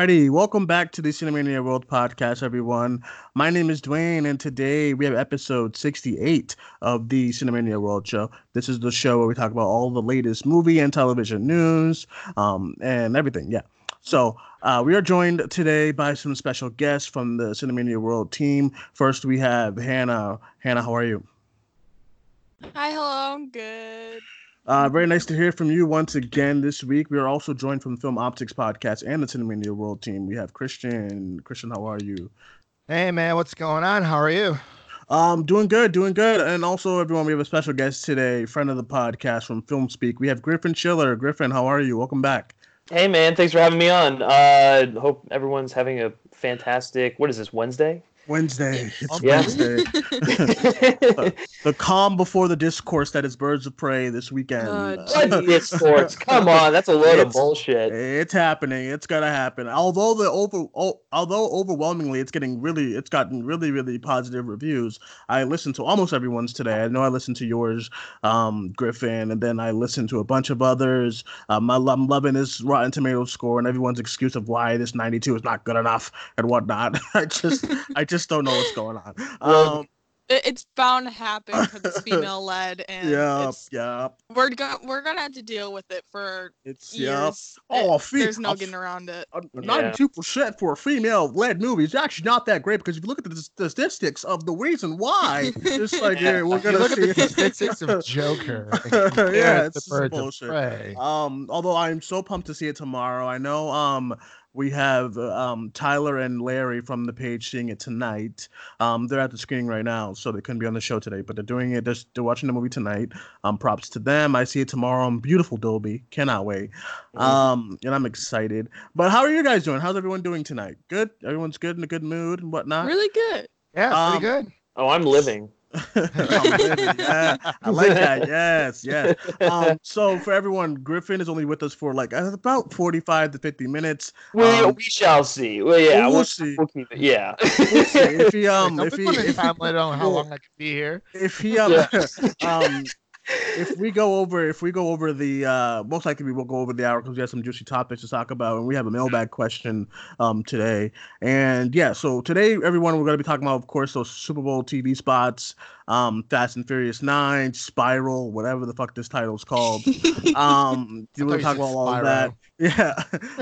Alrighty, welcome back to the Cinemania World Podcast, everyone. My name is Duane, and today we have episode 68 of the Cinemania World Show. This is the show where we talk about all the latest movie and television news, um, and everything. Yeah. So uh, we are joined today by some special guests from the Cinemania World team. First, we have Hannah. Hannah, how are you? Hi, hello, I'm good. Uh, very nice to hear from you once again this week. We are also joined from the Film Optix podcast and the Cinemania World team. We have Christian. Christian, how are you? Hey man, what's going on? How are you? Um, doing good, doing good. And also, everyone, we have a special guest today, friend of the podcast from Film Speak. We have Griffin Schiller. Griffin, how are you? Welcome back. Hey man, thanks for having me on. Uh, hope everyone's having a fantastic. What is this Wednesday? Wednesday. It's Yeah. Wednesday. the calm before the discourse that is Birds of Prey this weekend. Uh, discourse? Come on, that's a load of bullshit. It's happening. It's gonna happen. Although the over, oh, although overwhelmingly, it's getting really, it's gotten really, really positive reviews. I listened to almost everyone's today. I know I listened to yours, um, Griffin, and then I listened to a bunch of others. Um, I, I'm loving this Rotten Tomatoes score and everyone's excuse of why this 92 is not good enough and whatnot. I just, I just don't know what's going on. Well, Um, It's bound to happen because it's female led, and yeah, it's, yeah. we're go- we're gonna have to deal with it for It's yeah. years. Oh, It- fe- there's no uh, getting around it. Ninety-two percent for a female-led movie is actually not that great because if you look at the statistics of the reason why, it's like yeah, we're gonna look see at the statistics of Joker. Yeah, it's to Birds bullshit. of Prey. Um, although I'm so pumped to see it tomorrow. I know um we have uh, um Tyler and Larry from the page seeing it tonight. Um, they're at the screening right now, so they couldn't be on the show today, but they're doing it. They're, they're watching the movie tonight. Um, props to them. I see it tomorrow on beautiful Dolby. Cannot wait. Mhm. Um, and I'm excited. But how are you guys doing? How's everyone doing tonight? Good. Everyone's good in a good mood and whatnot. Really good. Yeah, um, pretty good. Oh, I'm living. I'm yeah, I like that. Yes, yes. Um, so for everyone, Griffin is only with us for like uh, about 45 to 50 minutes. we, um, we shall see. Well, yeah, we'll we'll, see. we'll keep it. Yeah. We'll see. If he um, Don't if be he, putting a if, time limit on how long I can be here. if he um, Yeah. um, if we go over, if we go over the, uh, most likely we will go over the hour because we have some juicy topics to talk about, and we have a mailbag question um today. And yeah, so today, everyone, we're going to be talking about, of course, those Super Bowl TV spots, um, Fast and Furious Nine, Spiral, whatever the fuck this title's called. Um, I we're gonna talk said about all of that. Yeah,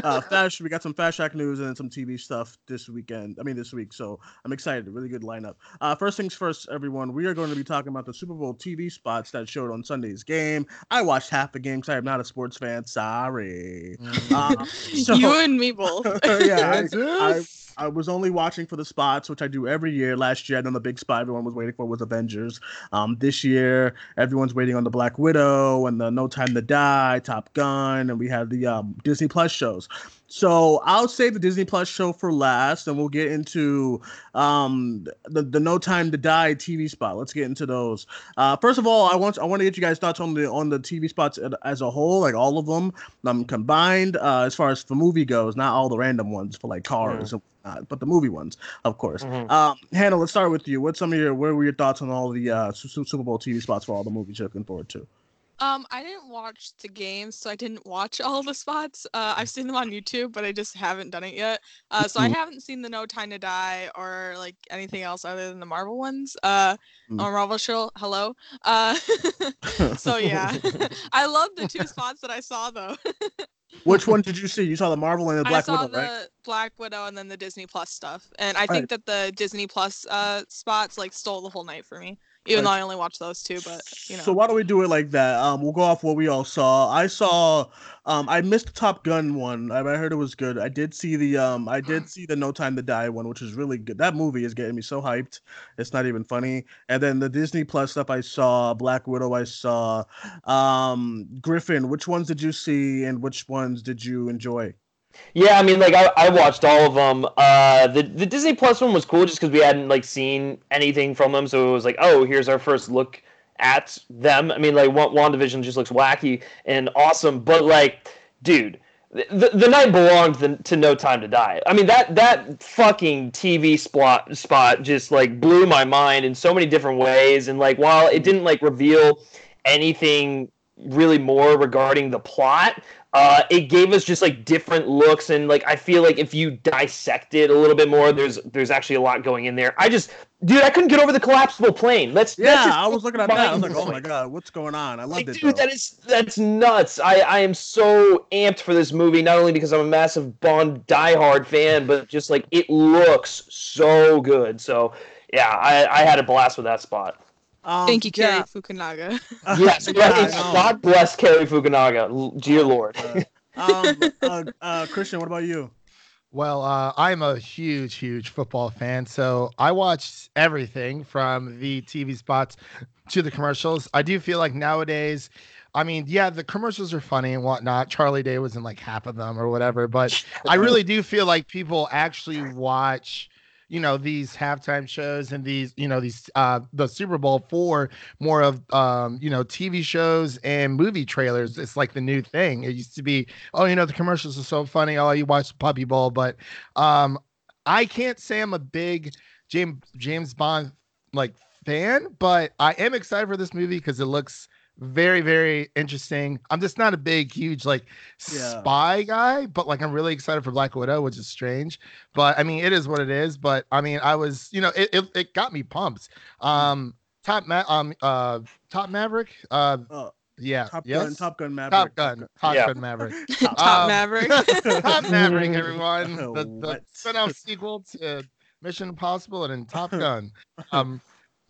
uh, Fast. We got some Fast Track news and then some TV stuff this weekend. I mean, this week. So I'm excited. Really good lineup. Uh, first things first, everyone. We are going to be talking about the Super Bowl TV spots that showed on Sunday's game. I watched half the game because I am not a sports fan. Sorry. Uh, so, you and me both. yeah, I, I, Kansas. I was only watching for the spots, which I do every year. Last year, I know the big spot everyone was waiting for was Avengers. Um, this year, everyone's waiting on the Black Widow and the No Time to Die, Top Gun, and we have the um, Disney Plus shows. So I'll save the Disney Plus show for last, and we'll get into um, the the No Time to Die TV spot. Let's get into those. Uh, first of all, I want I want to get you guys thoughts on the on the TV spots as- a whole, like all of them um, combined. Uh, as far as the movie goes, not all the random ones for like cars and whatnot, but the movie ones, of course. Mhm. Um, Hannah, let's start with you. What's some of your what were your thoughts on all the uh, Su- Su- Super Bowl TV spots for all the movies you're looking forward to? Um, I didn't watch the games, so I didn't watch all the spots. Uh, I've seen them on YouTube, but I just haven't done it yet. Uh, so I Mhm. haven't seen the No Time to Die or like anything else other than the Marvel ones. Uh, Mm. or Marvel show. Hello. Uh, so yeah, I love the two spots that I saw though. Which one did you see? You saw the Marvel and the Black Widow? I saw Widow, the right? Black Widow and then the Disney Plus stuff, and I Right. think that the Disney Plus uh spots like stole the whole night for me. Even though I only watched those two, but you know. So why don't we do it like that? Um, we'll go off what we all saw. I saw, um, I missed the Top Gun one. I, I heard it was good. I did see the, um, I did see the No Time to Die one, which is really good. That movie is getting me so hyped. It's not even funny. And then the Disney Plus stuff I saw, Black Widow I saw, um, Griffin. Which ones did you see, and which ones did you enjoy? Yeah, I mean, like I, I watched all of them. Uh, the the Disney Plus one was cool just because we hadn't like seen anything from them, so it was like, oh, here's our first look at them. I mean, like Wa- WandaVision just looks wacky and awesome, but like, dude, the, the night belonged to, to No Time to Die. I mean, that that fucking TV spot spot just like blew my mind in so many different ways, and like while it didn't like reveal anything really more regarding the plot. Uh, it gave us just like different looks and like I feel like if you dissect it a little bit more, there's there's actually a lot going in there. I just, dude, I couldn't get over the collapsible plane. Let's Yeah, I was looking at that. I was like, oh my god, what's going on? I Like, loved it. dude, though. that is that's nuts. I I am so amped for this movie, not only because I'm a massive Bond diehard fan, but just like it looks so good. So yeah, I I had a blast with that spot. Um, Thank you, Cary yeah. Fukunaga. Yes, Yeah, I right. know. God bless Cary Fukunaga, L- dear Lord. Uh, um, uh, uh, Christian, what about you? Well, uh, I'm a huge, huge football fan, so I watch everything from the TV spots to the commercials. I do feel like nowadays, I mean, yeah, the commercials are funny and whatnot. Charlie Day was in like half of them or whatever, but I really do feel like people actually watch, you know, these halftime shows and these, you know, these uh the Super Bowl for more of um, you know, TV shows and movie trailers. It's like the new thing. It used to be, oh, you know, the commercials are so funny. Oh, you watch Puppy Bowl, but um I can't say I'm a big James James Bond like fan, but I am excited for this movie because it looks very very interesting. I'm just not a big huge like Yeah. spy guy, but like I'm really excited for Black Widow, which is strange. But I mean, it is what it is. But I mean, I was you know it it, it got me pumped. Um, top ma- um uh top Maverick uh Uh, yeah Top yes? Gun, Top Gun Maverick. Top Gun Top Yeah. Gun Maverick. Top Um, Maverick. Top Maverick, everyone. The, the spin-off sequel to Mission Impossible and then Top Gun. Um,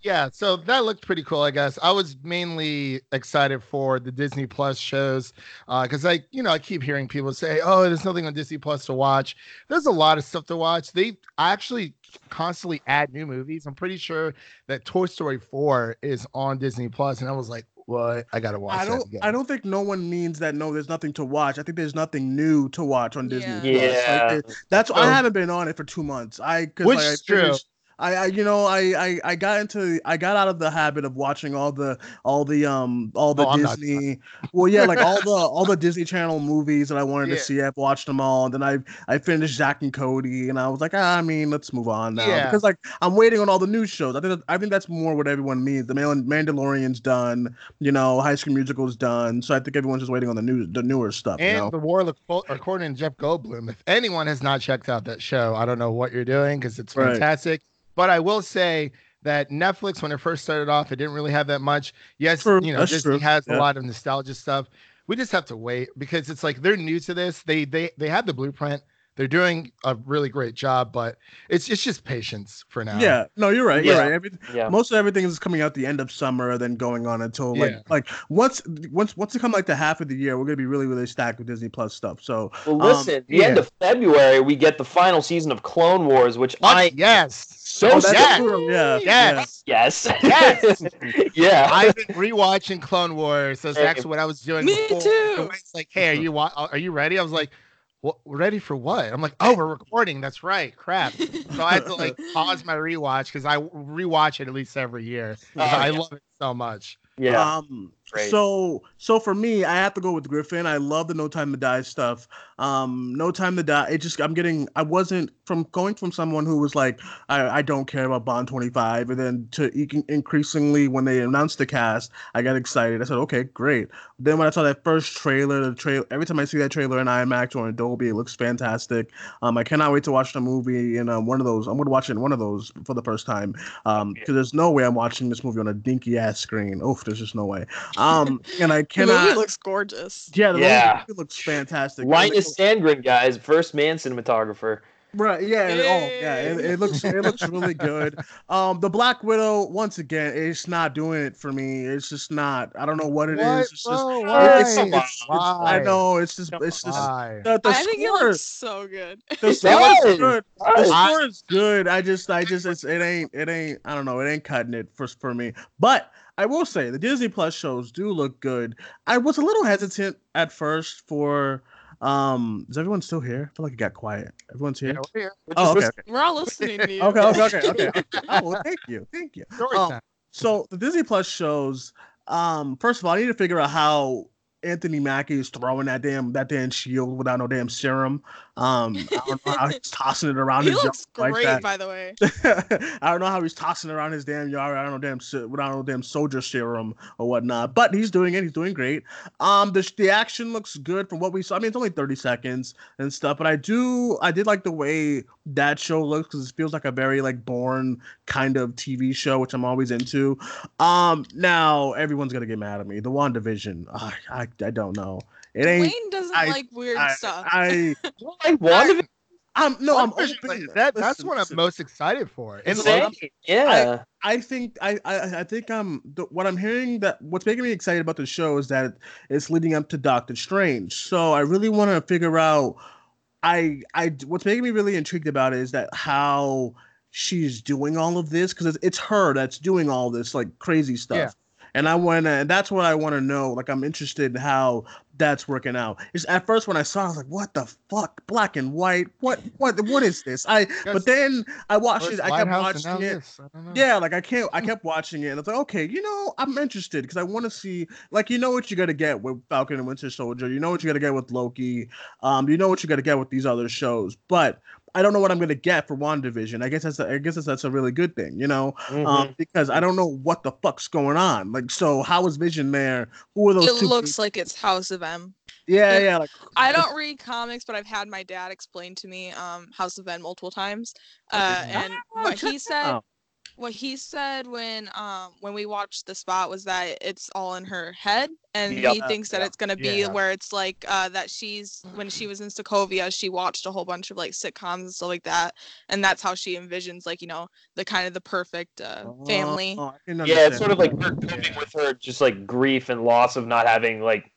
yeah, so that looked pretty cool, I guess. I was mainly excited for the Disney Plus shows uh, because I, you know, I keep hearing people say, "Oh, there's nothing on Disney Plus to watch." There's a lot of stuff to watch. They actually constantly add new movies. I'm pretty sure that Toy Story 4 is on Disney Plus, and I was like, "What? I gotta watch I don't. again." I don't think no one means that. No, there's nothing to watch. I think there's nothing new to watch on Disney. Yeah. Plus. Like, Yeah. it- that's. I haven't been on it for two months. I cause Which like, I is true. finished- I, I, you know, I, I, I got into, I got out of the habit of watching all the, all the, um, all the Oh, Disney. Well, yeah, like all the, all the Disney Channel movies that I wanted Yeah. to see. I've watched them all, and then I, I finished Zack and Cody, and I was like, ah, I mean, let's move on now Yeah. because like I'm waiting on all the new shows. I think, that- I think that's more what everyone means. The Mandal- Mandalorian's done, you know, High School Musical's done, so I think everyone's just waiting on the new, the newer stuff. And you know? the World, according to Jeff Goldblum, if anyone has not checked out that show, I don't know what you're doing because it's Right. fantastic. But I will say that Netflix, when it first started off, it didn't really have that much. Yes, True, you know, that's Disney true, has yeah. a lot of nostalgia stuff. We just have to wait because it's like they're new to this. They they they have the blueprint. They're doing a really great job, but it's it's just patience for now. yeah, no, you're right. You're Yeah. right. Every, Yeah. most of everything is coming out the end of summer, then going on until like Yeah. like once once once it come like the half of the year, we're gonna be really really stacked with Disney Plus stuff. So Well, Um, listen, the end of February, we get the final season of Clone Wars, which What? I yes. so Oh, that's yes. true, yeah, Yes. yes, Yes. yeah. I've been rewatching Clone Wars. So that's Same. actually what I was doing. Me before. too. It's like, hey, are you wa- are you ready? I was like, what? Ready for what? I'm like, oh, we're recording. That's right. Crap. So I had to like pause my rewatch because I rewatch it at least every year. Oh, I yeah. love it so much. yeah. Um, Great. so so for me, I have to go with Griffin. I love the No Time to Die stuff. Um, No Time to Die. It just I'm getting. I wasn't from going from someone who was like, I, I don't care about Bond 25, and then to e- increasingly when they announced the cast, I got excited. I said, okay, great. Then when I saw that first trailer, the trailer. every time I see that trailer in IMAX or in Dolby, it looks fantastic. Um, I cannot wait to watch the movie in um, one of those. I'm gonna watch it in one of those for the first time. Um, because there's no way I'm watching this movie on a dinky ass screen. Oof, there's just no way. Um, and I The cannot. movie looks gorgeous. yeah, the Yeah. movie looks fantastic. And Linus Sandgren, guys, first man cinematographer. Right, yeah, and- oh yeah, it, it looks it looks really good. Um, the Black Widow, once again, it's not doing it for me. It's just not. I don't know what it is. What? It's just. Bro, it's- why? it's- it's- Why? I know it's just it's just the, the I think it looks so good. The It score is good. The does. score is good. I just, I just, it's, it ain't, it ain't. I don't know. It ain't cutting it for for me. But I will say the Disney Plus shows do look good. I was a little hesitant at first for. Um, is everyone still here? I feel like it got quiet. Everyone's here. Yeah, we're here. Oh, okay, okay, We're all listening to you. okay, okay, okay, okay. okay. Oh, well, thank you, thank you. Um, so the Disney Plus shows. Um, first of all, I need to figure out how Anthony Mackie is throwing that damn that damn shield without no damn serum. Um, I don't know how he's tossing it around. He his looks yard like great, that. by the way. I don't know how he's tossing around his damn yard. I don't know damn se- without no damn soldier serum or whatnot. But he's doing it. He's doing great. Um, the the action looks good from what we saw. I mean, it's only thirty seconds and stuff, but I do I did like the way that show looks because it feels like a very like Bourne kind of TV show, which I'm always into. Um, now everyone's gonna get mad at me. The WandaVision. I, I I don't know. It ain't. Wayne doesn't I- like weird I, stuff. I Like WandaVision. I'm no, I'm open. like, that that's Listen, what I'm most excited for. And Insane. like, yeah. I think I, I I think um the, what I'm hearing that what's making me excited about the show is that it's leading up to Doctor Strange. So I really want to figure out I I what's making me really intrigued about it is that how she's doing all of this because it's, it's her that's doing all this like crazy stuff. Yeah. And I want to, and that's what I want to know. Like, I'm interested in how that's working out. It's at first when I saw, it, I was like, "What the fuck? Black and white? What? What? What is this?" I. But then I watched it. I kept Lighthouse watching it. this. I don't know. Yeah, like I can't. I kept watching it, and it's like, okay, you know, I'm interested because I want to see, like, you know, what you got to get with Falcon and Winter Soldier. You know what you got to get with Loki. Um, you know what you got to get with these other shows, but I don't know what I'm gonna get for WandaVision. I guess that's. A, I guess that's, that's a really good thing, you know, Mhm. um, because I don't know what the fuck's going on. Like, so how is Vision there? Who are those it two? looks people? like it's House of M. Yeah, it- yeah. Like, I don't read comics, but I've had my dad explain to me um, House of M multiple times. Uh, and what he said, out. What he said when um when we watched the spot was that it's all in her head, and Yep. he thinks that Yeah. it's gonna be Yeah. where it's like uh that she's when she was in Sokovia, she watched a whole bunch of like sitcoms and stuff like that, and that's how she envisions like you know the kind of the perfect uh, family. Oh, I Yeah, it's sort of like her coping Yeah. with her just like grief and loss of not having like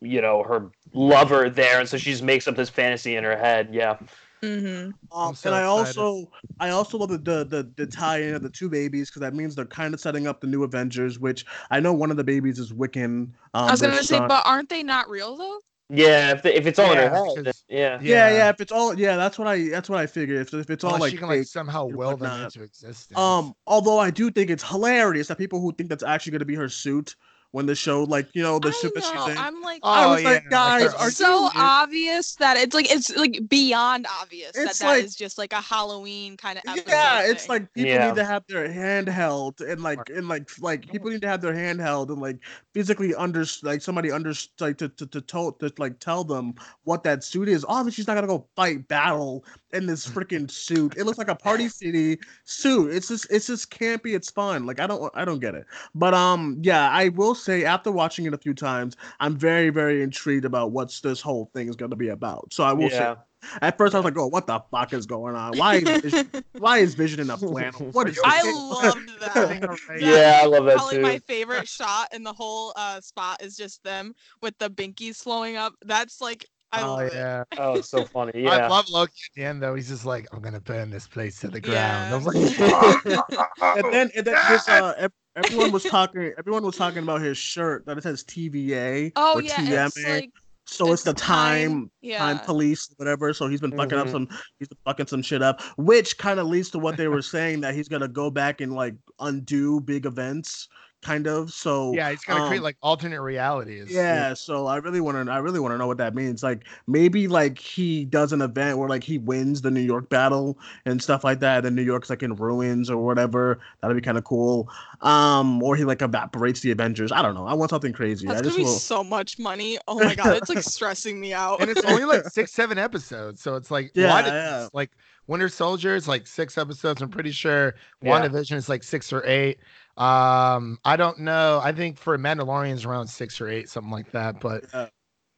you know her lover there, and so she just makes up this fantasy in her head. Yeah. Hmm Um, so and I excited. also, I also love the the the, the tie-in of the two babies because that means they're kind of setting up the new Avengers. Which I know one of the babies is Wiccan. Um, I was gonna say, son. but aren't they not real though? Yeah, if, the, if it's all in Yeah, her head, because- yeah. yeah, yeah. If it's all, yeah, that's what I, that's what I figured. If, if it's all Unless like, she can like fake, somehow and will them into existence. um, although I do think it's hilarious that people who think that's actually gonna be her suit when the show, like, you know, the I suit that she's in. I'm like, oh, I Oh, was yeah, like, like guys, her- are it's so you- obvious that it's like it's like beyond obvious It's that that is like- just like a Halloween kind of episode. Yeah, it's thing. like people Yeah. need to have their hand held and like and like like people need to have their hand held and like physically under like somebody under like to to to, tell to like tell them what that suit is. Obviously, she's not gonna go fight battle in this freaking suit. It looks like a Party City suit. It's just it's just campy. It's fun. Like I don't I don't get it. But um yeah, I will say after watching it a few times, I'm very very intrigued about what's this whole thing is gonna be about. So I will Yeah. say at first I was like, oh, what the fuck is going on? Why is Vision, why is Vision in a flannel? What is I this? loved that. Getting. Yeah, I love that Probably too. my favorite shot in the whole uh, spot is just them with the binkies flowing up. That's like I oh love it. yeah. Oh, so funny. Yeah. I love Loki at the end though. He's just like, I'm gonna burn this place to the ground. I was Yeah. like, and then and then this uh everyone was talking everyone was talking about his shirt that it says TVA Oh or yeah, TMA. it's like so it's, the time time Yeah. police whatever so he's been fucking up Mhm. some he's been fucking some shit up which kind of leads to what they were saying that he's gonna go back and like undo big events kind of so yeah, it's gonna create um, like alternate realities. yeah, so I really want to. I really want to know what that means. Like maybe like he does an event where like he wins the New York battle and stuff like that. And New York's like in ruins or whatever. That'd be kind of cool. Um, or he like evaporates the Avengers. I don't know. I want something crazy. That's I gonna be will. so much money. Oh my god, it's like stressing me out. and it's only like six, seven episodes. So it's like, Yeah, why did yeah. like Winter Soldier is like six episodes? I'm pretty sure Yeah. WandaVision is like six or eight. Um, I don't know. I think for Mandalorian's around six or eight, something like that. But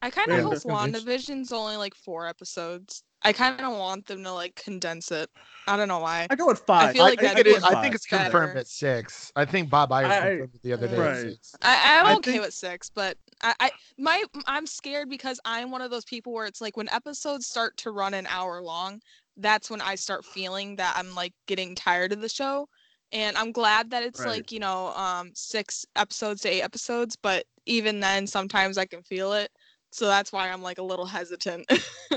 I kind Yeah, of hope that's gonna WandaVision's only like four episodes. I kind of want them to like condense it. I don't know why. I go with five. feel I think that'd it be is. I think it's better. confirmed at six. I think Bob Iger I- confirmed it the other day. at Right. six. I, I'm I okay think- with six, but I, I my I'm scared because I'm one of those people where it's like when episodes start to run an hour long, that's when I start feeling that I'm like getting tired of the show. And I'm glad that it's Right. like, you know, um six episodes to eight episodes, but even then sometimes I can feel it. So that's why I'm like a little hesitant.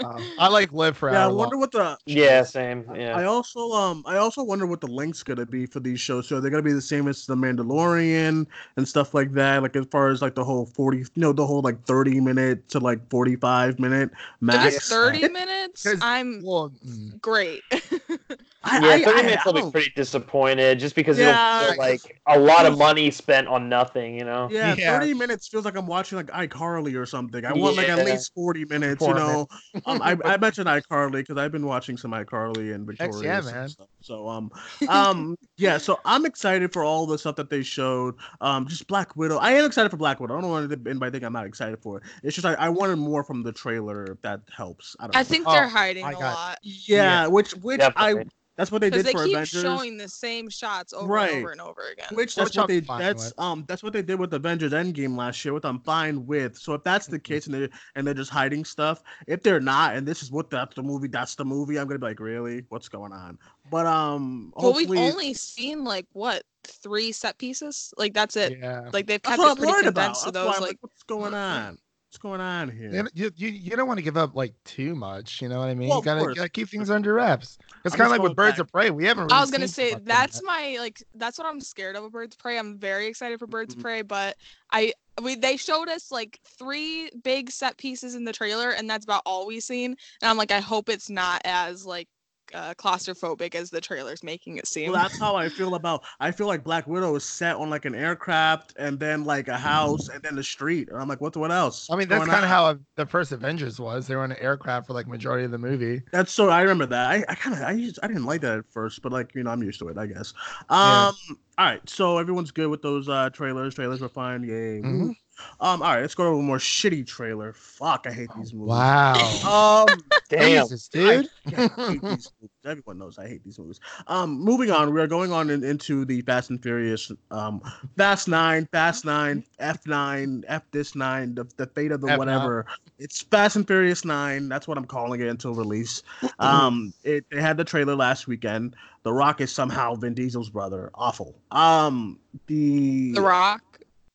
Um, I like live for Yeah, I wonder Long. what the Yeah, same. Yeah. I also um I also wonder what the link's gonna be for these shows. So they're gonna be the same as the Mandalorian and stuff like that. Like as far as like the whole forty, you know, the whole like thirty minute to like forty five minute max. it's 30 minutes. I'm Well, mm, great. I, yeah, I- 30 I- minutes I I'll be pretty disappointed just because Yeah, it'll feel like a lot of money spent on nothing, you know? Yeah, Yeah. 30 minutes feels like I'm watching like iCarly or something. I want like at least 40 minutes, Four you know. Um, I, I mentioned iCarly because I've been watching some iCarly and Heck Victorious. yeah, and man. Stuff. So um um yeah, so I'm excited for all the stuff that they showed. Um, just Black Widow. I am excited for Black Widow. I don't want anybody to think I'm not excited for it. It's just I, I wanted more from the trailer. If that helps. I don't. I know. think Oh, they're hiding I a got- lot Yeah, which which I Definitely. That's what they because did they for keep Avengers. showing the same shots over Right. and over and over again. Which that's what they fine that's with. um that's what they did with Avengers Endgame last year, which I'm fine with. So if that's the Mm-hmm. case and they and they're just hiding stuff, if they're not, and this is what that's the movie, that's the movie, I'm gonna be like, really, what's going on? But um, well, we've only seen like what three set pieces. Like that's it. yeah. Like they've that's kept what it I'm pretty worried about. condensed to That's those like like, what's going on? What's going on here? You, you, you you don't want to give up like too much, you know what I mean? Well, you gotta, gotta keep things under wraps. It's kind of like with Birds back. of Prey. We haven't. Really I was gonna say that's my like that's what I'm scared of with Birds of Prey. I'm very excited for Birds Mhm. of Prey, but I we they showed us like three big set pieces in the trailer, and that's about all we've seen. And I'm like, I hope it's not as like uh, claustrophobic as the trailer's making it seem. Well, that's how I feel about. I feel like Black Widow is set on like an aircraft and then like a house and then the street. And I'm like, what? What else? I mean, that's kind of on? how the first Avengers was. They were on an aircraft for like majority of the movie. That's so I remember that. I, I kind of I used I didn't like that at first, but like you know I'm used to it, I guess. Um, all right, so everyone's good with those uh trailers. Trailers were fine, yay. woo. Um, all right, let's go to a more shitty trailer. Fuck, I hate these movies. Wow. Um, Damn. Jesus, dude. I, yeah, I hate these movies. Everyone knows I hate these movies. Um, moving on, we are going on in, into the Fast and Furious, um, Fast Nine, Fast Nine, F Nine, F this nine, the, the fate of the F9. whatever. It's Fast and Furious Nine. That's what I'm calling it until release. Um, it, it had the trailer last weekend. The Rock is somehow Vin Diesel's brother. Awful. Um, the the Rock.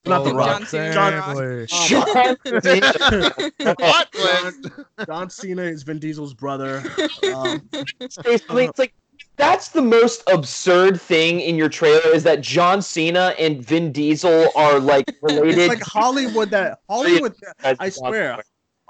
Not the Oh, Rock. John Cena. John- Family. Um, John, John Cena is Vin Diesel's brother. Um, Basically, it's like that's the most absurd thing in your trailer is that John Cena and Vin Diesel are like related. it's like Hollywood that Hollywood. I swear, Cena.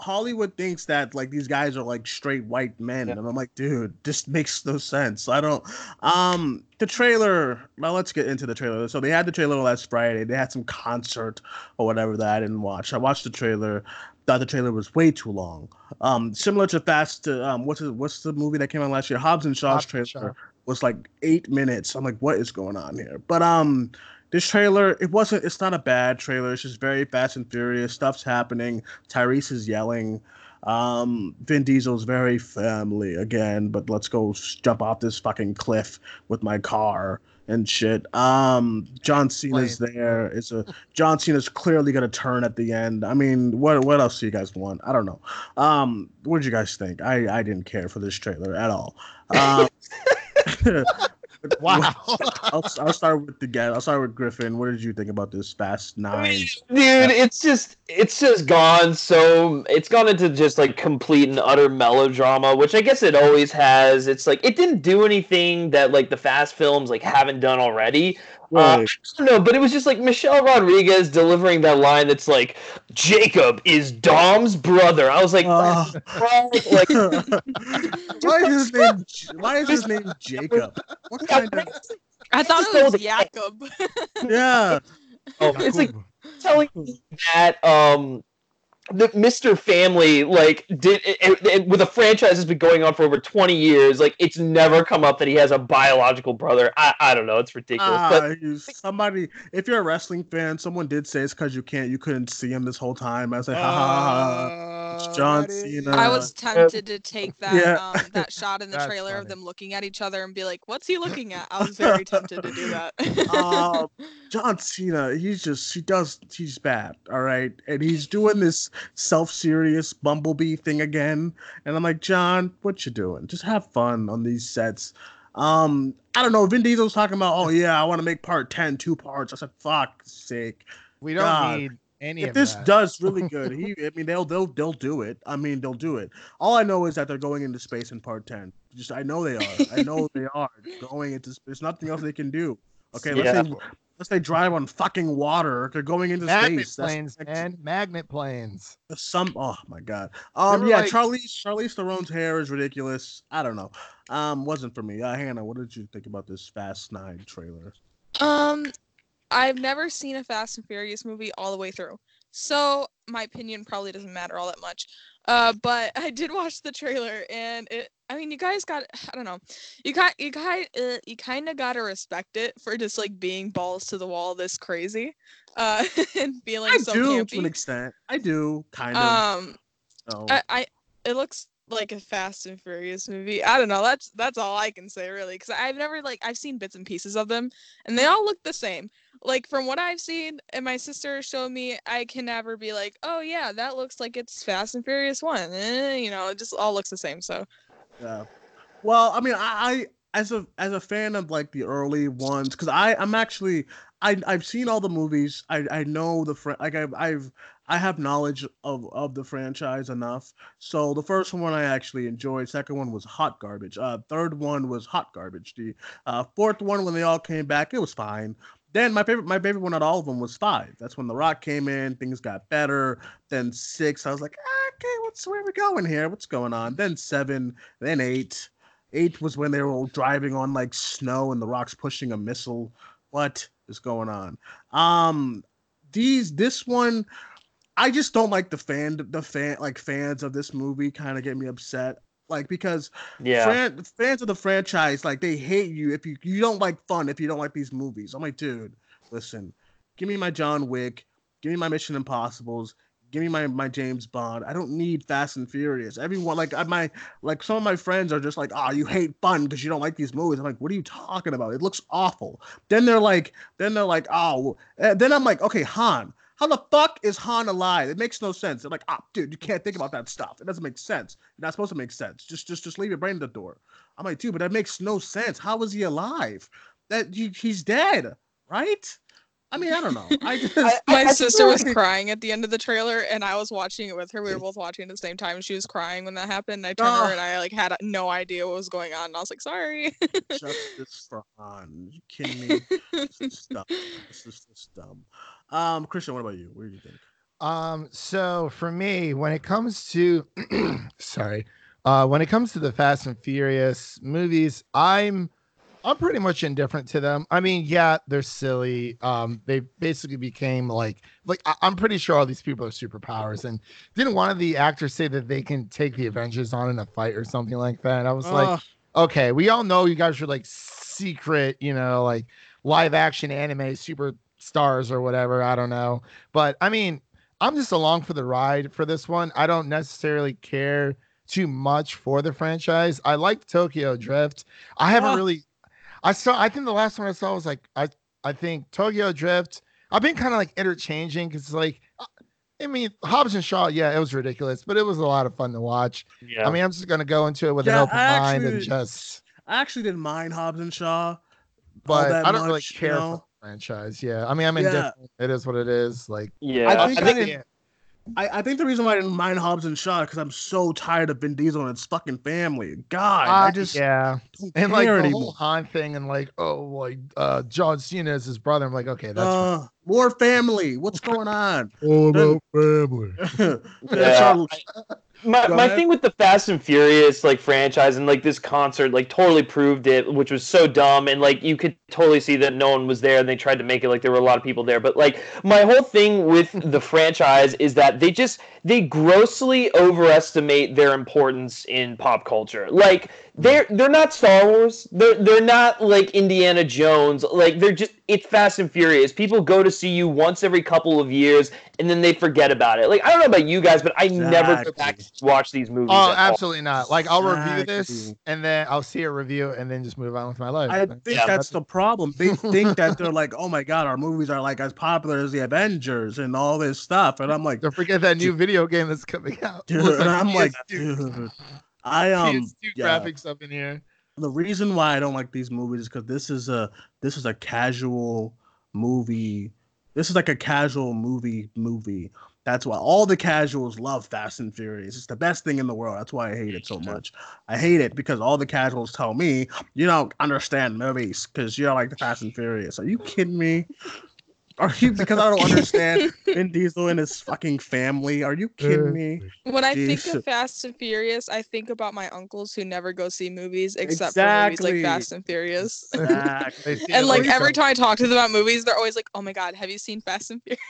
Hollywood thinks that like these guys are like straight white men, Yeah. and I'm like, dude, this makes no sense. I don't. Um, the trailer. Now let's get into the trailer. So they had the trailer last Friday. They had some concert or whatever that I didn't watch. I watched the trailer. Thought the trailer was way too long. Um, similar to Fast. Um, what's the, what's the movie that came out last year? Hobbs and Shaw's Hobbs trailer Shaw. was like eight minutes. I'm like, what is going on here? But um, this trailer, it wasn't. It's not a bad trailer. It's just very fast and furious. Stuff's happening. Tyrese is yelling. Um, Vin Diesel's very family again, but let's go jump off this fucking cliff with my car and shit. Um, John Cena's there. It's a John Cena's clearly gonna turn at the end. I mean, what what else do you guys want? I don't know. Um, what did you guys think? I I didn't care for this trailer at all. Um, Wow. I'll, I'll start with the guy. I'll start with Griffin. What did you think about this Fast Nine? Dude, it's just it's just gone so it's gone into just like complete and utter melodrama, which I guess it always has. It's like it didn't do anything that like the fast films like haven't done already. Uh, Right. no, but it was just like Michelle Rodriguez delivering that line that's like Jacob is Dom's brother. I was like, Uh, like why is his name? Why is his name Jacob? What kind of? I thought it was know Jacob. Yeah. oh, it's like telling me that um that Mr. Family like did it, it- it- with a franchise that's been going on for over 20 years like it's never come up that he has a biological brother I, I don't know it's ridiculous but Ah, somebody. If you're a wrestling fan, someone did say it's because you can't. You couldn't see him this whole time. I was like, ha ha ha. ha. It's John that is- Cena. I was tempted to take that Yeah. um, that shot in the That's trailer of them looking at each other and be like, "What's he looking at?" I was very tempted to do that. Um, John Cena, he's just he does he's bad, all right, and he's doing this self-serious Bumblebee thing again, and I'm like, John, what you doing? Just have fun on these sets. Um, I don't know. Vin Diesel's talking about, oh yeah, I want to make part 10, two parts. I said, fuck sake. We don't God. need any if of this that. does really good, he I mean they'll they'll they'll do it. I mean they'll do it. All I know is that they're going into space in part ten. Just I know they are. I know they are going into space. There's nothing else they can do. Okay, unless Yeah. they unless they drive on fucking water. They're going into magnet space. That's- planes, that's- man, magnet planes. Some oh my god. Um were yeah, like- Charlize Charlize Theron's hair is ridiculous. I don't know. Um wasn't for me. Uh, Hannah, what did you think about this Fast Nine trailer? Um, I've never seen a Fast and Furious movie all the way through, so my opinion probably doesn't matter all that much. Uh, but I did watch the trailer, and it. I mean, you guys got. I don't know. You got. You got. Uh, you kind of gotta respect it for just like being balls to the wall this crazy, uh, and feeling I so do to an extent. I do kind of. Um, so. I, I it looks like a Fast and Furious movie. I don't know. That's that's all I can say really, because I've never like I've seen bits and pieces of them, and they all look the same. Like from what I've seen, and my sister showed me, I can never be like, oh yeah, that looks like it's Fast and Furious one. Eh, you know, it just all looks the same. So Yeah. Well, I mean, I, I as a as a fan of like the early ones, because I I'm actually I I've seen all the movies. I I know the fr- like I've I've I have knowledge of of the franchise enough. So the first one I actually enjoyed. Second one was hot garbage. Uh, third one was hot garbage. The uh, fourth one when they all came back, it was fine. Then my favorite my favorite one out of all of them was five. That's when The Rock came in. Things got better. Then six, I was like, okay, what's where we going here? What's going on? Then seven, then eight. Eight was when they were all driving on like snow and the rocks pushing a missile. What is going on? Um, these this one, I just don't like the fan the fan like fans of this movie kind of get me upset. Like because Yeah. fran- fans of the franchise like they hate you if you you don't like fun if you don't like these movies. I'm like, dude, listen, give me my John Wick, give me my Mission Impossibles, give me my my James Bond. I don't need Fast and Furious. Everyone like I, my like some of my friends are just like, oh, you hate fun because you don't like these movies. I'm like, what are you talking about? It looks awful. Then they're like, then they're like, oh, eh, then I'm like, okay, Han. How the fuck is Han alive? It makes no sense. They're like, ah, dude, you can't think about that stuff. It doesn't make sense. You're not supposed to make sense. Just, just, just leave your brain at the door. I'm like, dude, but that makes no sense. How is he alive? That he, he's dead, right? I mean, I don't know. I just, I- my I sister was crying at the end of the trailer, and I was watching it with her. We were both watching at the same time, and she was crying when that happened. And I turned to Oh. her, and I like had no idea what was going on, and I was like, sorry. justice for Han. You kidding me? This is dumb. This is just dumb. Um, Christian, what about you? What do you think? Um, so for me, when it comes to sorry, uh, when it comes to the Fast and Furious movies, I'm I'm pretty much indifferent to them. I mean, yeah, they're silly. Um, they basically became like like I- I'm pretty sure all these people are superpowers. And didn't one of the actors say that they can take the Avengers on in a fight or something like that? I was like, okay, we all know you guys are like secret, you know, like live action anime superstars or whatever. I don't know. But I mean, I'm just along for the ride for this one. I don't necessarily care too much for the franchise. I like Tokyo Drift. I haven't Ah. really I saw I think the last one I saw was like I I think Tokyo Drift. I've been kind of like interchanging because like uh, I mean Hobbs and Shaw, yeah, it was ridiculous, but it was a lot of fun to watch. Yeah. I mean, I'm just gonna go into it with Yeah, an open I mind and just I actually didn't mind Hobbs and Shaw. but I don't really much, you care know? for franchise. Yeah. I mean, I'm Yeah. indifferent. It is what it is. Like yeah. I I think think, I didn't- I, I think the reason why I didn't mind Hobbs and Shaw because I'm so tired of Vin Diesel and his fucking family. God, I uh, just yeah. don't And like care the anymore. whole Han thing and like, oh like uh John Cena is his brother. I'm like, okay, that's uh, more family. What's going on? all then- family. Yeah, Charles- my, my thing with the Fast and Furious like franchise and like this concert like totally proved it, which was so dumb and like you could totally see that no one was there and they tried to make it like there were a lot of people there. But like my whole thing with the franchise is that they just they grossly overestimate their importance in pop culture. Like they're they're not Star Wars. They're they're not like Indiana Jones. Like they're just it's Fast and Furious. People go to see you once every couple of years and then they forget about it. Like I don't know about you guys, but I never go back to watch these movies. Oh, at all. absolutely not. Like I'll review this and then I'll see a review and then just move on with my life. I think Yeah, that's the problem. They think that they're like, oh my god, our movies are like as popular as the Avengers and all this stuff, and I'm like, Don't forget that new video game that's coming out. dude, Looks and I'm like, PS2 dude, I um, PS2 yeah. graphics up in here. the reason why I don't like these movies is because this is a this is a casual movie This is like a casual movie movie. That's why all the casuals love Fast and Furious. It's the best thing in the world. That's why I hate it so much. I hate it because all the casuals tell me you don't understand movies because you're like the Fast and Furious. Are you kidding me? Are you because I don't understand Vin Diesel and his fucking family? Are you kidding me? When I think of Fast and Furious, I think about my uncles who never go see movies except for movies like Fast and Furious. Exactly. And like every time I talk to them about movies, they're always like, "Oh my god, have you seen Fast and Furious?"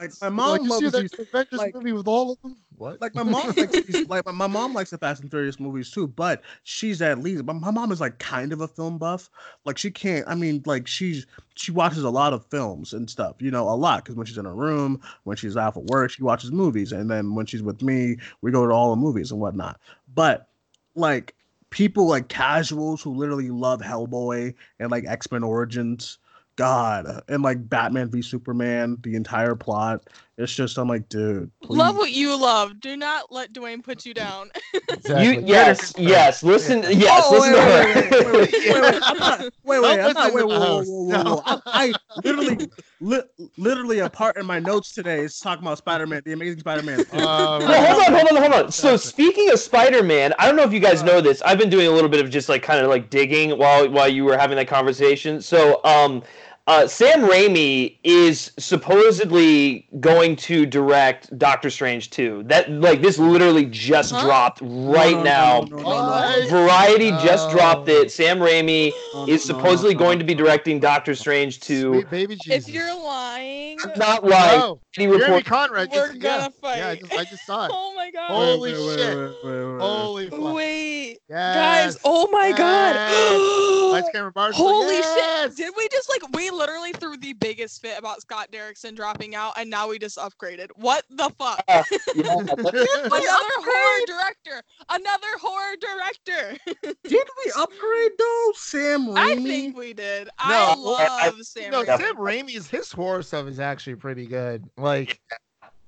Like my mom you see loves that these Avengers like- movie with all of them? What? like my mom likes these, like my, my mom likes the Fast and Furious movies too, but she's at least my, my mom is like kind of a film buff. Like she can't I mean like she's she watches a lot of films and stuff, you know, a lot because when she's in her room, when she's out for work, she watches movies, and then when she's with me, we go to all the movies and whatnot. But like people like casuals who literally love Hellboy and like X Men Origins. God, and like Batman v Superman, the entire plot. It's just I'm like, dude, Love what you love. Do not let Duane put you down. Exactly. You yes, yes. Listen, yes, Oh, listen wait, to wait, her. wait, wait, wait, wait, I'm not, wait, wait, I'm not, listen wait, to whoa, the whoa, whoa, whoa, whoa. I, I literally, li- literally, a part in my notes today is talking about Spider-Man, the Amazing Spider-Man. Uh, Well, hold on, hold on, hold on. So speaking of Spider-Man, I don't know if you guys know this. I've been doing a little bit of just like kind of like digging while while you were having that conversation. So, um, uh, Sam Raimi is supposedly going to direct Doctor Strange 2. That like this literally just Huh? dropped right No, no, now. no, no, no, What? Variety just dropped it. Sam Raimi no, is no, no, supposedly no, going to be directing Doctor Strange 2. Sweet baby Jesus. if you're lying, Not like no, any Jeremy report. Conrad. We're gonna fight. Yeah, I just, I just saw it. oh my god. Holy Wait, wait, shit. wait, wait, wait. Holy fuck. Wait, Yes. guys. Oh my Yes. god. Lights, camera, bars. Holy yes. shit! Did we just like we literally threw the biggest fit about Scott Derrickson dropping out, and now we just upgraded? What the fuck? Yeah, that's- Another horror director! Another horror director! Did we upgrade though, Sam Raimi? I think we did. I No, love Sam. no, Raimi. Sam Raimi's his horror stuff is actually pretty good. Like,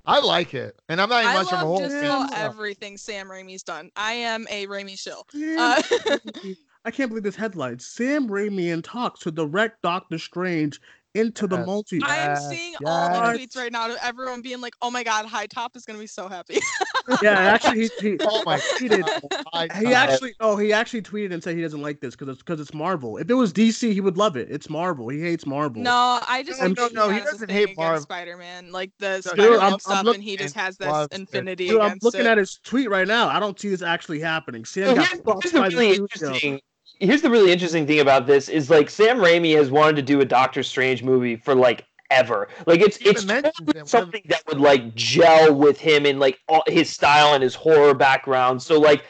I like it, and I'm not even I much of a love horror just fan. about so- everything Sam Raimi's done. I am a Raimi shill. Uh, Raimi- I can't believe this headline. Sam Raimi in talks to direct Doctor Strange into the Yes. multi. I am Yes, seeing all the tweets right now of everyone being like, "Oh my god, High Top is gonna be so happy." yeah, actually, he, he, Oh my he did. God. He actually, oh, he actually tweeted and said he doesn't like this because it's because it's Marvel. If it was DC, he would love it. It's Marvel. He hates Marvel. No, I just No, think no, he no, he doesn't thing hate Marvel. Spider-Man, like the Dude, Spider-Man I'm- I'm stuff, look- and he just has this loves infinity Dude, I'm looking it. at his tweet right now. I don't see this actually happening. Sam So got here's, fucked here's by really studio. interesting. Here's the really interesting thing about this is like Sam Raimi has wanted to do a Doctor Strange movie for like ever. Like it's it's totally it with- something that would like gel with him and like all, his style and his horror background. So like.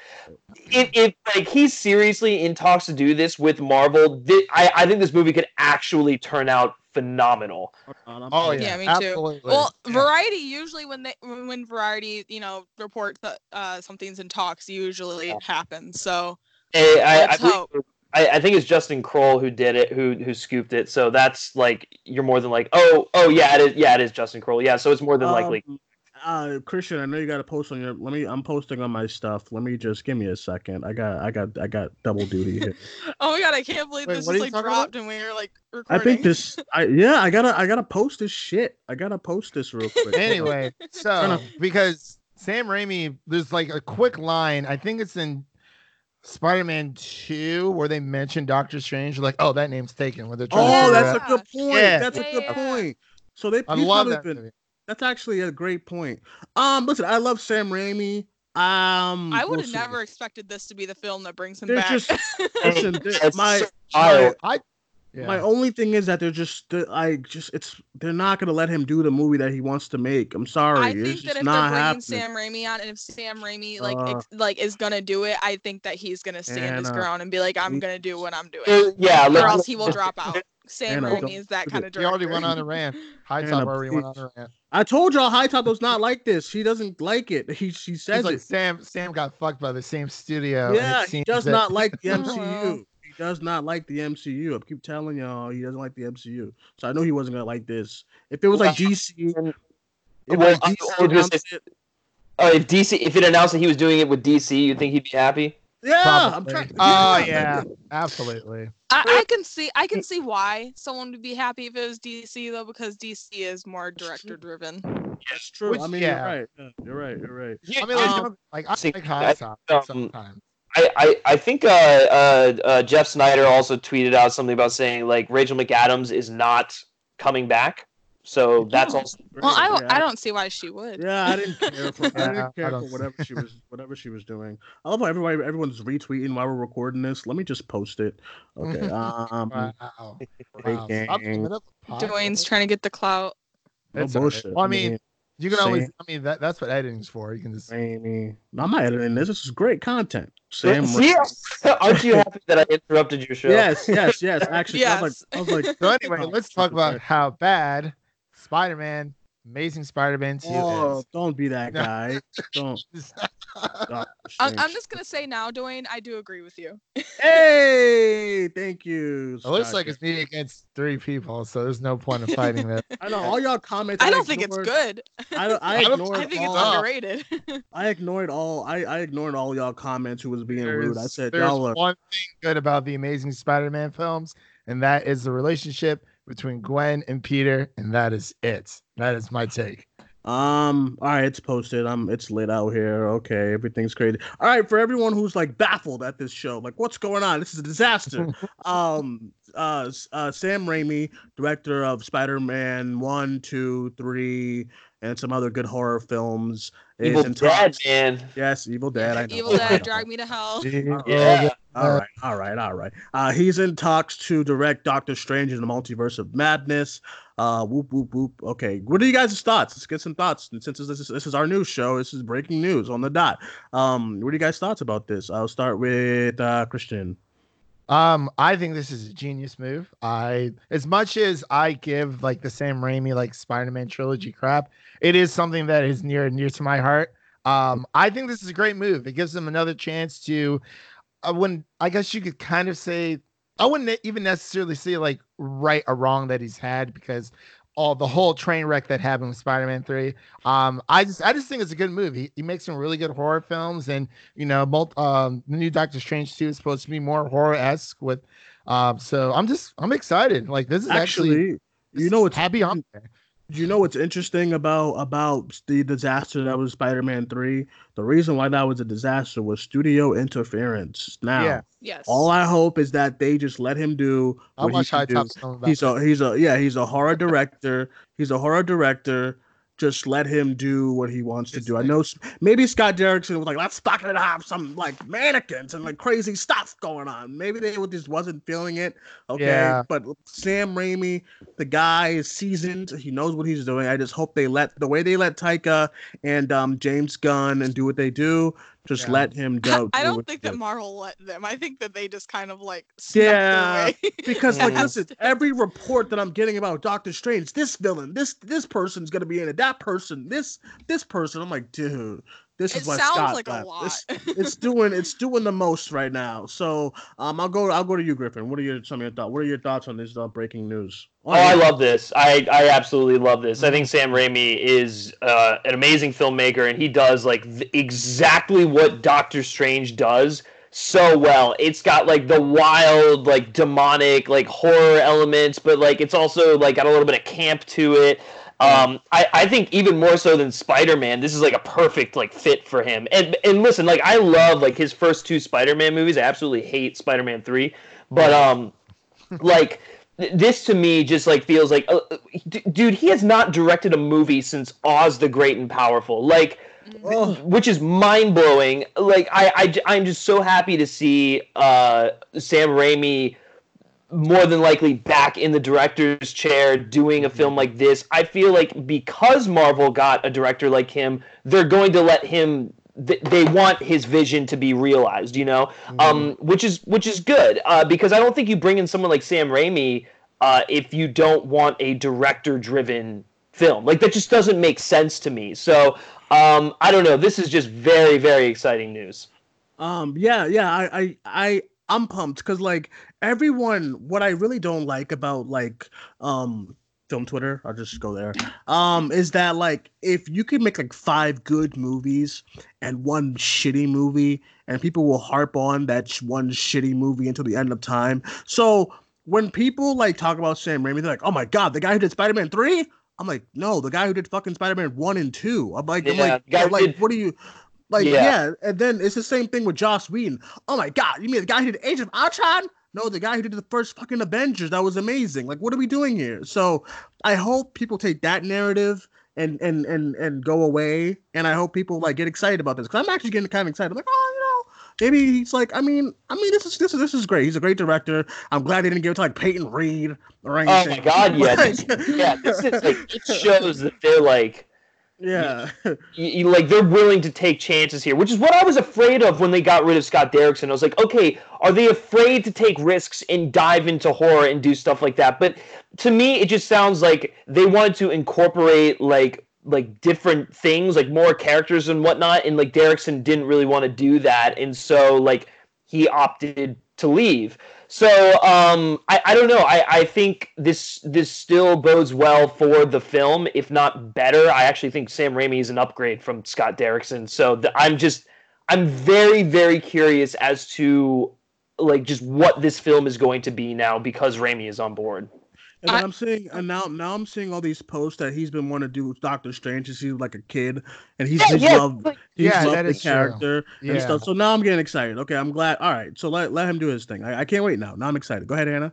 If, if like he's seriously in talks to do this with Marvel, thi- I, I think this movie could actually turn out phenomenal. Oh yeah, Yeah, me too. absolutely. Well, Yeah. Variety usually when they when when Variety you know reports that uh, something's in talks usually happens. So I, I, I, believe- I, I think it's Justin Kroll who did it, who who scooped it. So that's like you're more than like, oh oh yeah, it is yeah it is Justin Kroll. Yeah, so it's more than likely. Um, uh, Christian, I know you got to post on your. Let me. I'm posting on my stuff. Let me just give me a second. I got. I got. I got double duty here. oh my god, I can't believe Wait, this what just like talking about? dropped and we were like recording. I think this. I yeah. I gotta. I gotta post this shit. I gotta post this real quick. Anyway, so because Sam Raimi, there's like a quick line. I think it's in Spider-Man Two where they mentioned Doctor Strange. Like, oh, that name's taken. Where they're trying to Oh, that's out- a good point. Yeah. That's a good Yeah. point. So they. I he's love that been- movie. That's actually a great point. Um, listen, I love Sam Raimi. Um, I would we'll have see. never expected this to be the film that brings him They're back. just listen. they're- It's my my. I, yeah. my only thing is that they're just they're, I just it's they're not gonna let him do the movie that he wants to make. I'm sorry, I it's think just that if they're not bringing happening. Sam Raimi on, and if Sam Raimi like Uh, ex- like is gonna do it, I think that he's gonna stand his ground and be like, I'm gonna do what I'm doing, Uh, yeah, or let's- else he will drop out. Sam Anna, Raimi is that kind it. of he already went on a rant. High Anna, top already went on please. a rant. I told y'all High Top does not like this. He doesn't like it. He she says He's like it. Sam. Sam got fucked by the same studio. Yeah, he does that- not like the MCU. Well. He does not like the MCU. I keep telling y'all he doesn't like the MCU. So I know he wasn't gonna like this. If it was like Well, DC, if well, like DC I was gonna it, Uh, if DC, if it announced that he was doing it with DC, you'd think he'd be happy. Yeah, I'm trying. Oh yeah, absolutely. I, I can see I can see why someone would be happy if it was DC though, because DC is more director driven. That's true. Which- I mean, yeah. you're right. Yeah, you're right. You're right. Yeah, I mean, like, Um, don't- like I see, like I- hot sauce um, sometimes. I, I, I think uh, uh, uh, Jeff Sneider also tweeted out something about saying like Rachel McAdams is not coming back. So that's Yeah. also Well, I don't Yeah, I don't see why she would. Yeah, I didn't care for Yeah, I didn't care don't for whatever she was whatever she was doing. I love how everybody everyone's retweeting while we're recording this. Let me just post it. Okay. Um Wow. wow. Breaking. Stop giving up the pod. Duane's trying to get the clout. no It's all right. bullshit. Well, I mean, you can always. Same. I mean, that that's what editing's for. You can just. Amy. No, I'm not editing this. This is great content. Sam See, aren't you happy that I interrupted your show? Yes, yes, yes. Actually, I was like, I was like, So anyway, let's talk about how bad Spider-Man, Amazing Spider-Man Two oh, is. don't be that guy. Don't. Doctor I'm, I'm just gonna say now, Duane, I do agree with you. Hey, thank you. It looks like it's me against three people, so there's no point in fighting that. I know all y'all comments. I don't think it's good. I, don't- I I don't- ignored I think it's all. up. underrated. I ignored all. I, I ignored all y'all comments who was being rude. I said there's y'all are. one thing good about the Amazing Spider-Man films, and that is the relationship between Gwen and Peter, and that is it. That is my take. Um. All right, it's posted. Um, it's lit out here. Okay, everything's crazy. All right, for everyone who's like baffled at this show, like what's going on? This is a disaster. um. Uh, uh. Sam Raimi, director of Spider-Man one, two, three, and some other good horror films, Evil in Dead, talks. man. Yes, Evil Dead. I know. Evil I Dead, drag me to hell. Yeah. All right, all right, all right. Uh, he's in talks to direct Doctor Strange in the Multiverse of Madness. Uh, whoop whoop whoop. Okay, what are you guys' thoughts? Let's get some thoughts. And since this is this is our news show, this is breaking news on the dot. Um, what are you guys' thoughts about this? I'll start with uh, Christian. Um, I think this is a genius move. I, as much as I give like the Sam Raimi like Spider-Man trilogy crap, it is something that is near and near to my heart. Um, I think this is a great move. It gives them another chance to, uh, when I guess you could kind of say, I wouldn't even necessarily say like right or wrong that he's had because all the whole train wreck that happened with Spider-Man Three. Um, I just I just think it's a good movie. He, he makes some really good horror films, and you know, mul- um, the new Doctor Strange two is supposed to be more horror esque with. Um, so I'm just I'm excited. Like this is actually, Actually, this you know what's happy on there. You know what's interesting about about the disaster that was Spider-Man three. The reason why that was a disaster was studio interference. Now, Yeah. Yes. all I hope is that they just let him do I'll what he watch High do. Top Stone about he's a he's a yeah he's a horror director he's a horror director just let him do what he wants to It's do. I know maybe scott derrickson was like let's fucking have some like mannequins and like crazy stuff going on. Maybe they just wasn't feeling it. Okay. Yeah. but sam Raimi, the guy is seasoned. He knows what he's doing. I just hope they let the way they let taika and um james gunn and do what they do just Yeah. let him go I do don't think that does. Marvel let them. I think that they just kind of like snuck Yeah, because like Yeah. listen every report that i'm getting about doctor strange this villain this this person's gonna be in it that person this this person i'm like dude this it is what sounds Scott like a left. lot. This- it's doing it's doing the most right now so um i'll go i'll go to you griffin what are your some of your thoughts what are your thoughts on this uh, breaking news Oh, I love this. I, I absolutely love this. I think Sam Raimi is uh, an amazing filmmaker, and he does like th- exactly what Doctor Strange does so well. It's got like the wild, like demonic, like horror elements, but like it's also like got a little bit of camp to it. Um, I, I think even more so than Spider Man, this is like a perfect like fit for him. And and listen, like I love like his first two Spider Man movies. I absolutely hate Spider Man three, but um, like this to me just like feels like uh, uh, d- dude he has not directed a movie since oz the great and powerful like Oh. which is mind-blowing like I, I i'm just so happy to see uh sam raimi more than likely back in the director's chair doing a film like this. I feel like because marvel got a director like him they're going to let him they want his vision to be realized you know? Um which is which is good uh because i don't think you bring in someone like sam raimi uh if you don't want a director driven film. Like that just doesn't make sense to me. So um i don't know. This is just very very exciting news. Um, yeah, yeah, I, I, I, I'm pumped because like everyone, what I really don't like about like um film Twitter. I'll just go there. Um, is that like if you can make like five good movies and one shitty movie, and people will harp on that one shitty movie until the end of time. So when people like talk about Sam Raimi, they're like, "Oh my god, the guy who did Spider Man 3? I'm like, "No, the guy who did fucking Spider Man one and two. I'm like, I'm like, yeah, like, did- what are you? Like, Yeah. yeah. and then it's the same thing with Joss Whedon. Oh my god, you mean the guy who did Age of Ultron? No, the guy who did the first fucking Avengers. That was amazing. Like, what are we doing here? So, I hope people take that narrative and and and and go away. And I hope people like get excited about this because I'm actually getting kind of excited. I'm like, oh, you know, maybe he's like, I mean, I mean, this is this is this is great. He's a great director. I'm glad they didn't give it to like Peyton Reed or anything. Oh my god, yeah, this, yeah. This is like it shows that they're like yeah, you, you- like they're willing to take chances here, which is what I was afraid of when they got rid of Scott Derrickson. I was like, okay, are they afraid to take risks and dive into horror and do stuff like that? But to me, it just sounds like they wanted to incorporate like like different things, like more characters and whatnot, and like Derrickson didn't really want to do that, and so like he opted to leave. So um, I, I don't know. I, I think this this still bodes well for the film, if not better. I actually think Sam Raimi is an upgrade from Scott Derrickson. So the, I'm just I'm very very curious as to like just what this film is going to be now because Raimi is on board. And then I- I'm seeing, and now now I'm seeing all these posts that he's been wanting to do with Doctor Strange since he was like a kid, and he's, Yeah, he's yeah, loved like- he's Yeah, loved that the is true. character and Yeah. stuff. So now I'm getting excited. Okay, I'm glad. All right, so let let him do his thing. I, I can't wait now. Now I'm excited. Go ahead, Hannah.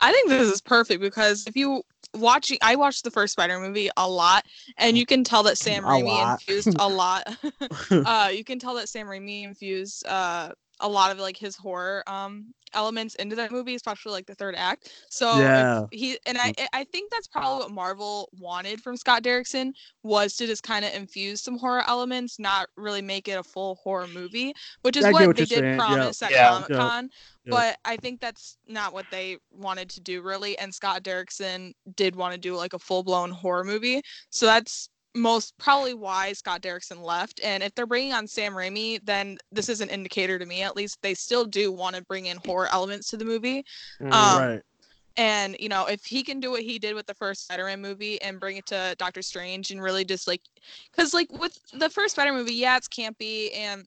I think this is perfect because if you watching, I watched the first Spider movie a lot, and you can tell that Sam A Raimi lot. infused a lot. uh, you can tell that Sam Raimi infused uh, a lot of like his horror um elements into that movie, especially like the third act. So Yeah. he and I I think that's probably what Marvel wanted from Scott Derrickson was to just kind of infuse some horror elements, not really make it a full horror movie, which is what, what they did saying, yeah. promise at Yeah. Comic Con. Yeah. But I think that's not what they wanted to do really. And Scott Derrickson did want to do like a full blown horror movie. So that's most probably why Scott Derrickson left. And if they're bringing on Sam Raimi, then this is an indicator to me, at least, they still do want to bring in horror elements to the movie. Mm. Um, right. And you know, if he can do what he did with the first Spider-Man movie and bring it to Doctor Strange and really just like, because like with the first Spider-Man movie, yeah, it's campy and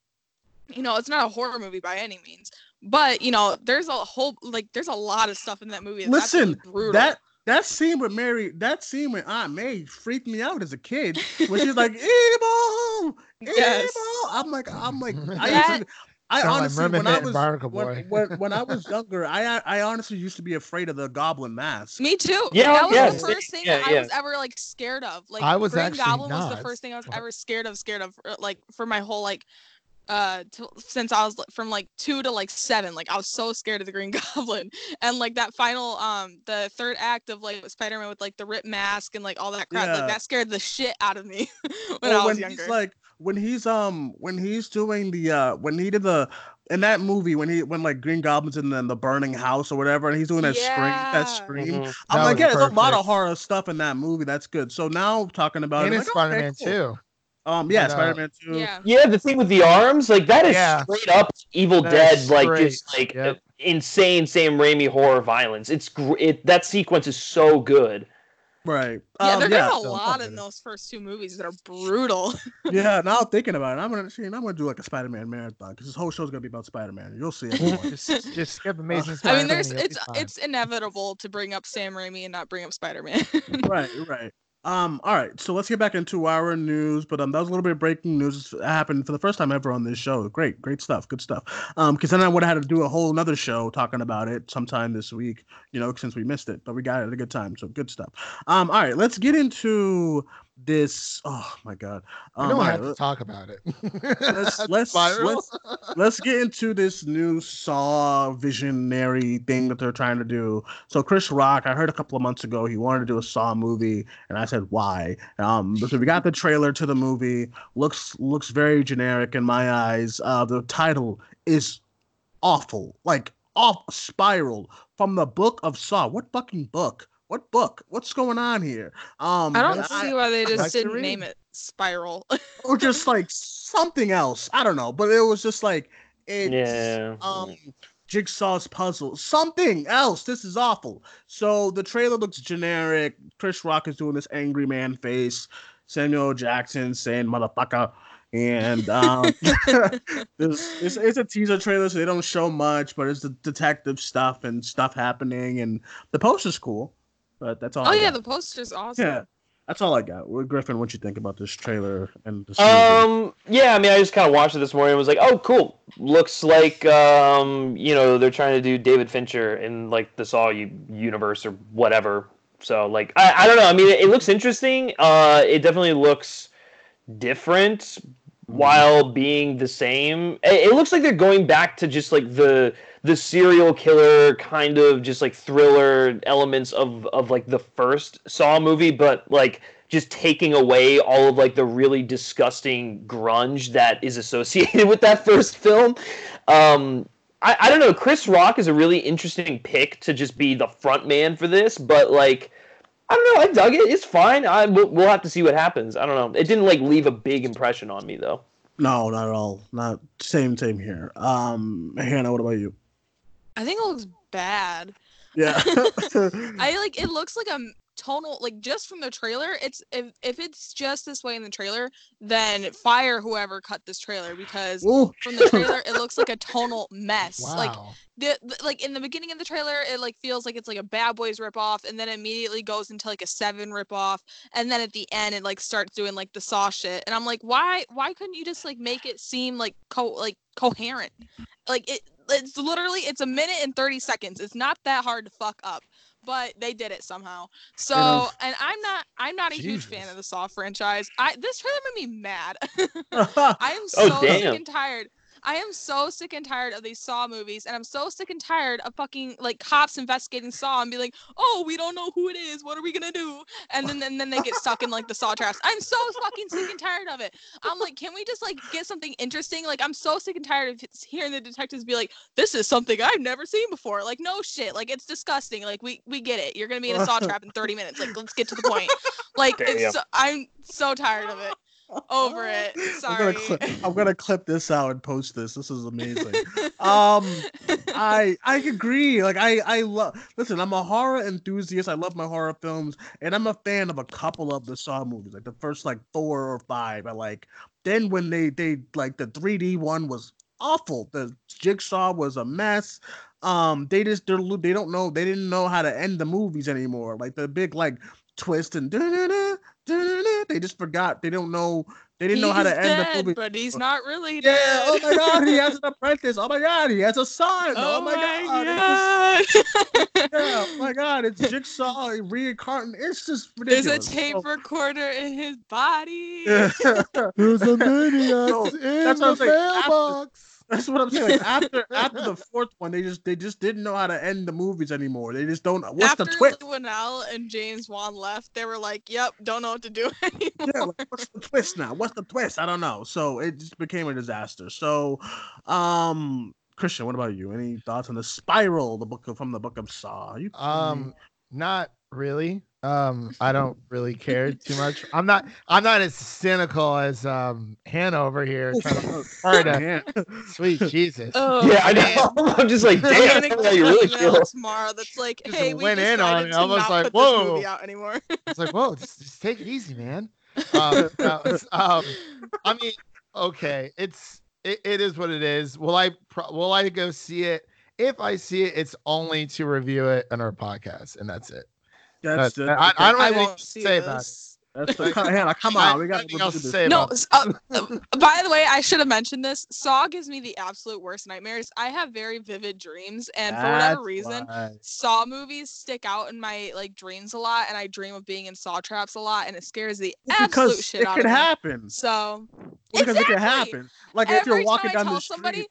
you know it's not a horror movie by any means, but you know there's a whole like there's a lot of stuff in that movie. That's Listen. That that scene with Mary, that scene with Aunt May freaked me out as a kid. When she's like evil, Yes. evil. I'm like, I'm like, I, That- used to, I Sound like honestly, when I was when, when, when I was younger, I I honestly used to be afraid of the Goblin mask. Me too. Yeah, that was yeah, the first thing yeah, that yeah. I was ever like scared of. Like I was Green actually Goblin was the first thing I was ever scared of, scared of uh, like for my whole like uh t- since I was from like 2 to like 7 like I was so scared of the Green Goblin and like that final um the third act of like Spider-Man with like the rip mask and like all that crap Yeah. like that scared the shit out of me when Or I was when younger. he's like when he's um when he's doing the uh when he did the in that movie when he when like Green Goblin's in the, in the burning house or whatever and he's doing that scream that Yeah. scream. Mhm. I'm That like, was yeah, there's a lot of horror stuff in that movie. That's good. So now talking about and it, it's like, Spider-Man cool. too. Um, yeah, uh, Spider-Man two. yeah Yeah, the thing with the arms, like that is Yeah. straight up Evil That Dead, like just like yep. uh, insane Sam Raimi horror violence. It's gr- it that sequence is so good. Right. yeah Um, there's yeah. a so- lot in those first two movies that are brutal yeah. Now thinking about it, I'm gonna see. I'm gonna do like a Spider-Man marathon because this whole show's gonna be about Spider-Man. You'll see. everyone. just, just skip Amazing I Spider-Man. mean there's it's it's inevitable to bring up Sam Raimi and not bring up Spider-Man right. Right. Um. All right. So let's get back into our news. But um, that was a little bit of breaking news. It happened for the first time ever on this show. Great. Great stuff. Good stuff. Um. Because then I would have had to do a whole another show talking about it sometime this week. You know, since we missed it, but we got it at a good time. So good stuff. Um. All right. Let's get into this. Oh my God. We Um, don't have right, to talk about it. let's let's let's let's get into this new Saw visionary thing that they're trying to do. So Chris Rock, I heard a couple of months ago he wanted to do a Saw movie, and I said why. Um, so we got the trailer to the movie. looks looks very generic in my eyes. Uh, the title is awful, like off spiral from the book of Saw. What fucking book? What book? What's going on here? Um, I don't I- see why they just to didn't name it Spiral. or just like something else. I don't know, but it was just like it. Yeah. Um, Jigsaw's puzzle, something else. This is awful. So the trailer looks generic. Chris Rock is doing this angry man face. Samuel Jackson saying "motherfucker," and um, this it's, it's a teaser trailer, so they don't show much, but it's the detective stuff and stuff happening, and the poster's cool. But that's all. Oh I yeah, got. the poster's awesome. yeah, that's all I got. Well, Griffin, what you think about this trailer and this movie? Um, yeah, I mean, I just kind of watched it this morning and was like, oh, cool. Looks like, um, you know, they're trying to do David Fincher in like the Saw universe or whatever. So, like, I, I don't know. I mean, it, it looks interesting. Uh, it definitely looks different while being the same. It, it looks like they're going back to just like the the serial killer kind of just like thriller elements of of like the first Saw movie, but like just taking away all of like the really disgusting grunge that is associated with that first film. Um, I, I don't know. Chris Rock is a really interesting pick to just be the front man for this, but like. I don't know. I dug it. It's fine. I we'll, we'll have to see what happens. I don't know. It didn't like leave a big impression on me though. No, not at all. Not same, same here. Um, Hannah, what about you? I think it looks bad. Yeah. I like it looks like a tonal like just from the trailer it's if, if it's just this way in the trailer then fire whoever cut this trailer because Ooh. from the trailer it looks like a tonal mess Wow. like the, the- like in the beginning of the trailer it like feels like it's like a bad boys ripoff and then immediately goes into like a seven ripoff and then at the end it like starts doing like the saw shit and i'm like why why couldn't you just like make it seem like co like coherent like it it's literally it's a minute and 30 seconds. It's not that hard to fuck up but they did it somehow. So and i'm not i'm not a huge fan of the saw franchise. I this trailer made me mad. I am so Oh, sick damn. and tired. I am so sick and tired of these Saw movies, and I'm so sick and tired of fucking like cops investigating Saw and be like, "Oh, we don't know who it is. What are we gonna do?" And then and then they get stuck in like the Saw traps. I'm so fucking sick and tired of it. I'm like, can we just like get something interesting? Like, I'm so sick and tired of hearing the detectives be like, "This is something I've never seen before." Like, no shit. Like, it's disgusting. Like, we we get it. You're gonna be in a Saw trap in 30 minutes. Like, let's get to the point. Like, it's so, I'm so tired of it. Over it. I'm Sorry. gonna, clip, I'm gonna clip this out and post this. This is amazing. um, I I agree. Like I I love. Listen, I'm a horror enthusiast. I love my horror films, and I'm a fan of a couple of the Saw movies. Like the first like four or five. I like. Then when they they like the 3D one was awful. The Jigsaw was a mess. Um, they just they're, they don't know they didn't know how to end the movies anymore. Like the big like twist and da-da-da, da-da-da, they just forgot. They don't know. They didn't know how to He's end the movie. but he's not really dead. Yeah. Oh my God. He has an apprentice. Oh my God. He has a son. Oh, oh my, God. It's just- God. yeah. Oh my God. It's Jigsaw reincarnated. It's just ridiculous. There's a tape So- recorder in his body. Yeah. There's a maniac No, in that's the what I'm. After- mailbox. That's what I'm saying. Like after after the fourth one, they just they just didn't know how to end the movies anymore. They just don't. What's After the twist? Whannell and James Wan left, they were like, "Yep, don't know what to do anymore." yeah, like, what's the twist now? What's the twist? I don't know. So it just became a disaster. So, um, Christian, what about you? Any thoughts on the Spiral, the book of, from the Book of Saw? You Um, not really. Um, I don't really care too much. I'm not. I'm not as cynical as um Hannah over here. Trying to her to, sweet Jesus. Oh, yeah, I know. I'm just like, I'm damn, gonna how you really email feel. tomorrow that's like, Just "Hey, we went in on decided it. I was like, "Whoa." out anymore." It's like, whoa, just, just take it easy, man. Um, no, um, I mean, okay, it's it, it is what it is. Will I pro- will I go see it? If I see it, it's only to review it on our podcast, and that's it. That's, But that's, I, I don't I have anything to see say about it. that's the Hannah, come I on. We got to say No, about it. s- uh, uh, by the way, I should have mentioned this. Saw gives me the absolute worst nightmares. I have very vivid dreams, and for whatever reason, why. Saw movies stick out in my like dreams a lot, and I dream of being in Saw traps a lot, and it scares the absolute because shit it out could of me. it happen. So Because it could happen. Like if you're walking time I down tell the street. somebody,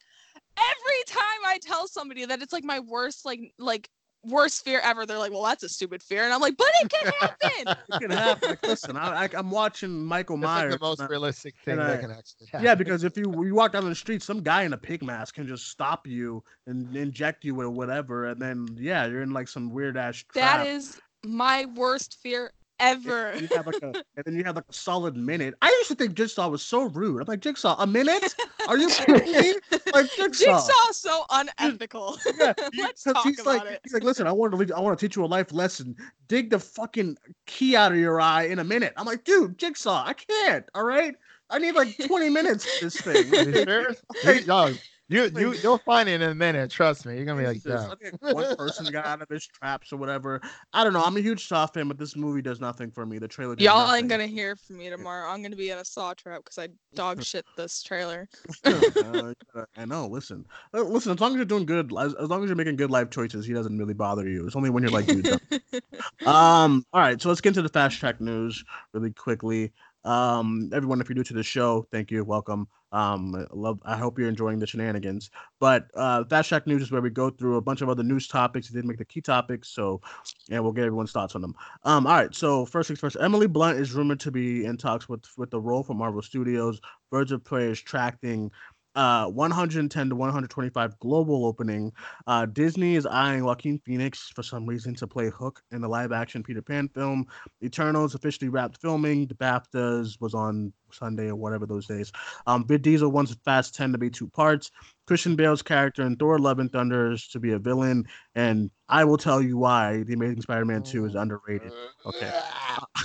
every time I tell somebody that it's like my worst like like worst fear ever, they're like, "Well, that's a stupid fear," and I'm like, "But it can happen." It can happen. Like, listen, I, I, I'm watching Michael It's like Myers. the most I- realistic thing and that can actually happen. Yeah, because if you you walk down the street, some guy in a pig mask can just stop you and inject you with whatever, and then yeah, you're in like some weird ass trap. that is my worst fear ever. And you have like a, and then you have like a solid minute. I used to think Jigsaw was so rude. I'm like, Jigsaw, a minute? Are you kidding me? Like Jigsaw. Jigsaw's so unethical. Yeah, Let's 'cause talk he's about like, it. He's like, listen, I want to leave, I want to teach you a life lesson. Dig the fucking key out of your eye in a minute. I'm like, dude, Jigsaw, I can't. All right, I need like 20 minutes for this thing. You sure? You- yo, you you you'll find it in a minute. Trust me. You're gonna be like, Jesus, yeah. One person got out of his traps or whatever. I don't know. I'm a huge Saw fan, but this movie does nothing for me. The trailer. Y'all nothing. ain't gonna hear from me tomorrow. I'm gonna be in a saw trap because I dog shit this trailer. Uh, I know. Listen, Uh, listen. As long as you're doing good, as, as long as you're making good life choices, he doesn't really bother you. It's only when you're like, dude. um. All right. So let's get into the fast track news really quickly. Um. Everyone, if you're new to the show, thank you. Welcome. Um. Love. I hope you're enjoying the shenanigans. But uh, fast track news is where we go through a bunch of other news topics. We didn't make the key topics, so and we'll get everyone's thoughts on them. Um. All right. So first things first. Emily Blunt is rumored to be in talks with with the role for Marvel Studios. Birds of Prey is tracking uh 110 to 125 global opening. Uh Disney is eyeing Joaquin Phoenix for some reason to play Hook in the live action Peter Pan film. Eternals officially wrapped filming. The BAFTAs was on Sunday or whatever those days. Um Vin Diesel wants Fast 10 to be two parts. Christian Bale's character in Thor Love and Thunder is to be a villain, and I will tell you why The Amazing Spider-Man 2 is underrated. Okay.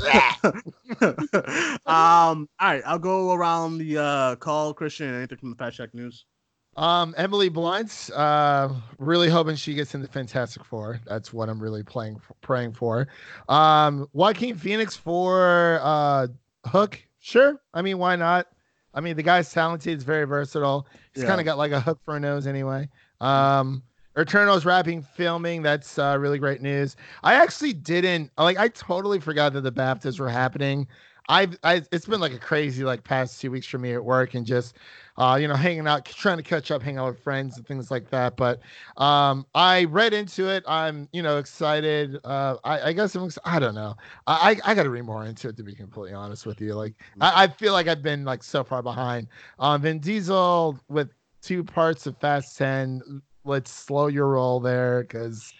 um, all right, I'll go around the uh call. Christian, anything from the Fast Track News? Um, Emily Blunt, uh, really hoping she gets into Fantastic Four. That's what I'm really playing, praying for. Um, Joaquin Phoenix for uh, Hook, sure. I mean, why not? I mean, the guy's talented. He's very versatile. He's Yeah. kind of got like a hook for a nose anyway. Um, Eternals wrapping filming. That's uh, really great news. I actually didn't like. I totally forgot that the BAFTAs were happening. I've, I, it's been like a crazy like past two weeks for me at work and just, uh, you know, hanging out, trying to catch up, hang out with friends and things like that. But um, I read into it. I'm, you know, excited. Uh, I, I guess I'm, ex- I don't know. I, I, I got to read more into it to be completely honest with you. Like, I, I feel like I've been like so far behind. Um, Vin Diesel with two parts of Fast 10. Let's slow your roll there because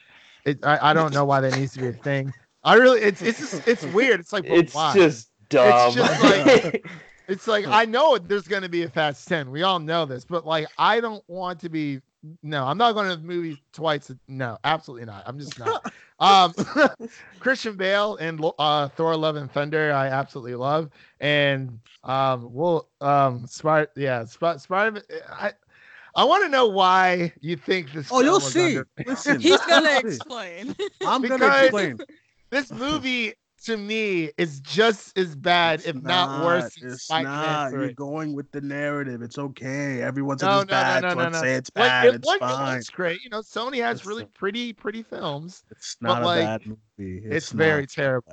it, I, I don't know why that needs to be a thing. I really, it's, it's, just, it's weird. It's like, it's why? just dumb. just like- It's like I know there's going to be a Fast Ten. We all know this, but like I don't want to be. No, I'm not going to the movies twice. No, absolutely not. I'm just not. um, Christian Bale and uh, Thor: Love and Thunder, I absolutely love, and um, we'll um, Spider, yeah, Sp- Spider. I I want to know why you think this. Oh, you'll see. under- Listen, He's gonna explain. I'm gonna explain. this movie to me is just as bad, It's if not, worse. than It's not. 3. You're going with the narrative. It's okay. Everyone's in No, no, no, no, no, let's no. say it's Like, bad. it, it's one- fine. It's great. You know, Sony has It's really pretty, pretty films. It's not a like, bad movie. It's, not very bad. terrible.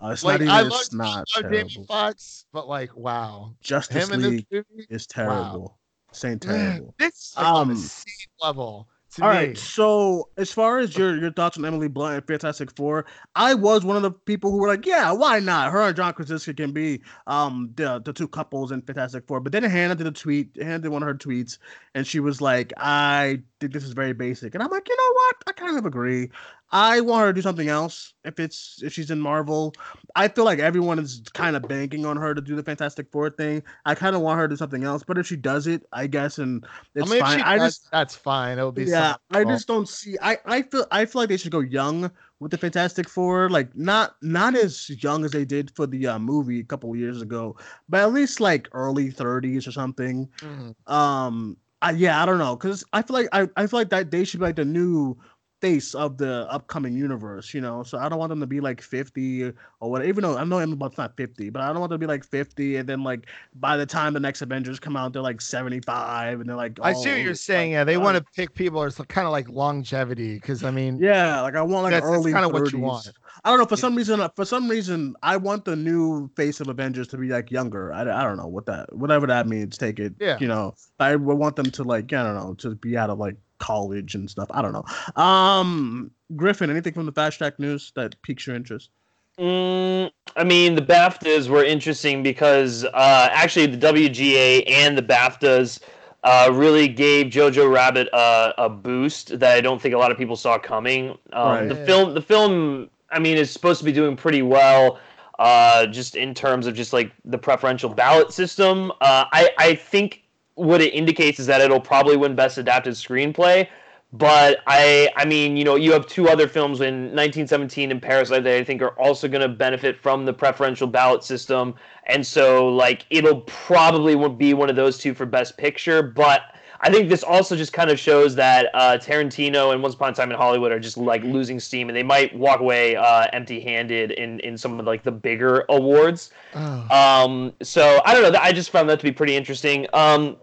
Uh, it's like not even. I it's love, not I love Jamie. Foxx, but like, wow, Justice him this League movie, is terrible. Saying man, terrible. it's like on the Um, same level to All me. right. So as far as your your thoughts on Emily Blunt and Fantastic Four, I was one of the people who were like, yeah, why not? Her and John Krasinski can be um the the two couples in Fantastic Four. But then Hannah did a tweet. Hannah did one of her tweets, and she was like, I think this is very basic. And I'm like, you know what? I kind of agree. I want her to do something else if it's if she's in Marvel. I feel like everyone is kind of banking on her to do the Fantastic Four thing. I kind of want her to do something else. But if she does it, I guess, and it's I mean, fine. she I does, just that's fine. It'll be yeah, I just don't see. I I feel I feel like they should go young with the Fantastic Four, like not not as young as they did for the uh, movie a couple of years ago, but at least like early thirties or something. Mhm. Um, I, yeah, I don't know, cause I feel like I, I feel like that they should be like the new face of the upcoming universe, you know. So I don't want them to be like fifty or what. Even though I know Emma Blunt's not fifty, but I don't want them to be like fifty, and then like by the time the next Avengers come out, they're like seventy five, and they're like. I see what oh, you're saying. Yeah, they want to pick people as kind of like longevity because I mean, Yeah, like I want like That's- that's early kinda what you want. I don't know. For Yeah. some reason, for some reason, I want the new face of Avengers to be like younger. I, I don't know what that, whatever that means. Take it. Yeah. You know, I would want them to like, I don't know, to be out of like college and stuff. I don't know. Um, Griffin, anything from the Fast Track news that piques your interest? Mm, I mean, the BAFTAs were interesting because uh, actually the WGA and the BAFTAs uh, really gave Jojo Rabbit a, a boost that I don't think a lot of people saw coming. Um, Right. The film, the film I mean, is supposed to be doing pretty well. Uh, just in terms of just like the preferential ballot system, uh, I I think what it indicates is that it'll probably win Best Adapted Screenplay. But I, I mean, you know, you have two other films in 1917 and Parasite that I think are also going to benefit from the preferential ballot system, and so like it'll probably be one of those two for Best Picture. But I think this also just kind of shows that uh, Tarantino and Once Upon a Time in Hollywood are just like losing steam, and they might walk away uh, empty-handed in in some of like the bigger awards. Oh. Um, so I don't know. I just found that to be pretty interesting. Um,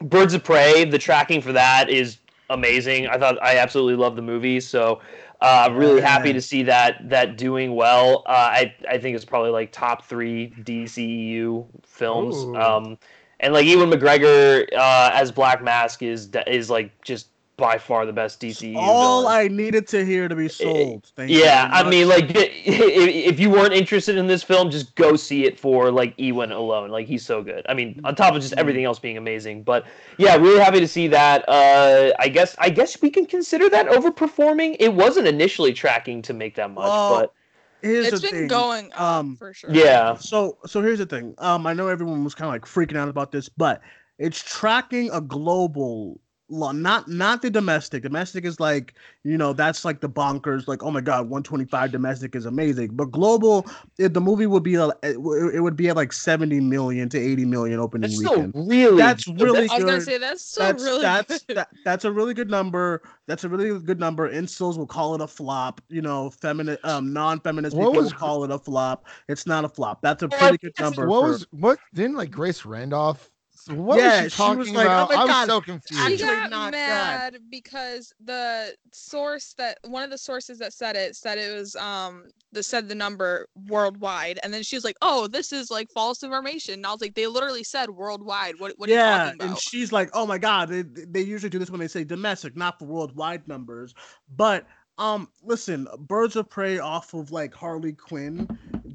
Birds of Prey, the tracking for that is amazing. I thought I absolutely love the movie, so uh, really happy to see that that doing well. Uh, I I think it's probably like top three DCEU films. Um, and like Ewan McGregor uh, as Black Mask is is like just by far the best DCEU. All villain. I needed to hear to be sold. Thank Yeah, very I mean, like, if, if you weren't interested in this film, just go see it for like Ewan alone. Like, he's so good. I mean, on top of Mm-hmm. just everything else being amazing. But yeah, really happy to see that. Uh, I guess I guess we can consider that overperforming. It wasn't initially tracking to make that much, Well, but here's It's the been thing. going up um, for sure. yeah, So so here's the thing. Um, I know everyone was kind of like freaking out about this, but it's tracking a global law, not not the domestic. Domestic is like you know that's like the bonkers. Like oh my god, 125 domestic is amazing. But global, it, the movie would be a- it, would be at like 70 million to 80 million opening that's still weekend. really That's really good. really I was gonna say that's so that's really that's good. that, that's a really good number. That's a really good number. Incels will call it a flop. You know, feminine, um, non-feminist What people was will call it a flop. It's not a flop. That's a pretty good number. What for- was what? Didn't like Grace Randolph? What Yeah, was she she talking was like, "Oh about? my I was God, so confused. Actually got not good. mad because the source that one of the sources that said it said it was um that said the number worldwide, and then she was like, "Oh, this is like false information." And I was like, "They literally said worldwide. What what are you yeah, talking about?" and she's like, "Oh my god, they they usually do this when they say domestic, not for worldwide numbers." But um, listen, Birds of Prey off of like Harley Quinn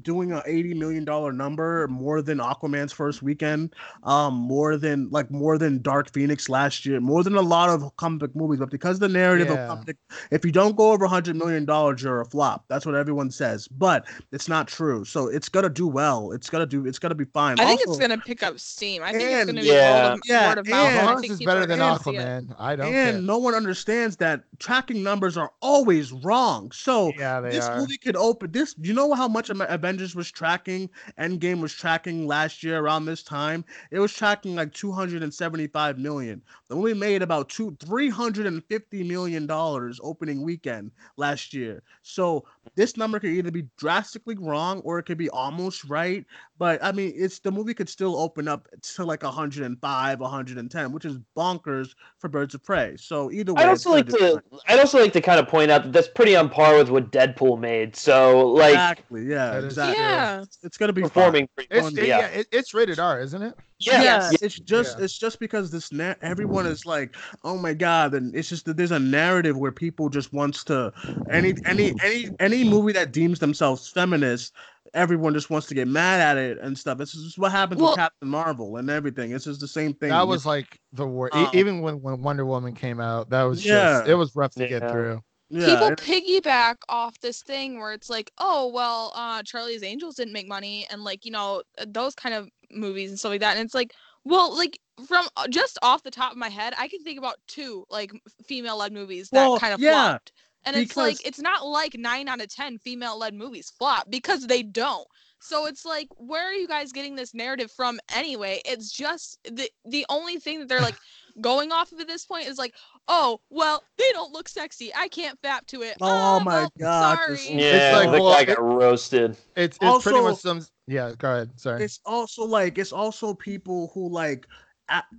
doing a eighty million dollar number, more than Aquaman's first weekend, um, more than like more than Dark Phoenix last year, more than a lot of comic book movies. But because the narrative Yeah. of comic, if you don't go over hundred million dollars, you're a flop. That's what everyone says, but it's not true. So it's gonna do well. It's gonna do. It's gonna be fine. I think it's gonna pick up steam. I think it's gonna be Yeah. word of, Yeah, word of mouth. and- and I As long as think it's better than gonna see it. Aquaman, I don't and care. no one understands that tracking numbers are always wrong. So Yeah, this are. movie could open this. You know how much Avengers was tracking? Endgame was tracking last year around this time. It was tracking like 275 million. The movie made about two 350 million dollars opening weekend last year. So this number could either be drastically wrong or it could be almost right. But I mean, it's the movie could still open up to like 105, 110, which is bonkers for Birds of Prey. So either way, I'd also like to I'd also like to kind of point out that that's pretty on par with what Deadpool made. So like exactly, yeah, exactly. Yeah. It's gonna be performing pretty It's, on- it- yeah. yeah, it- it's rated R, isn't it? Yeah, Yes. it's just Yeah. it's just because this na- everyone is like, oh my god, and it's just that there's a narrative where people just wants to any any any any movie that deems themselves feminist, everyone just wants to get mad at it and stuff. This is what happens Well- with Captain Marvel and everything. It's just the same thing. That was like the worst. Um, even when, when Wonder Woman came out, that was Yeah. just it was rough to get through. yeah, People and- piggyback off this thing where it's like, oh well, uh, Charlie's Angels didn't make money, and like you know those kind of movies and stuff like that. And it's like, well, like from uh, just off the top of my head, I can think about two like female-led movies that Well, kind of yeah, flopped. And it's like it's not like nine out of ten female-led movies flop because they don't. So it's like, where are you guys getting this narrative from anyway? It's just the the only thing that they're like going off of at this point is like, oh well, they don't look sexy. I can't fap to it. Oh ah, my well, God, Sorry. this- Yeah, like, the well, guy it- got roasted. It's it's pretty much some. Yeah, go ahead. Sorry. it's also like it's also people who like a-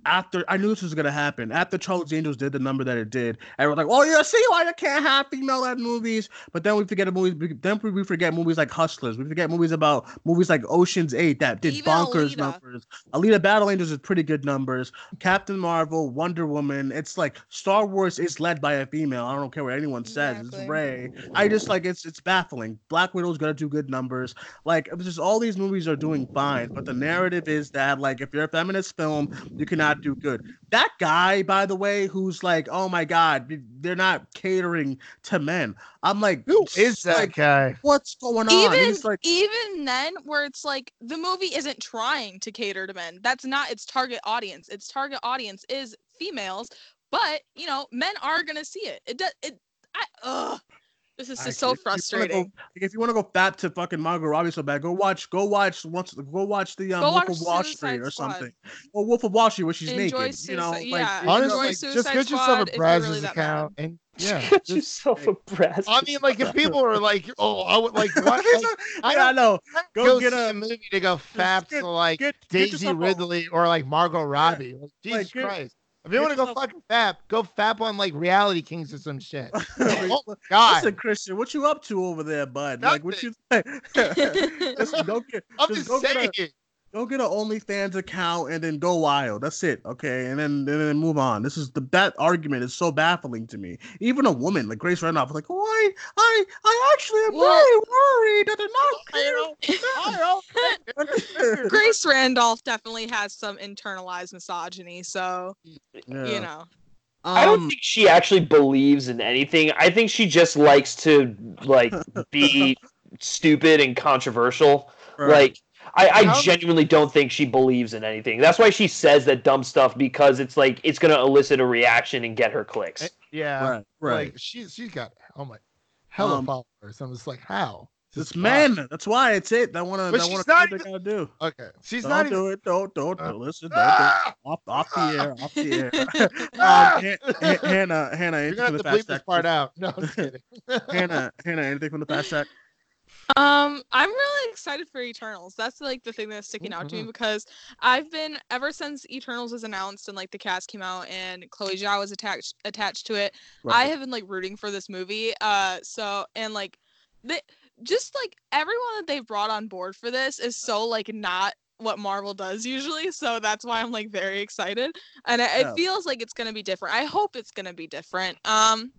after I knew this was gonna happen. After Charlie's Angels did the number that it did, everyone's like, "Oh yeah, see why you can't have female-led movies." But then we forget movies. Then we forget movies like Hustlers. We forget movies about movies like Ocean's Eight that did Even bonkers Alita. numbers. Alita Battle Angels is pretty good numbers. Captain Marvel, Wonder Woman. It's like Star Wars is led by a female. I don't care what anyone says. It's Rey. I just like it's it's baffling. Black Widow's gonna do good numbers. Like it's just all these movies are doing fine, but the narrative is that like if you're a feminist film, you cannot do good. That guy, by the way, who's like, oh my god, they're not catering to men. I'm like, Who is that like, guy? What's going on? even He's like, even then where it's like the movie isn't trying to cater to men that's not its target audience its target audience is females but you know men are gonna see it it does it i ugh this is just so if you go- frustrating if you want to go fat to fucking Margot Robbie so bad, go watch, go watch once, go watch the um, Go Wolf watch of Wall Suicide Street or Squad. something, or Wolf of Wall Street where she's Enjoy naked. You know, Suicide- like yeah, you know, enjoy Honestly, like, just get yourself a if really Brazzers that account and yeah. Get yourself a brass. I mean, like if people are like, oh, I would like, what? He's like, yeah, I don't know. go, Go get see a- a movie to go fap get- to like Get, get Daisy yourself Ridley or like Margot Robbie. Like, Jesus get- Christ. If you want to go fucking fap, go fap on like Reality Kings or some shit. oh God. Listen, Christian, what you up to over there, bud? Like, what you? Listen, don't get. I'm just just go get a- Go get an OnlyFans account and then go wild. That's it, okay? And then and then move on. This is the that argument is so baffling to me. Even a woman like Grace Randolph, is like, oh, I, I, I actually am Well- very worried that they're not. grace randolph definitely has some internalized misogyny so Yeah. you know I don't Um, think she actually believes in anything. I think she just likes to like be stupid and controversial. right. Like I, I How- genuinely don't think she believes in anything. That's why she says that dumb stuff because it's like it's gonna elicit a reaction and get her clicks. Eh, Yeah. right, right. Like she's she's got oh my hella Um, followers. I'm just like, how? It's Just why? men. That's why it's it. That want to. But That she's want not to. They gotta do. Okay. She's Don't not even do it. Don't. Don't. Uh, don't listen. Don't. do it. Ah! Off. Off the air. Off the air. Ah! um, Han- Han- Hannah. Hannah. You're gonna from have to bleep this part out. No, I'm just kidding. Hannah. Hannah. Anything from the fast track? Um, I'm really excited for Eternals. That's like the thing that's sticking out to me Mhm. because I've been ever since Eternals was announced and like the cast came out and Chloe Zhao was attached attached to it. I have been like rooting for this movie. Uh, so and like the just like everyone that they've brought on board for this is so like not what Marvel does usually. So that's why I'm like very excited, and it, Yeah. it feels like it's gonna be different. I hope it's gonna be different. Um.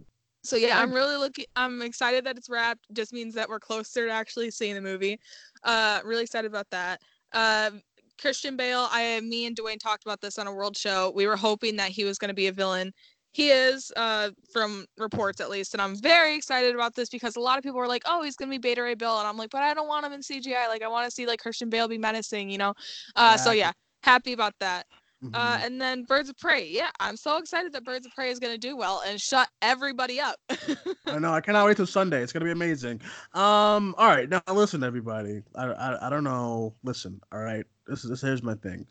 So yeah, I'm really looking. I'm excited that it's wrapped. Just means that we're closer to actually seeing the movie. Uh, really excited about that. Uh, Christian Bale. I, me and Duane talked about this on a world show. We were hoping that he was going to be a villain. He is, uh, from reports at least, and I'm very excited about this because a lot of people were like, "Oh, he's gonna be Beta Ray Bill," and I'm like, "But I don't want him in CGI. Like, I want to see like Christian Bale be menacing, you know." Uh, so yeah, happy about that. Uh, Mhm. and then Birds of Prey. Yeah, I'm so excited that Birds of Prey is gonna do well and shut everybody up. I know. I cannot wait till Sunday. It's gonna be amazing. Um. All right. Now listen, everybody. I. I, I don't know. Listen. All right. This is. This here's my thing.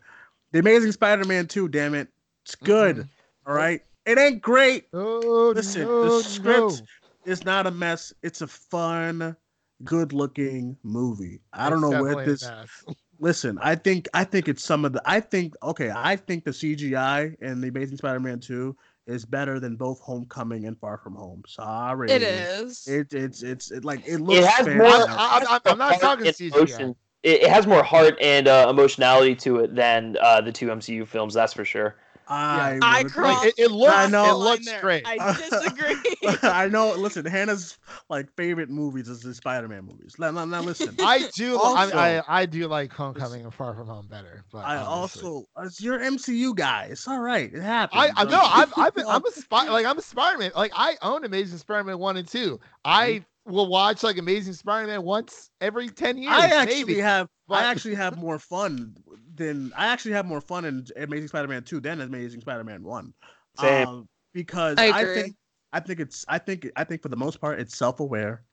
The Amazing Spider-Man 2. Damn it. It's good. Mhm. All right. It ain't great. Oh, Listen, no, the script no. It's not a mess. It's a fun, good-looking movie. I don't know where this. mess. Listen, I think I think it's some of the. I think okay. I think the CGI in the Amazing Spider-Man 2 is better than both Homecoming and Far From Home. Sorry. it is. It, it's it's it, like it looks. It has more. fantastic. I'm- I'm- I'm not talking CGI. emotion. It, it has more heart and uh, emotionality to it than uh, the two MCU films. That's for sure. I, I would crossed Like, it, it looks, I know. it looks great. I disagree. I know. Listen, Hannah's like favorite movies is the Spider-Man movies. Now, now, now listen. I do. Also- I, I I do like Homecoming and Far From Home better. But I obviously. also, as your MCU guy, it's all right. It happens. I, I know I've, I've been, I'm a spy like I'm a Spider-Man like I own Amazing Spider-Man one and two. I mm-hmm. will watch like Amazing Spider-Man once every ten years. I actually maybe. have. but- I actually have more fun than I actually have more fun in Amazing Spider-Man two than Amazing Spider-Man one. Same. Um, because I I, think I think it's I think I think for the most part it's self-aware.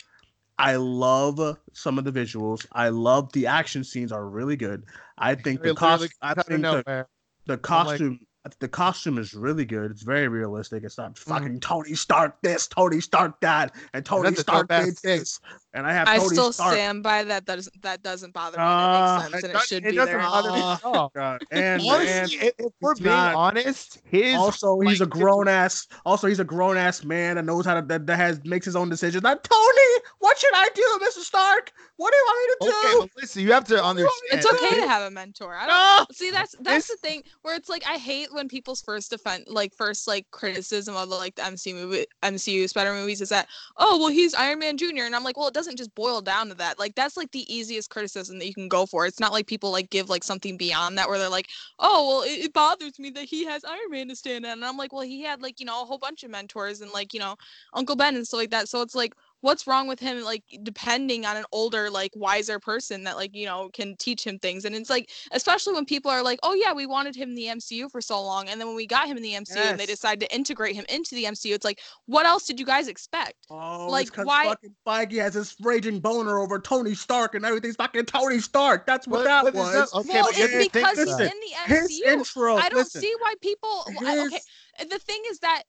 I love some of the visuals. I love the action scenes are really good. I think the It cost. I comes out of think the, nowhere. the like- costume. the costume is really good. It's very realistic. It's not Mm-hmm. fucking Tony Stark this, Tony Stark that, and Tony That's Stark dope-ass did this, and I have I Tony still Stark. stand by that. That doesn't that doesn't bother me. That makes sense, and it does- should it be doesn't there. bother me Ah. at all. God, and, and Honestly, if, if we're being not- honest, his also he's a grown ass. Also he's a grown ass man that knows how to that, that has makes his own decisions. Not Tony. What should I do, Mr. Stark? What do you want me to Okay, do? but listen, you have to understand. It's okay to have a mentor. I don't No! see that's that's the thing where it's like I hate when people's first defense like first like criticism of the like the MCU movie MCU Spider Man movies is that oh well he's Iron Man Jr. and I'm like well it doesn't doesn't just boil down to that. Like that's like the easiest criticism that you can go for. It's not like people like give like something beyond that where they're like, oh well, it, it bothers me that he has Iron Man to stand on. And I'm like, well, he had like you know a whole bunch of mentors and like you know Uncle Ben and stuff like that. So it's like, what's wrong with him like depending on an older like wiser person that like you know can teach him things and it's like especially when people are like oh yeah we wanted him in the mcu for so long and then when we got him in the mcu and they Yes. decided to integrate him into the mcu it's like what else did you guys expect Oh, Like, it's 'cause why- fucking Feige has this raging boner over Tony Stark and everything's fucking Tony Stark. That's what, What- that what is was. that? Okay, well but you it's think because he's that- in the His mcu intro. i don't listen, see why people I- okay the thing is that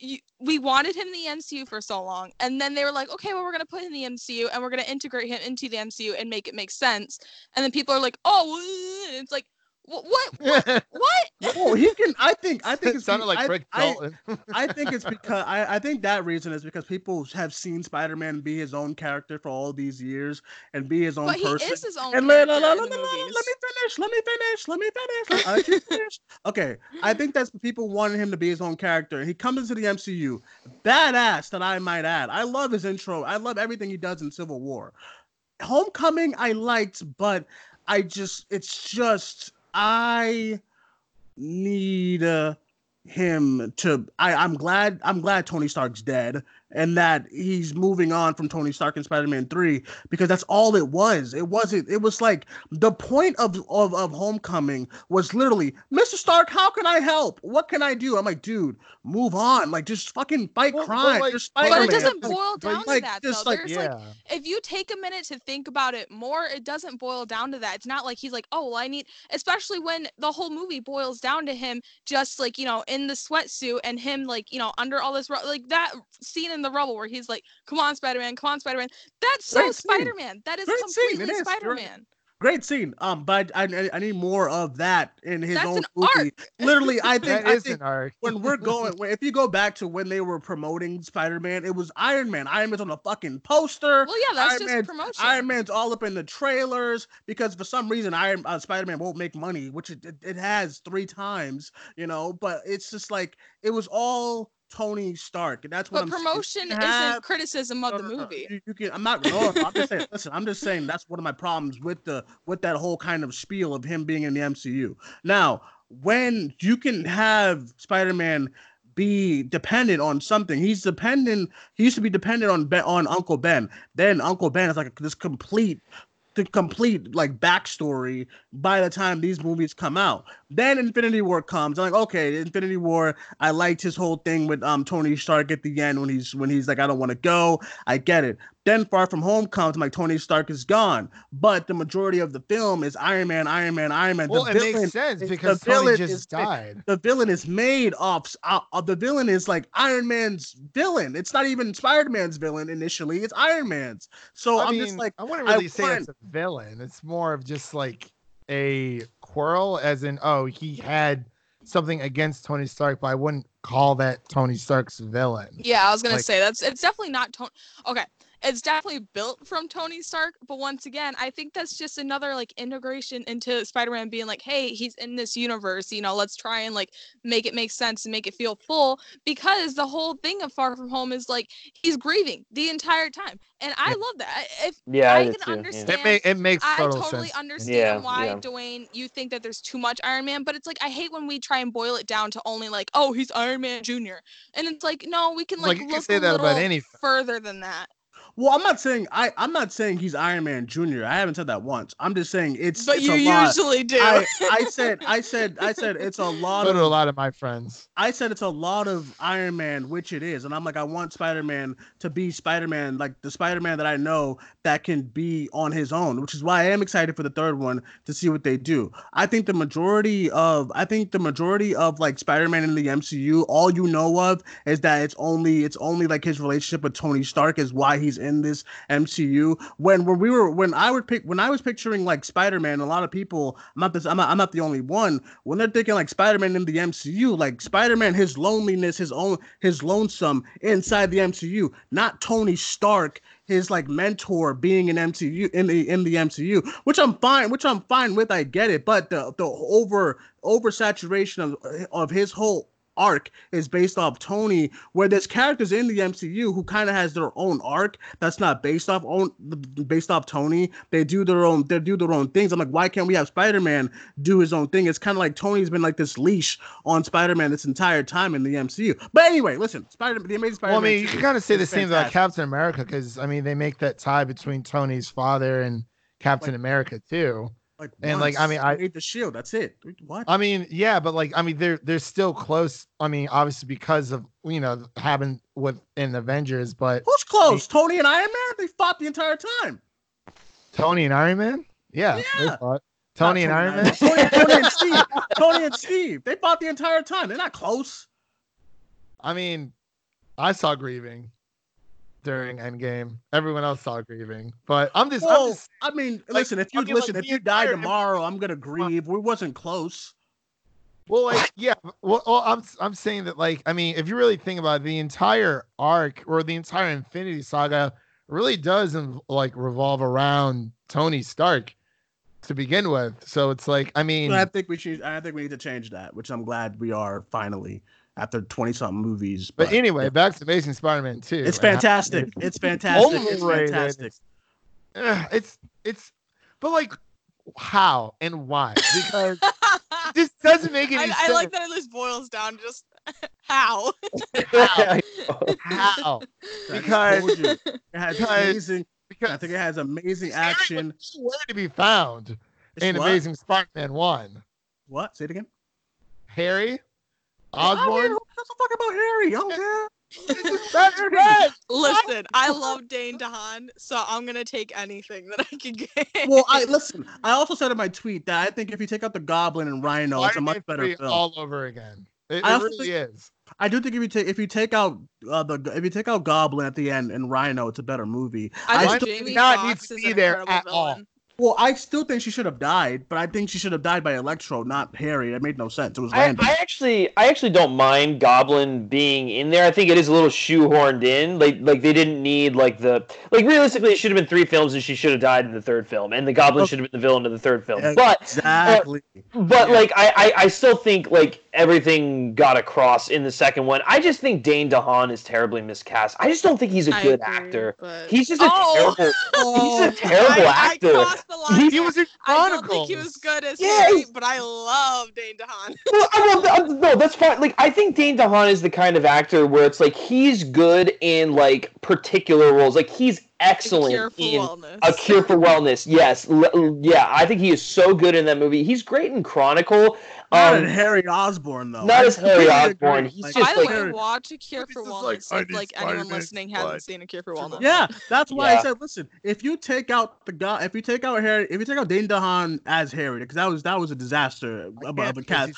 you, we wanted him in the MCU for so long, and then they were like, "Okay, well, we're gonna put him in the MCU, and we're gonna integrate him into the MCU and make it make sense." And then people are like, "Oh," it's like, "What? What? what? Oh, he can. I think. I think it's sounded be- like I, Rick I, Dalton. I think it's because I, I think that reason is because people have seen Spider-Man be his own character for all these years and be his own But he person. is his own and let, character let, in let, the let, let, movies." let me finish. Let me finish. Let me finish. Let, I let you finish. Okay, I think that's people wanted him to be his own character. He comes into the MCU, badass that I might add. I love his intro. I love everything he does in Civil War. Homecoming I liked, but I just it's just I need uh, him to I, I'm glad I'm glad Tony Stark's dead and that he's moving on from Tony Stark in Spider-Man 3 because that's all it was. It wasn't it was like the point of of, of Homecoming was literally, Mr. Stark, how can I help? What can I do? I'm like, dude, move on. Like just fucking fight Well, crime. like- You're but it doesn't boil down like, to that just though. like- There's like yeah. if you take a minute to think about it more, it doesn't boil down to that. It's not like he's like, oh, well, I need, especially when the whole movie boils down to him just like, you know, in the sweatsuit and him like, you know, under all this, ru- like that scene in the rubble where he's like, come on, Spider Man, come on, Spider Man. That's so Great. Spider Man. That is Great scene, it completely is. Spider Man. Great scene. Um, but I, I I need more of that in his That's own an movie. Literally, I think That I is think an arc. when we're going, when- if you go back to when they were promoting Spider-Man, it was Iron Man. Iron Man's on the fucking poster. Well, yeah, that's Iron just Man- promotion. Iron Man's all up in the trailers because for some reason Iron uh, Spider-Man won't make money, which it, it, it has three times, you know. But it's just like it was all Tony Stark, and that's what but I'm promotion You isn't have- criticism of no, the no, no, movie. You, you can. I'm not. No, no, I'm just saying. Listen, I'm just saying that's one of my problems with the with that whole kind of spiel of him being in the MCU. Now, when you can have Spider-Man be dependent on something, he's dependent. He used to be dependent on ben, on Uncle Ben. Then Uncle Ben is like this complete. The complete like backstory by the time these movies come out. Then Infinity War comes. I'm like, okay, Infinity War. I liked his whole thing with um Tony Stark at the end when he's when he's like, I don't want to go. I get it. Then Far From Home comes. I'm like, Tony Stark is gone. But the majority of the film is Iron Man, Iron Man, Iron Man. Well, the it villain, makes sense the because villain Tony is- just died. the villain is made off. Uh, the villain is like Iron Man's villain. It's not even Spider Man's villain initially. It's Iron Man's. So I I'm mean, just like, I wouldn't I really say want- it's a villain. It's more of just like a quarrel, as in, oh, he had something against Tony Stark, but I wouldn't call that Tony Stark's villain. Yeah, I was gonna Like- say that's it's definitely not Tony. Okay, it's definitely built from Tony Stark, but once again, I think that's just another like integration into Spider-Man being like, hey, he's in this universe, you know, let's try and like make it make sense and make it feel full because the whole thing of Far From Home is like he's grieving the entire time, and I Yeah. love that. I- If Yeah, I, I can too, yeah. understand- It, ma- it makes I totally sense. understand Yeah, why yeah. Duane you think that there's too much Iron Man, but it's like I hate when we try and boil it down to only like, oh, he's Iron Man Junior, and it's like no, we can like, like, you can look say a that about little any- further than that. Well, I'm not saying I. I'm not saying he's Iron Man Junior. I haven't said that once. I'm just saying it's. But it's you a lot. usually do. I, I said I said I said it's a lot So of a lot of my friends. I said it's a lot of Iron Man, which it is, and I'm like, I want Spider Man to be Spider Man, like the Spider Man that I know that can be on his own, which is why I am excited for the third one to see what they do. I think the majority of, I think the majority of like Spider Man in the MCU, all you know of is that it's only, it's only like his relationship with Tony Stark is why he's in this MCU. When when we were, when I would pick, when I was picturing like Spider Man, a lot of people, I'm not this, I'm not, I'm not the only one. When they're thinking like Spider Man in the MCU, like Spider Man, his loneliness, his own, his lonesome inside the MCU, not Tony Stark, his like mentor being an MCU in the in the MCU, which I'm fine, which I'm fine with. I get it, but the the over oversaturation of of his whole arc is based off Tony, where there's characters in the MCU who kind of has their own arc that's not based off own based off Tony. They do their own they do their own things. I'm like, why can't we have Spider-Man do his own thing? It's kind of like Tony's been like this leash on Spider-Man this entire time in the MCU. But anyway, listen, Spider the Amazing Spider-Man. Well, I mean, you can kind of say the same about. Captain America because I mean they make that tie between Tony's father and Captain Like- America too. Like, and, like, I mean, I- made the shield. That's it. What? I mean, yeah, but like I mean they're they're still close. I mean, obviously because of you know having with in Avengers, but Who's close? Tony and Iron Man? They fought the entire time. Tony and Iron Man, yeah, Yeah. fought. Tony and Iron Man. Tony, Tony and Steve. Tony and Steve. They fought the entire time. They're not close. I mean, I saw grieving during Endgame. Everyone else saw grieving, but I'm just, I'm just I mean, like, listen. If you mean, like, listen, if you die tomorrow, I'm gonna grieve. We wasn't close. Well, like, yeah. Well, well, I'm I'm saying that, like, I mean, if you really think about it, the entire arc or the entire Infinity Saga really does like revolve around Tony Stark to begin with. So it's like, I mean, I think we should. I think we need to change that, which I'm glad we are finally after 20 something movies. but anyway, back to Amazing Spider-Man 2. it's and how- fantastic. It's fantastic. It's fantastic. Ugh, it's it's, but like, how and why? Because this doesn't make any I, sense. I like that it just boils down to just how. How? I Because- told it has because- amazing. Because I think it has amazing Scary action. Where nowhere to be found It's in what? Amazing Spider-Man One. What? Say it again. Harry I mean, Osborn. who gives a fuck about Harry? I don't care. That's red. Listen, I love Dane DeHaan, so I'm gonna take anything that I can get. Well, I listen. I also said in my tweet that I think if you take out the Goblin and Rhino, it's a much Spider-Man better film. all over again. It, it also really think- is. I do think if you take if you take out uh, the if you take out Goblin at the end and Rhino, it's a better movie. I I still Jamie do not need to is be there incredible at all. Well, I still think she should have died, but I think she should have died by Electro, not Harry. It made no sense. It was I, random. I actually I actually don't mind Goblin being in there. I think it is a little shoehorned in. Like like they didn't need like the like realistically it should have been three films and she should have died in the third film and the Goblin Oh. should have been the villain of the third film. Yeah, But exactly. but Yeah. like I, I I still think like everything got across in the second one. I just think Dane DeHaan is terribly miscast. I just don't think he's a I good agree, actor. but- He's just a Oh! terrible he's a terrible I, I actor. crossed the line. He was in Chronicles. I don't think he was good as Yes. Harry, but I love Dane DeHaan. Well, I will, uh, no, that's fine. Like, I think Dane DeHaan is the kind of actor where it's like he's good in like particular roles. Like he's excellent Cure for in wellness. A Cure for Wellness. Yes, L- yeah, I think he is so good in that movie. He's great in Chronicle. not Um, as Harry Osborn though. not as Harry completely Osborn. He's Like, just By the like- way, watch A Cure for just like, Wellness if like anyone listening blood. hasn't seen A Cure for Wellness. Yeah, that's why Yeah. I said, listen, if you take out the guy, if you take out Harry, if you take out Dane DeHaan as Harry, because that was that was a disaster of, of a cast.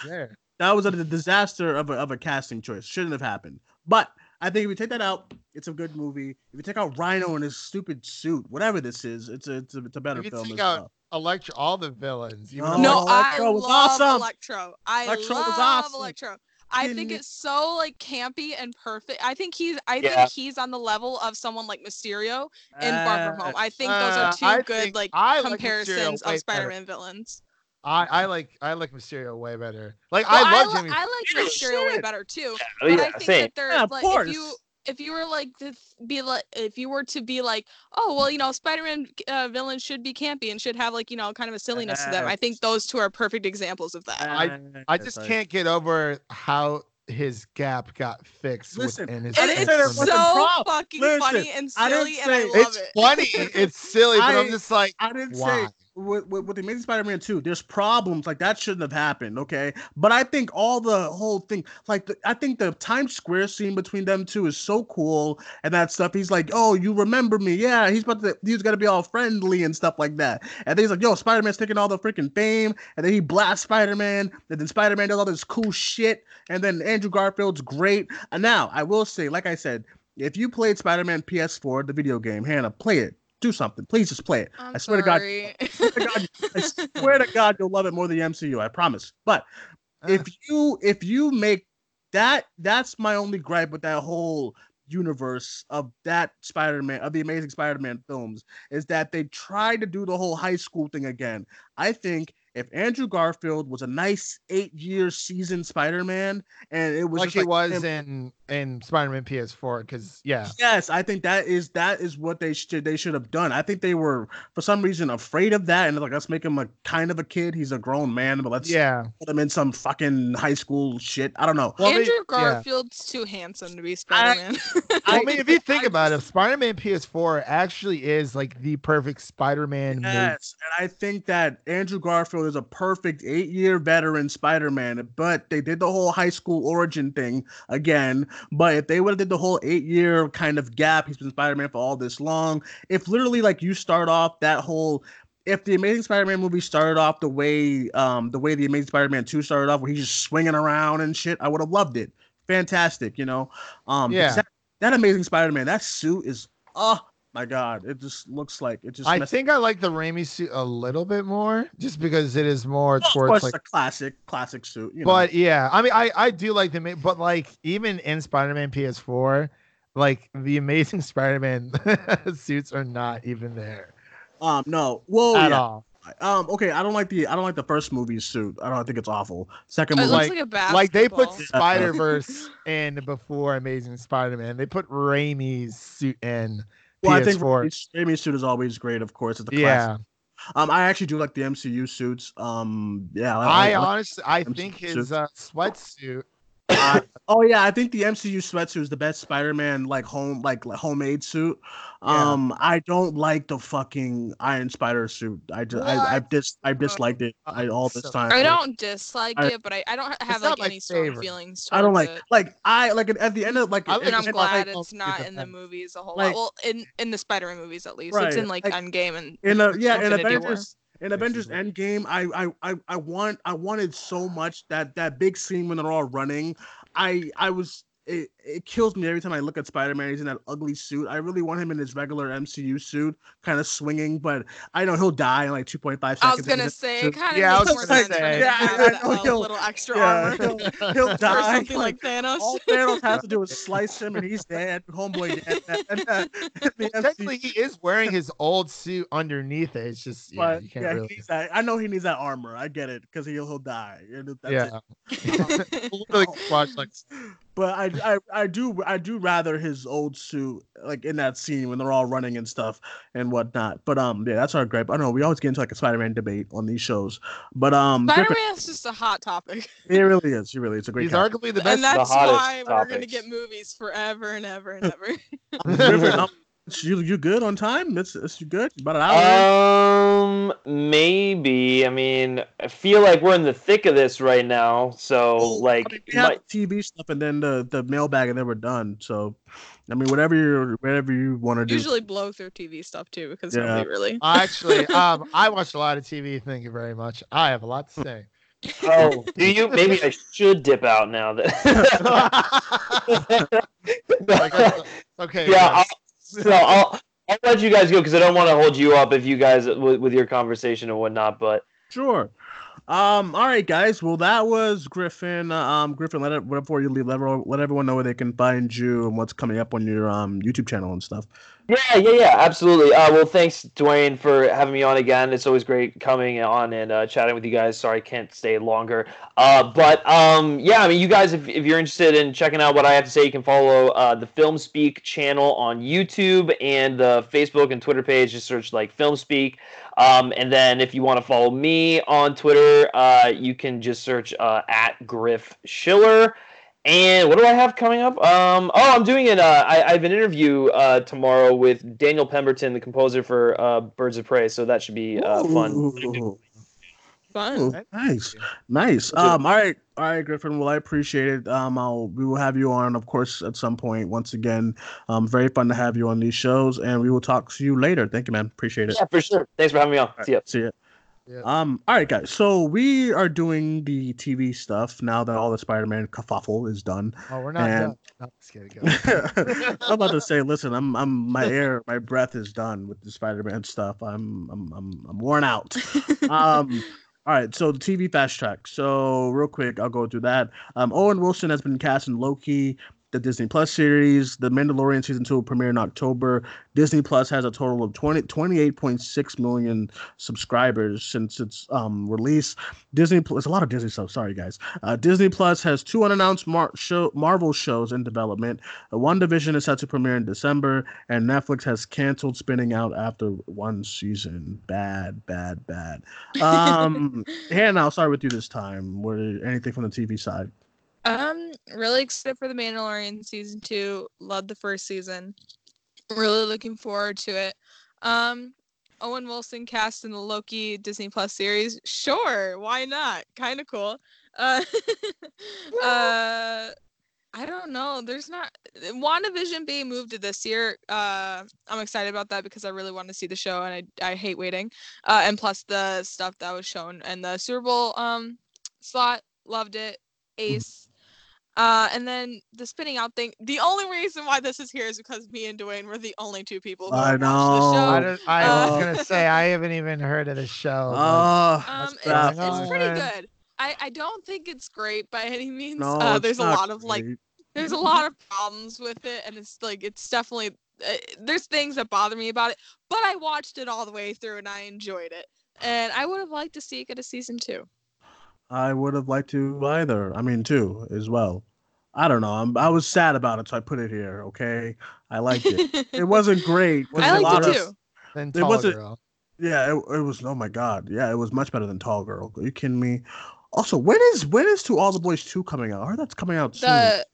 That was a disaster of a, of a casting choice. Shouldn't have happened. But I think if you take that out, it's a good movie. If you take out Rhino in his stupid suit, whatever this is, it's a it's a, it's a better If you film. take as out well. Electro, all the villains. even No, No, Oh, I Electro was love awesome. Electro. I Electro was love awesome. Electro. I think it's so like campy and perfect. I think he's I Yeah. think he's on the level of someone like Mysterio in Far From Uh, Home. I think those uh, are two I good like I comparisons way of Spider-Man villains. I, I like I like Mysterio way better. Like Well, I love li- Jimmy. I like Mysterio way better too. But yeah, I think same. that there's Yeah, like course. if you if you were like to be like if you were to be like oh well you know Spider-Man uh, villains should be campy and should have like you know kind of a silliness to them. I think those two are perfect examples of that. I- I just can't get over how his gap got fixed Listen, his And it's say there film. wasn't so prob- fucking Listen, funny and I didn't silly, and I say- love it's it. funny, it's silly, but I, I- am just like, I didn't why? say with, with, with the Amazing Spider-Man 2, there's problems like that shouldn't have happened, okay? But I think all the whole thing, like the, I think the Times Square scene between them two is so cool and that stuff. He's like, "Oh, you remember me? Yeah." He's about to, he's gonna be all friendly and stuff like that. And then he's like, "Yo, Spider-Man's taking all the freaking fame," and then he blasts Spider-Man, and then Spider-Man does all this cool shit, and then Andrew Garfield's great. And now I will say, like I said, if you played Spider-Man PS4, the video game, Hannah, play it. Do something. Please just play it. I'm I swear to God, sorry. swear to God, I swear to God, you'll love it more than the MCU. I promise. But Uh, if you if you make that, that's my only gripe with that whole universe of that Spider-Man of the Amazing Spider-Man films is that they tried to do the whole high school thing again. I think if Andrew Garfield was a nice eight year seasoned Spider Man, and it was like just he like was him- in in Spider-Man PS4. Because yeah, Yes, I think that is that is what they should they should have done. I think they were for some reason afraid of that, and like let's make him a kind of a kid. He's a grown man, but let's yeah. put him in some fucking high school shit. I don't know. Well, they- Andrew yeah. Garfield's too handsome to be Spider-Man. I mean, if you think about it, Spider-Man PS4 actually is like the perfect Spider-Man movie. Yes, and I think that Andrew Garfield is a perfect eight-year veteran Spider-Man, but they did the whole high school origin thing again. But if they would have did the whole eight-year kind of gap, he's been Spider-Man for all this long. If literally like you start off that whole if the Amazing Spider-Man movie started off the way um the way the Amazing Spider-Man 2 started off, where he's just swinging around and shit, I would have loved it. Fantastic, you know. Um Yeah. that, that Amazing Spider-Man, that suit is oh my god, it just looks like it just I messed- think I like the Raimi suit a little bit more, just because it is more Well, of towards course, like. a classic, classic suit. You know. But yeah, I mean, I I do like the but like even in Spider-Man PS4, like the Amazing Spider-Man suits are not even there um, no, well, at yeah. all. Um, okay, I don't like the I don't like the first movie suit. I don't think it's awful. Second it movie, looks like- like a basketball. Like they put Spider Verse in before Amazing Spider-Man. They put Raimi's suit in well, I think PS4. Raimi's suit is always great. Of course, it's a yeah, classic. Um, I actually do like the MCU suits. Um, yeah, I, I I- honestly I I'm think his uh, sweatsuit. I- oh yeah, I think the MCU sweatsuit is the best Spider-Man like home like, like homemade suit. Yeah. Um, I don't like the fucking Iron Spider suit. I just I I What? dis I disliked it I, all this time. I don't dislike I- it, but I, I don't have not like my any strong favorite. feelings. I don't like it. like I like at the end of like I at like and I'm glad like, it's oh, not in the movies a whole Like- lot. Well, in in the Spider-Man movies at least, Right, it's in like, like- Endgame and in a yeah in Infinity War. In Avengers Endgame, I, I I I want I wanted so much that that big scene when they're all running. I I was it, it kills me every time I look at Spider Man. He's in that ugly suit. I really want him in his regular MCU suit, kind of swinging, but I know he'll die in like two point five I seconds. was gonna say the it suit. kind of Yeah, I was more gonna say. when you Yeah, have I know he'll- little extra yeah, armor he'll, he'll or die. something like Thanos. all Thanos has to do is slice him, and he's dead. Homeboy dead. And, uh, Well, technically, he is wearing his old suit underneath it. It's just yeah, but you can't yeah, really. he that. I know he needs that armor. I get it because he'll he'll die. And that's it. yeah, literally watch like But I, I I do I do rather his old suit like in that scene when they're all running and stuff and whatnot. But um yeah, that's our gripe. I don't know. We always get into like a Spider-Man debate on these shows. But um Griffin, Spider-Man's just a hot topic, it really is. It really is a great he's character. arguably the best. and that's hottest why we're gonna get movies forever and ever and ever. Griffin, um, you you good on time? It's, it's you good? About an hour? Um, maybe. I mean, I feel like we're in the thick of this right now. So, like, I mean, we have my- TV stuff and then the the mailbag and then we're done. So I mean whatever you whatever you want to do. Usually blow through TV stuff too because Yeah. nobody really. Actually, um, I watched a lot of TV. Thank you very much. I have a lot to say. oh, do you? Maybe I should dip out now. Like, That. okay. yeah, yeah. So I'll I'll let you guys go because I don't want to hold you up if you guys with, with your conversation and whatnot. But Sure. Um. All right, guys. Well, that was Griffin. Um. Griffin, let it before you leave. Let everyone, let everyone know where they can find you and what's coming up on your um YouTube channel and stuff. Yeah, yeah, yeah, absolutely. Uh, well, thanks, Duane, for having me on again. It's always great coming on and uh, chatting with you guys. Sorry, I can't stay longer. Uh, but um, yeah, I mean, you guys, if, if you're interested in checking out what I have to say, you can follow uh, the Film Speak channel on YouTube and the Facebook and Twitter page. Just search like Film Speak. Um, and then if you want to follow me on Twitter, uh, you can just search uh, at Griff Schiller. And what do I have coming up? Um, oh, I'm doing an. Uh, I, I have an interview uh, tomorrow with Daniel Pemberton, the composer for uh, Birds of Prey. So that should be uh, fun. Fun. ooh, nice, nice. Um. All right, all right, Griffin. Well, I appreciate it. Um. I'll we will have you on, of course, at some point. Once again, um, very fun to have you on these shows, and we will talk to you later. Thank you, man. Appreciate it. Yeah, for sure. Thanks for having me on. See ya. See ya. Um. All right, guys. So we are doing the TV stuff now that all the Spider-Man kerfuffle is done. Oh, we're not And- done. No, kidding. I'm about to say, listen, I'm, I'm, my air, my breath is done with the Spider-Man stuff. I'm, I'm, I'm, I'm worn out. Um. All right, so the TV fast track. So real quick, I'll go through that. Um, Owen Wilson has been cast in Loki. The Disney Plus series. The Mandalorian season two will premiere in October. Disney Plus has a total of 20, 28.6 million subscribers since its um, release. Disney Plus, a lot of Disney stuff. Sorry, guys. Uh, Disney Plus has two unannounced Mar- show, Marvel shows in development. Uh, Division is set to premiere in December, and Netflix has canceled spinning out after one season. Bad, bad, bad. Um, Hannah, I'll start with you this time. What anything from the TV side? Um, really excited for the Mandalorian season two. Loved the first season. Really looking forward to it. Um, Owen Wilson cast in the Loki Disney Plus series. Sure, why not? Kind of cool. Uh, uh, I don't know. There's not WandaVision being moved to this year. Uh, I'm excited about that because I really want to see the show and I, I hate waiting. Uh, and plus the stuff that was shown and the Super Bowl um slot, loved it. Ace. Uh, and then the spinning out thing. The only reason why this is here is because me and Duane were the only two people who I have watched know. the show. don't, I Uh, was gonna say I haven't even heard of the show. Oh, Um, it's, it's pretty good. I, I don't think it's great by any means. No, uh, there's a not lot of like there's a lot of problems with it, and it's like it's definitely uh, there's things that bother me about it. But I watched it all the way through, and I enjoyed it. And I would have liked to see it get a season two. I would have liked to either. I mean, two as well. I don't know. I'm, I was sad about it, so I put it here. Okay, I liked it. it wasn't great. Was I a liked lot it of- too. Then It Tall wasn't- Girl. Yeah, it, it was. Oh my god. Yeah, it was much better than Tall Girl. Are you kidding me? Also, when is when is To All the Boys two coming out? I heard that's coming out soon. The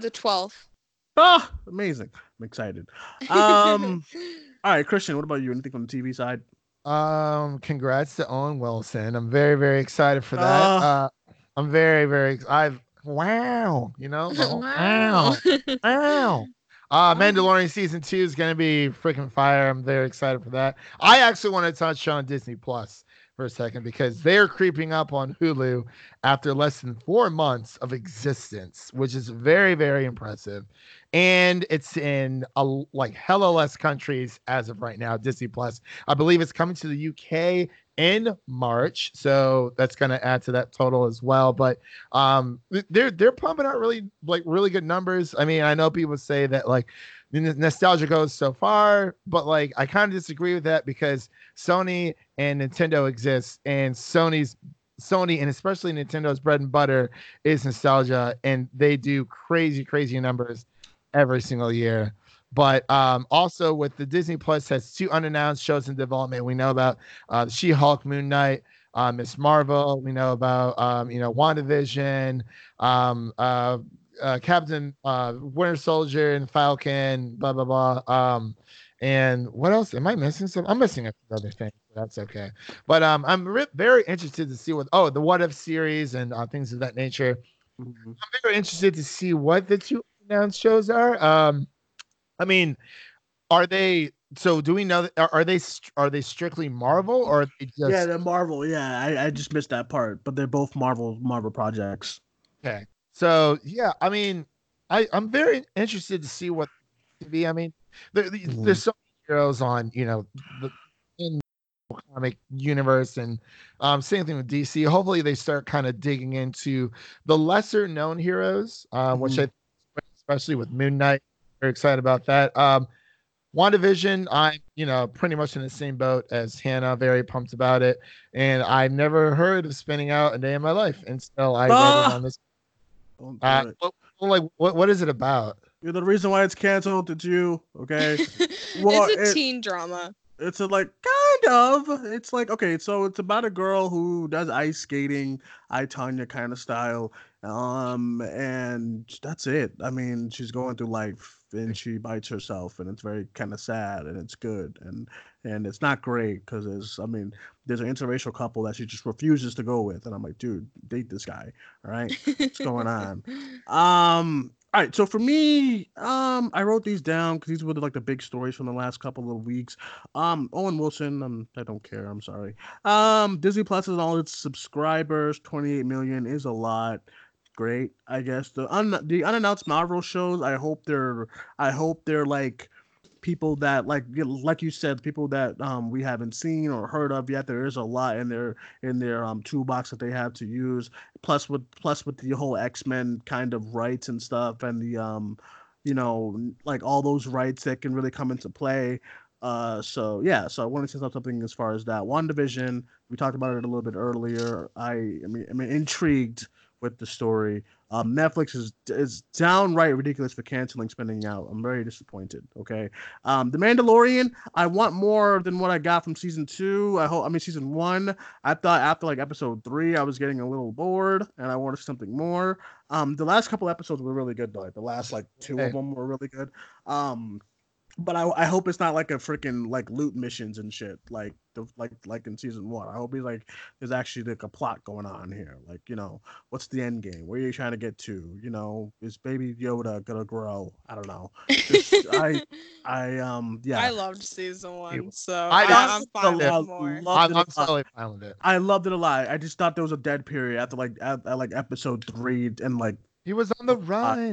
the twelfth. Ah, amazing. I'm excited. Um, all right, Christian. What about you? Anything from the TV side? Um, congrats to Owen Wilson. I'm very, very excited for that. Ah. Uh, I'm very, very. I've wow. You know, the whole- wow, wow. Uh, Mandalorian season two is gonna be freaking fire. I'm very excited for that. I actually want to touch on Disney Plus for a second because they're creeping up on Hulu after less than four months of existence, which is very, very impressive. And it's in a, like hella less countries as of right now. Disney Plus, I believe it's coming to the UK in March, so that's going to add to that total as well. But um, they're they're pumping out really like really good numbers. I mean, I know people say that like nostalgia goes so far, but like I kind of disagree with that because Sony and Nintendo exist, and Sony's Sony and especially Nintendo's bread and butter is nostalgia, and they do crazy, crazy numbers every single year. But um, also with the Disney Plus has two unannounced shows in development. We know about uh, She-Hulk, Moon Knight, uh, Miss Marvel. We know about um, you know WandaVision, um, uh, uh, Captain uh, Winter Soldier and Falcon. Blah blah blah. Um, and what else? Am I missing some? I'm missing a few other things. But that's okay. But um, I'm re- very interested to see what oh the What If series and uh, things of that nature. I'm very interested to see what the two announced shows are. Um, I mean, are they? So do we know? Are, are they? Are they strictly Marvel or are they just? yeah, they're Marvel. Yeah, I, I just missed that part, but they're both Marvel Marvel projects. Okay. So yeah, I mean, I I'm very interested to see what TV. I mean, there, Mhm. there's so many heroes on you know the in the comic universe, and um, same thing with DC. Hopefully, they start kind of digging into the lesser known heroes, uh, which I especially with Moon Knight. Very excited about that. Um, WandaVision, I'm, you know, pretty much in the same boat as Hannah, very pumped about it. And I've never heard of spinning out a day in my life until I read Ah! it on this. Don't do Uh, it. what, like, what, what is it about? You're the reason why it's canceled. It's you. Okay. Well, it's a it- teen drama. it's a, like kind of. It's like okay, so it's about a girl who does ice skating, I Tonya kind of style. Um, and that's it. I mean, she's going through life and she bites herself, and it's very kind of sad, and it's good, and and it's not great because there's, I mean, there's an interracial couple that she just refuses to go with, and I'm like, dude, date this guy, all right? What's going on? Um. All right. So for me, um, I wrote these down because these were like the big stories from the last couple of weeks. Um, Owen Wilson. Um, I don't care. I'm sorry. Um, Disney Plus is all its subscribers. 28 million is a lot. Great, I guess. The un- the unannounced Marvel shows. I hope they're. I hope they're like people that like like you said, people that um we haven't seen or heard of yet. There is a lot in their in their um toolbox that they have to use. Plus with plus with the whole X Men kind of rights and stuff, and the um you know like all those rights that can really come into play. Uh, so yeah, so I wanted to say something as far as that. WandaVision, we talked about it a little bit earlier. I, I mean, I'm intrigued with the story. Um, Netflix is is downright ridiculous for canceling Spinning Out. I'm very disappointed. Okay, um, The Mandalorian. I want more than what I got from season two. I hope. I mean, season one. I thought after like episode three, I was getting a little bored, and I wanted something more. Um, the last couple episodes were really good though. Like the last like two of them were really good. Um, but I, I hope it's not like a freaking like loot missions and shit like the like like in season one. I hope he's like there's actually like a plot going on here. Like you know what's the end game? Where are you trying to get to? You know is Baby Yoda gonna grow? I don't know. Just, I I um yeah. I loved season one, so I I, loved am it fine with lot. more. Loved I'm, it I'm a totally fine with it. I loved it a lot. I just thought there was a dead period after like at, at like episode three and like He was on the run.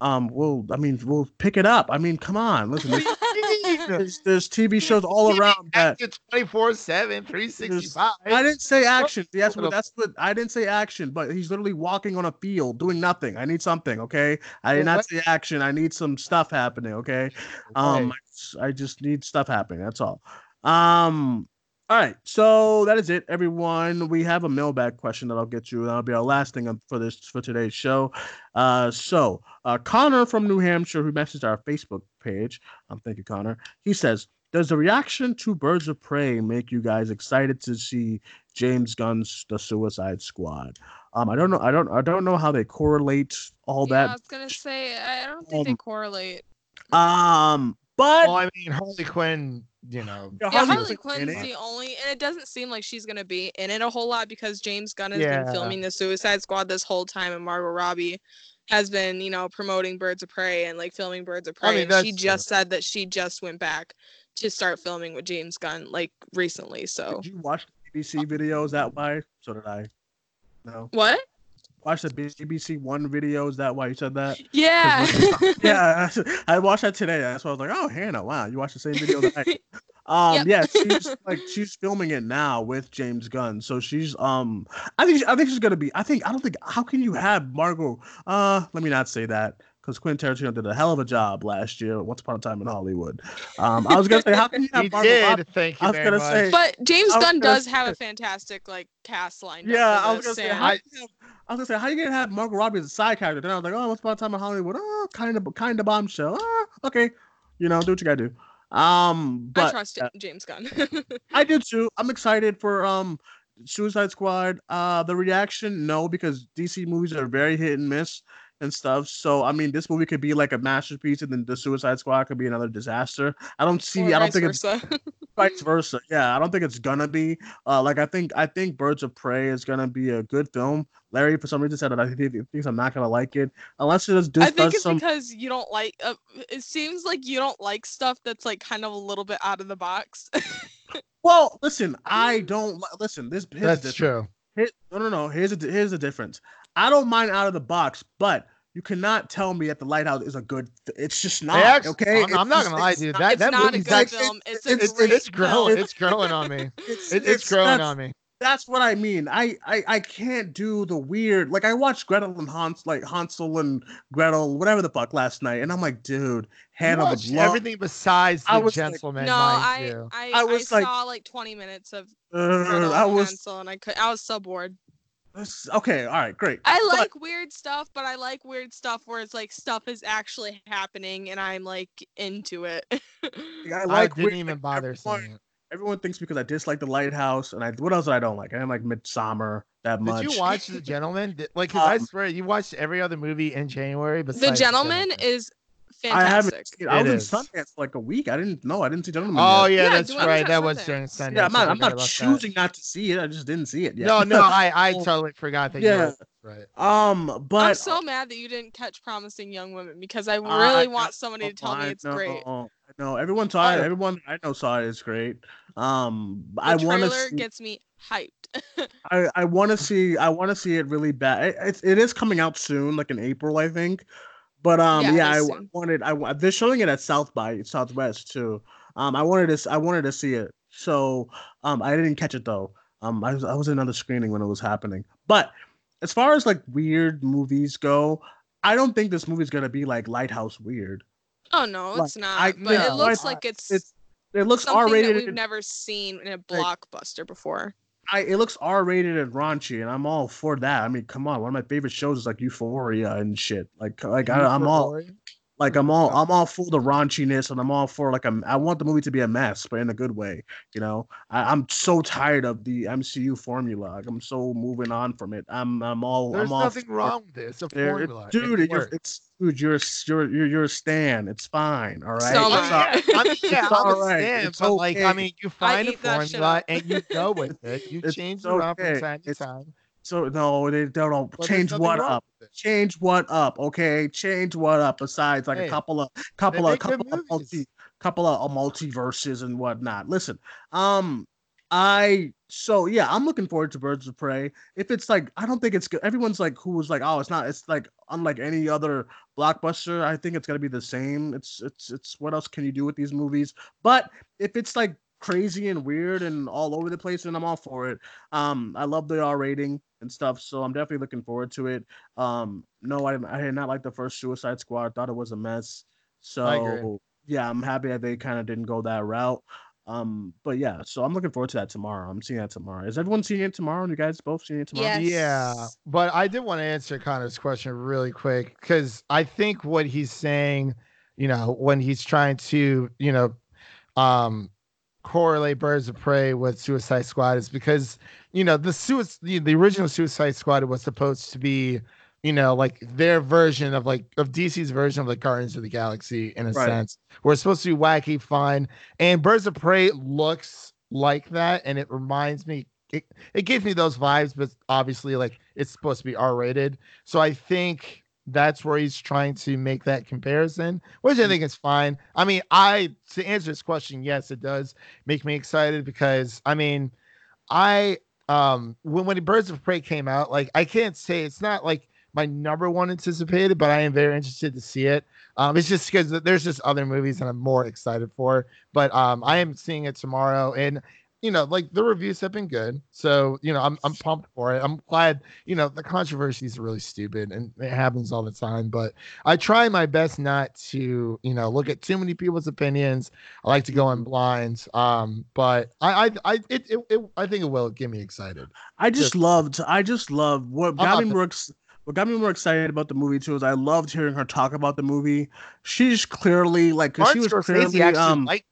Um well I mean we'll pick it up. I mean come on listen there's, there's, there's TV shows all around that 24 7, 365. I didn't say action. That's what that's what I didn't say action, but he's literally walking on a field doing nothing. I need something, okay? I did not say action. I need some stuff happening, okay? Um I just need stuff happening. That's all. Um all right, so that is it, everyone. We have a mailbag question that I'll get to. That'll be our last thing for this for today's show. Uh, so uh, Connor from New Hampshire, who messaged our Facebook page, um, thank you, Connor. He says, "Does the reaction to Birds of Prey make you guys excited to see James Gunn's The Suicide Squad?" Um, I don't know. I don't. I don't know how they correlate all yeah, I was gonna say I don't think they Um, correlate. Um, but Well, I mean, Harley Quinn, you know, Yeah, Harley Harley Quinn's the only, and it doesn't seem like she's gonna be in it a whole lot because James Gunn has Yeah. been filming the Suicide Squad this whole time, and Margot Robbie has been, you know, promoting Birds of Prey and like filming Birds of Prey. I mean, and she that's just said that she just went back to start filming with James Gunn like recently. So Did you watch the BBC videos that way? So did I. No. what? Watch the BBC One videos that why You said that. Yeah. yeah, I watched that today. That's why I was like, "Oh, Hannah, wow, you watched the same video that I." Um, Yep. yeah, she's like she's filming it now with James Gunn, so she's um, I think I think she's gonna be. I think I don't think how can you have Margot? Uh, let me not say that because Quentin Tarantino did a hell of a job last year. Once upon a time in Hollywood. Um, I was gonna say how can you have he Margot? did. Robbie- Thank you I was very gonna much. say- but James Gunn gonna does have a fantastic like cast lined Yeah, up. for I was gonna this, say and- how, you have- I was gonna say how are you gonna have Margot Robbie as a side character? Then I was like, oh, once about time in Hollywood, oh, kind of, kind of bombshell. Oh, okay, you know, do what you gotta do. Um, but I trust uh, James Gunn. I did too. I'm excited for um Suicide Squad. Uh the reaction, no, because DC movies are very hit and miss and stuff. So I mean this movie could be like a masterpiece and then the Suicide Squad could be another disaster. I don't see Or I don't vice think it's vice versa. Yeah, I don't think it's gonna be. Uh like I think I think Birds of Prey is gonna be a good film. Larry for some reason said that I think he thinks I'm not gonna like it unless it just I think it's some because you don't like. Uh, it seems like you don't like stuff that's like kind of a little bit out of the box. well listen, I don't listen, this here's That's true. Here, no, no, no. Here's the here's the difference. I don't mind out of the box, but you cannot tell me that the lighthouse is a good. f- It's just not. They actually- okay, I'm, I'm not gonna lie, dude. That it's that not a good actually, film. It's a it's, great it's growing. film. It's growing on me. It's, It, it's growing on me. That's what I mean. I, I I can't do the weird. Like I watched Gretel and Hans, like Hansel and Gretel, whatever the fuck, last night, and I'm like, dude, You Hannah would love. everything besides I the was like- gentlemen. no, mind I, you. I I I was like- saw like 20 minutes of Uh, Gretel I and was Hansel, and I could. I was so bored. Okay. All right, great. I But- like weird stuff, but I like weird stuff where it's like stuff is actually happening, and I'm like into it. I I like didn't weird- even bother everyone- seeing it. Everyone thinks because I dislike the lighthouse, and I what else I don't like? I didn't like Midsommar that much. Did you watch The Gentlemen? like Like, 'cause I Um, swear you watched every other movie in January. But the Besides Gentleman is I haven't. fantastic. Seen, I It was is. in Sundance for like a week. I didn't know. I didn't see Gentlemen. Oh yet. yeah, Yeah, that's right. on That was Sundance. during Sunday. yeah. I'm not. I I'm not about that. choosing not to see it. I just didn't see it yet. No, no, I I Oh. totally forgot that. You Yeah. were, right. Um, but I'm so mad that you didn't catch Promising Young Woman because I I really know, want somebody to tell me I it's great. know, I know. Everyone saw it. Oh. Everyone I know saw it. It's great. Um, The I want trailer to. gets me hyped. I, I want to see I want to see it really bad. It, it's it is coming out soon, like in April, I think. But um, Yeah, yeah, I soon. wanted. I they're showing it at South by Southwest too. Um, I wanted to. I wanted to see it. So um, I didn't catch it though. Um, I was I was in another screening when it was happening. But as far as like weird movies go, I don't think this movie's gonna be like Lighthouse weird. Oh no, Like, it's not. I but it looks like it's, It's it looks R rated. we've never seen in a blockbuster before. I it looks R rated and raunchy, and I'm all for that. I mean, come on, one of my favorite shows is like Euphoria and shit. Like like I, I'm all? Like I'm all I'm all for the raunchiness, and I'm all for like a, I want the movie to be a mess, but in a good way. You know, I, I'm so tired of the MCU formula. Like I'm so moving on from it. I'm I'm all There's I'm all nothing for- wrong with it. It's a it- formula. dude. It It, you're, it's dude. You're you're you're you're a stan. It's fine. All right. So am It's I. all- I mean, yeah, It's I'm a alright. stan, It's but like, I mean, you find a eat that shit formula and you go with it. You It's change it around from okay. time to It's- time. So no, they don't but change what up. Change what up, okay? Change what up. Besides, like Hey, a couple of couple of couple of multi couple of uh, multiverses and whatnot. Listen, um, I so yeah, I'm looking forward to Birds of Prey. If it's like, I don't think it's good. Everyone's like, who was like, oh, it's not. It's like unlike any other blockbuster. I think it's gonna be the same. It's it's it's what else can you do with these movies? But if it's like crazy and weird and all over the place, and I'm all for it. Um, I love the R rating and stuff, so I'm definitely looking forward to it. Um, no, I I did not like the first Suicide Squad. I thought it was a mess. So yeah, I'm happy that they kind of didn't go that route. Um, but yeah, so I'm looking forward to that tomorrow. I'm seeing that tomorrow. Is everyone seeing it tomorrow? You guys both seeing it tomorrow? Yes. Yeah, but I did want to answer Connor's question really quick because I think what he's saying, you know, when he's trying to, you know, um, correlate Birds of Prey with Suicide Squad is because you know the suicide the, the original Suicide Squad was supposed to be, you know, like their version of like of DC's version of like Guardians of the Galaxy in a Right. sense. Where it's supposed to be wacky, fun, and Birds of Prey looks like that, and it reminds me. It, it gives me those vibes, but obviously, like it's supposed to be R rated. So I think that's where he's trying to make that comparison, which I think is fine. I mean, I to answer this question, yes, it does make me excited because I mean, I um when when Birds of Prey came out, like I can't say it's not like my number one anticipated, but I am very interested to see it. Um, it's just because there's just other movies that I'm more excited for. But um, I am seeing it tomorrow, and you know, like the reviews have been good, so you know, I'm I'm pumped for it. I'm glad. You know, the controversies are really stupid, and it happens all the time. But I try my best not to, you know, look at too many people's opinions. I like to go in blind. Um, but I, I, I, it, it, it I think it will get me excited. I just Just- loved. I just loved what got me what got me more excited about the movie too is I loved hearing her talk about the movie. She's clearly like, she was Scorsese clearly um liked-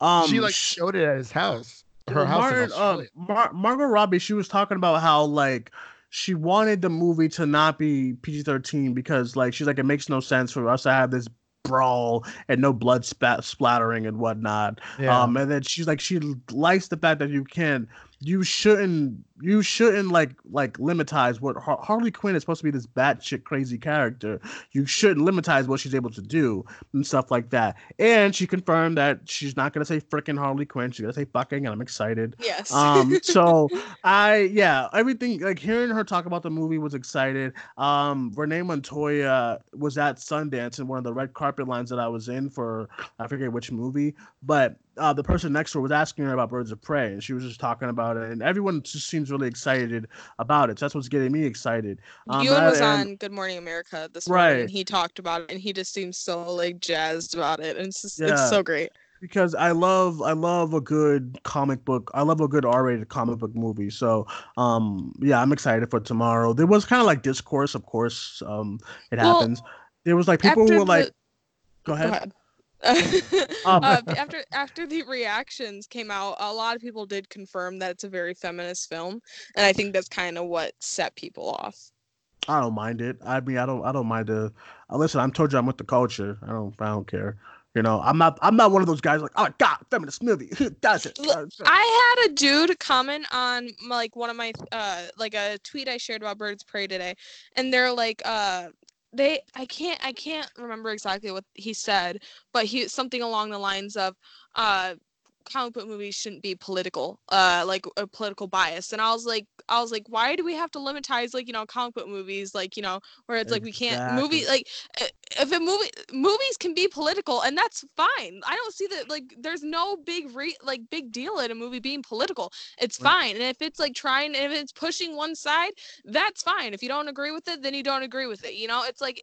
um she like showed it at his house. Her house Martin, uh, Mar- Margot Robbie, she was talking about how like she wanted the movie to not be PG thirteen because like she's like it makes no sense for us to have this brawl and no blood spat- splattering and whatnot. yeah. Um, and then she's like she likes the fact that you can you shouldn't you shouldn't like like limitize what Har- Harley Quinn is supposed to be this batshit crazy character. You shouldn't limitize what she's able to do and stuff like that. And she confirmed that she's not gonna say freaking Harley Quinn. She's gonna say fucking, and I'm excited. Yes. Um, so I yeah, everything like hearing her talk about the movie was excited. Um, Renee Montoya was at Sundance in one of the red carpet lines that I was in for I forget which movie, but uh, the person next to her was asking her about Birds of Prey, and she was just talking about it, and everyone just seems really excited about it. So that's what's getting me excited. Um, Ewan I- was and- on Good Morning America this morning, Right. and he talked about it, and he just seems so like jazzed about it, and it's just, Yeah. it's so great. because I love I love a good comic book. I love a good R-rated comic book movie. So um yeah, I'm excited for tomorrow. There was kind of like discourse, of course. Um it Well, happens. There was like people who were like the- go Go ahead. ahead. Um, uh, after after the reactions came out, a lot of people did confirm that it's a very feminist film, and I think that's kind of what set people off. I don't mind it. I mean, I don't I don't mind the uh, listen, I'm told you I'm with the culture. I don't I don't care. You know, I'm not I'm not one of those guys like, oh god, feminist movie. Who does it? Uh, I had a dude comment on my, like one of my uh like a tweet I shared about Birds of Prey today, and they're like uh they I can't I can't remember exactly what he said, but he something along the lines of uh comic book movies shouldn't be political, uh, like a political bias. And I was like, I was like, why do we have to limitize like you know comic book movies, like you know where it's like we can't movie like if a movie movies can be political and that's fine. I don't see that like there's no big re like big deal in a movie being political. It's Right. fine. And if it's like trying, if it's pushing one side, that's fine. If you don't agree with it, then you don't agree with it. You know, it's like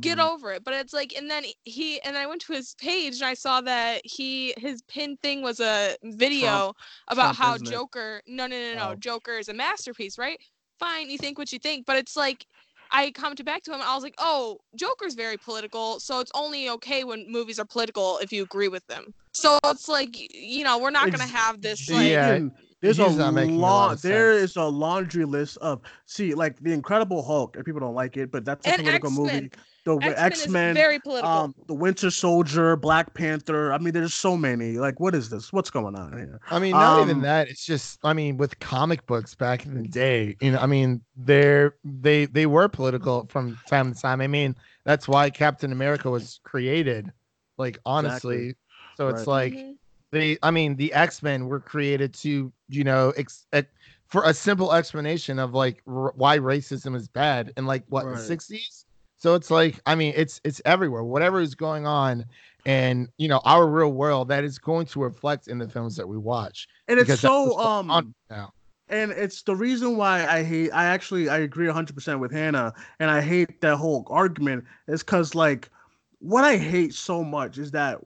get Mhm. over it but it's like and then he and i went to his page and i saw that he his pin thing was a video about Trump, how isn't it? joker no no no no Oh. joker is a masterpiece right fine you think what you think but it's like i commented back to him i was like oh joker's very political so it's only okay when movies are political if you agree with them so it's like you know we're not gonna have this like Yeah, there's a he's not making a lot lot. of There sense. is a laundry list of see, like the Incredible Hulk. And people don't like it, but that's a And political movie. X-Men. The x-men, X is Men, very political um, the Winter Soldier, Black Panther. I mean, there's so many. Like, what is this? What's going on here? I mean, not even Um, that. It's just, I mean, with comic books back in the day, you know, I mean, they're they they were political from time to time. I mean, that's why Captain America was created. Like honestly, so it's Right. like Mhm. they. I mean, the X Men were created to, you know, ex- ex- for a simple explanation of like r- why racism is bad in like what the sixties. So it's like, I mean, it's it's everywhere. Whatever is going on, and you know, our real world that is going to reflect in the films that we watch And it's because so um now. and it's the reason why I hate I actually I agree 100% with Hannah and I hate that whole argument is cuz like what I hate so much is that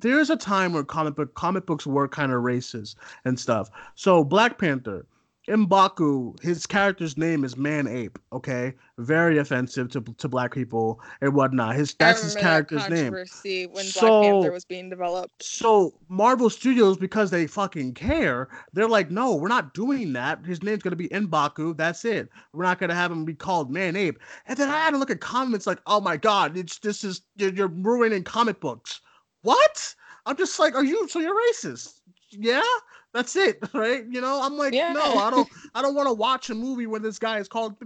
there's a time where comic book comic books were kind of racist and stuff. So Black Panther Mbaku, his character's name is Man Ape, okay? Very offensive to, to black people and whatnot. His that's his remember that character's name. controversy when Black Panther was being developed. So Marvel Studios, because they fucking care, they're like, no, we're not doing that. His name's gonna be M'Baku. That's it. We're not gonna have him be called Man Ape. And then I had to look at comments like, oh my god, it's this is you're, you're ruining comic books. What? I'm just like, are you so you're racist? Yeah, that's it, right? You know, I'm like, Yeah. no, I don't, I don't want to watch a movie where this guy is called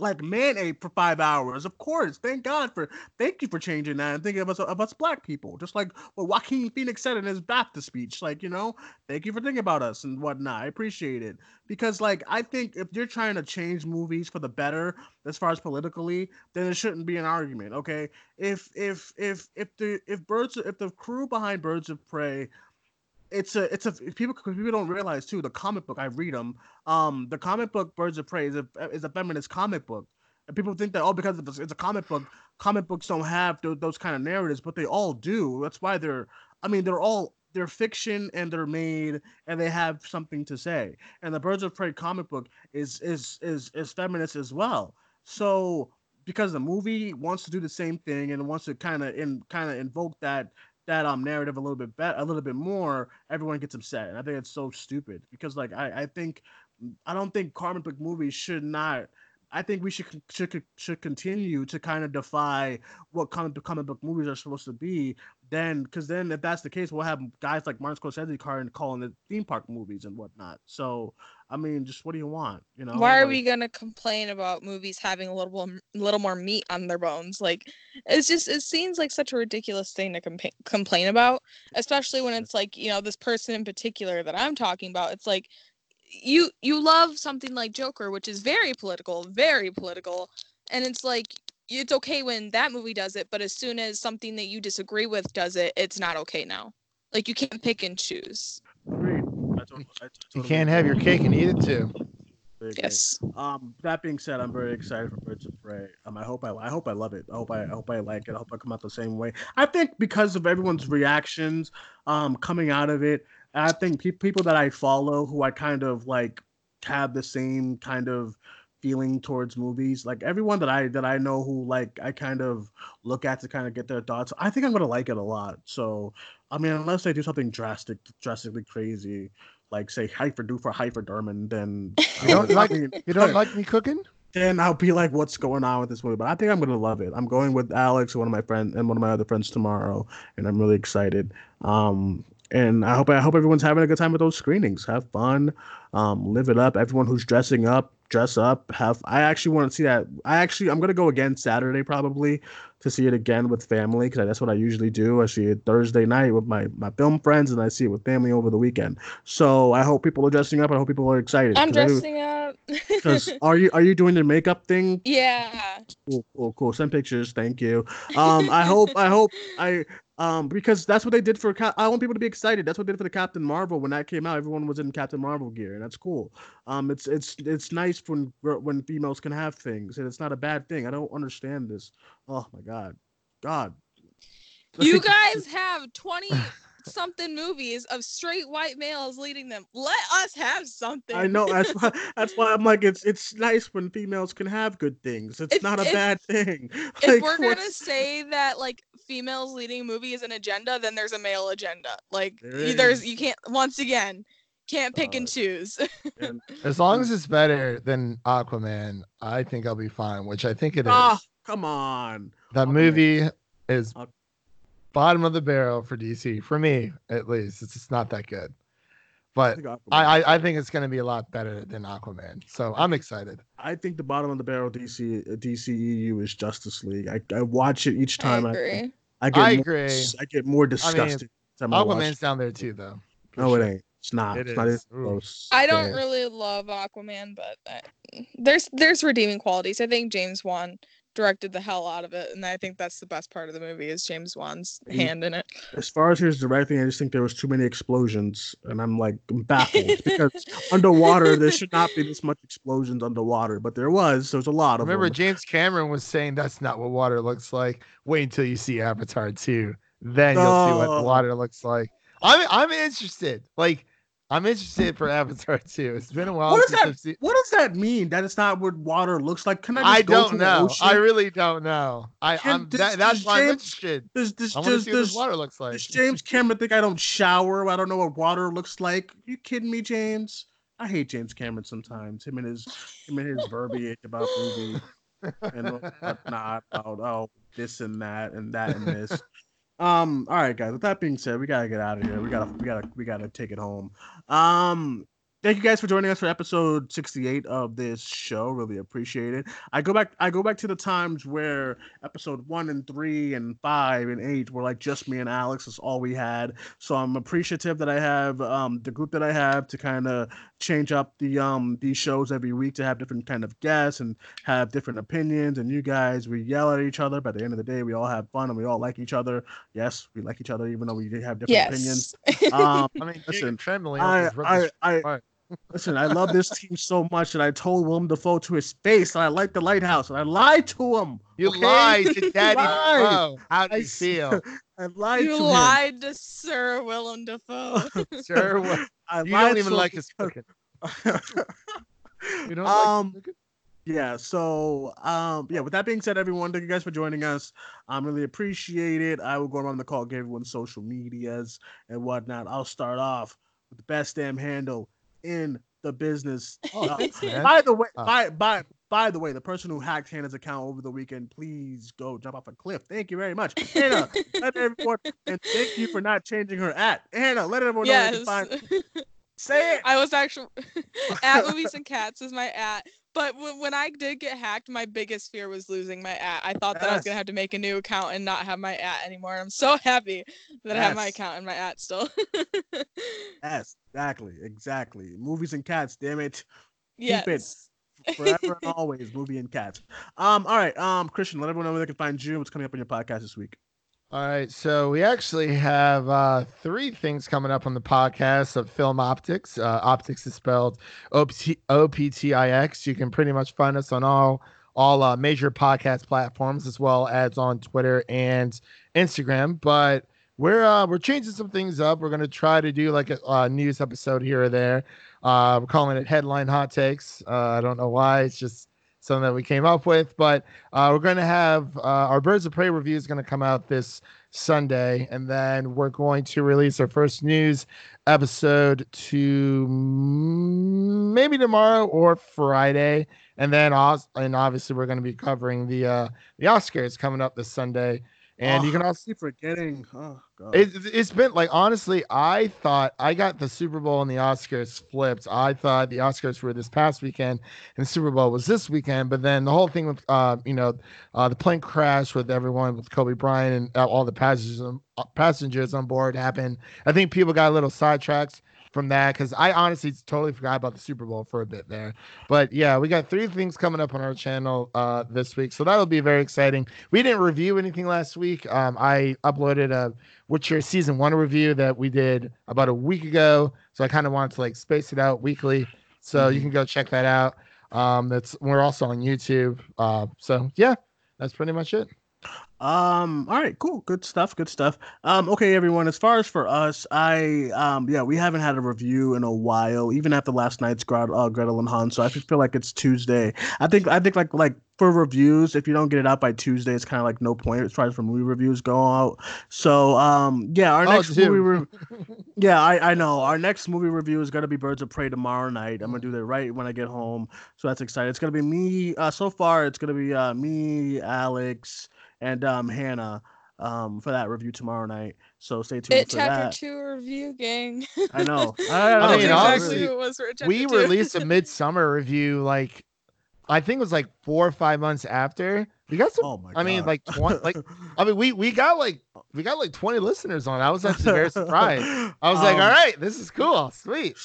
like man ape for five hours. Of course, thank God for thank you for changing that and thinking of us of us black people. Just like what Joaquin Phoenix said in his BAFTA speech, like you know, thank you for thinking about us and whatnot. I appreciate it because like I think if you're trying to change movies for the better as far as politically, then it shouldn't be an argument. Okay, if if if if the if birds if the crew behind Birds of Prey it's a it's a people people don't realize too the comic book I read them um the comic book Birds of Prey is a is a feminist comic book. And people think that oh because it's a comic book comic books don't have those, those kind of narratives but they all do. That's why they're I mean they're all they're fiction and they're made and they have something to say. And the Birds of Prey comic book is is is is feminist as well. So because the movie wants to do the same thing and wants to kind of in kind of invoke that that um narrative a little bit better, a little bit more, everyone gets upset. And I think it's so stupid because like I I think I don't think comic book movies should not. I think we should should should continue to kind of defy what comic comic book movies are supposed to be. Then, because then if that's the case, we'll have guys like Martin Scorsese calling calling it theme park movies and whatnot. So I mean, just what do you want? You know? Why are Like- we gonna complain about movies having a little more- little more meat on their bones? Like, it's just it seems like such a ridiculous thing to compa- complain about, especially when it's like you know this person in particular that I'm talking about. It's like you you love something like Joker, which is very political, very political, and it's like it's okay when that movie does it, but as soon as something that you disagree with does it, it's not okay now. Like you can't pick and choose. Agreed. I You can't have your cake and eat it too. Yes. Um, that being said, I'm very excited for Birds of Prey. Um, I hope I, I hope I love it. I hope I, I hope I like it. I hope I come out the same way. I think because of everyone's reactions, um, coming out of it, I think pe- people that I follow who I kind of like have the same kind of feeling towards movies. Like everyone that I that I know who like I kind of look at to kind of get their thoughts. I think I'm gonna like it a lot. So, I mean, unless they do something drastic, drastically crazy. Like say hyper for hyperdermin, then You don't like mean, you don't like me cooking? then I'll be like, what's going on with this movie? But I think I'm gonna love it. I'm going with Alex, one of my friends, and one of my other friends tomorrow, and I'm really excited. Um, and I hope I hope everyone's having a good time with those screenings. Have fun, um, live it up. Everyone who's dressing up, dress up. Have I actually want to see that? I actually I'm gonna go again Saturday probably to see it again with family because that's what I usually do. I see it Thursday night with my my film friends, and I see it with family over the weekend. So I hope people are dressing up. I hope people are excited. I'm 'cause I do- dressing up. Because are you are you doing the makeup thing? yeah. Cool, cool, cool. Send pictures. Thank you. Um, I hope I hope I um because that's what they did for. I want people to be excited. That's what they did for the Captain Marvel when that came out. Everyone was in Captain Marvel gear, and that's cool. Um, it's it's it's nice when when females can have things, and it's not a bad thing. I don't understand this. Oh my god, God. You guys have 20 something movies of straight white males leading them. Let us have something. I know that's why that's why I'm like it's it's nice when females can have good things. It's If- not a if- bad thing. If Like, we're gonna say that like females leading movies movie an agenda, then there's a male agenda. Like There there's you can't once again can't pick and Uh, choose. As long as it's better than Aquaman, I think I'll be fine. Which I think it is. Ah, come on. that Aquaman. movie is Aqu- bottom of the barrel for DC for me, at least. It's just not that good. But I, I, I think it's going to be a lot better than Aquaman. So I'm excited. I think the bottom of the barrel DC uh, DCEU is Justice League. I, I watch it each time. I, agree. I get I more, agree. I get more disgusted. I watch Aquaman's down there too, though. for No, it ain't. It's not. It it's not even close. I don't Yeah. really love Aquaman, but I, there's there's redeeming qualities. I think James Wan directed the hell out of it, and I think that's the best part of the movie is James Wan's He- hand in it. As far as his directing, I just think there was too many explosions, and I'm like I'm baffled because underwater there should not be this much explosions underwater, but there was. There's a lot of Remember, them. James Cameron was saying that's not what water looks like. Wait until you see Avatar 2. Then you'll see what oh. water looks like. I'm I'm interested. Like, I'm interested for Avatar too. It's been a while What does that- seen What does that mean? That it's not what water looks like? Can I? Just I go don't to the know. ocean? I really don't know. I, Can- I'm does- that, that's does why I'm interested. Does this I want to does what does, water looks like. does James Cameron think I don't shower? I don't know what water looks like. you kidding me, James? I hate James Cameron sometimes. Him and his him and his verbiage about movies and whatnot about oh this and that and that and this. Um, all right, guys. With that being said, we gotta get out of here. We gotta we gotta we gotta take it home. Um Thank you guys for joining us for episode 68 of this show. Really appreciate it. I go back I go back to the times where episode 1 and 3 and 5 and 8 were like just me and Alex. That's all we had. So I'm appreciative that I have um the group that I have to kind of change up the um these shows every week to have different kind of guests and have different opinions and you guys we yell at each other but at the end of the day we all have fun and we all like each other yes we like each other even though we have different opinions um I mean, Listen, Jacob Tremblay I, almost ripped I, I, apart. Listen. I love this team so much that I told Willem Dafoe to his face that I like the lighthouse, and I lied to him. You okay? lied to Daddy Lied. How do I you s- feel? I lied you to lied to Sir Willem Dafoe. Sure. What? I You lied don't even like him his cooking. You don't um, his cooking? yeah. So, um, yeah. With that being said, everyone, thank you guys for joining us. I'm really appreciate it. I will go around the call, give everyone social medias and whatnot. I'll start off with the best damn handle in the business. Oh, Uh, thanks. By the way, Oh. by by by the way, the person who hacked Hannah's account over the weekend, please go jump off a cliff. Thank you very much, Hannah. let everyone and thank you for not changing her at Hannah. Let everyone know where they yes. find. Say it. I was actually at movies and cats is my at. But w- when I did get hacked, my biggest fear was losing my at. I thought that I was gonna have to make a new account and not have my at anymore. I'm so happy that I have my account and my at still. Yes, exactly, exactly. Movies and cats. Damn it, yes. it. forever and always. Movie and cats. Um. All right. Um. Christian, let everyone know where they can find you. What's coming up on your podcast this week? All right, so we actually have uh, three things coming up on the podcast of Film Optix. Uh, Optix is spelled O P T I X. You can pretty much find us on all all uh, major podcast platforms as well as on Twitter and Instagram. But we're uh, we're changing some things up. We're gonna try to do like a, uh news episode here or there. Uh, we're calling it Headline Hot Takes. Uh, I don't know why. It's just something that we came up with, but uh, we're going to have uh, our Birds of Prey review is going to come out this Sunday, and then we're going to release our first news episode to maybe tomorrow or Friday, and then and obviously we're going to be covering the uh, the Oscars coming up this Sunday And you Oh, can also keep forgetting. Oh god. it, it's been like honestly, I thought I got the Super Bowl and the Oscars flipped. I thought the Oscars were this past weekend and the Super Bowl was this weekend. But then the whole thing with uh, you know, uh, the plane crash with everyone with Kobe Bryant and uh, all the passengers on- uh, passengers on board happened. I think people got a little sidetracked from that because I honestly totally forgot about the Super Bowl for a bit there. But yeah, we got three things coming up on our channel uh, this week, so that'll be very exciting. We didn't review anything last week. Um, I uploaded a Witcher season one review that we did about a week ago, so I kind of wanted to like space it out weekly. So you Mhm. can go check that out. Um, that's we're also on YouTube. Uh, so yeah, that's pretty much it. Um. All right. Cool. Good stuff. Good stuff. Um. Okay, everyone. As far as for us, I um. Yeah, we haven't had a review in a while. Even after last night's Gret- uh, Gretel and Hans. So I just feel like it's Tuesday. I think. I think like like for reviews, if you don't get it out by Tuesday, it's kind of like no point as far as for movie reviews go out. So um. Yeah. Our Oh, next dude. movie. Re- yeah. I I know. Our next movie review is gonna be Birds of Prey tomorrow night. I'm gonna do that right when I get home. So that's exciting. It's gonna be me. Uh. So far, it's gonna be uh me, Alex and um Hannah um for that review tomorrow night. So stay tuned It for chapter that. two review, gang. I know. I, I know. mean, it's honestly, exactly it was for chapter we two. released a Midsommar review like I think it was like four or five months after. We got some. oh my I mean, like, twen- like- I mean, we we got like we got like twenty listeners on. I was actually very surprised. I was like, Um, all right, this is cool, sweet.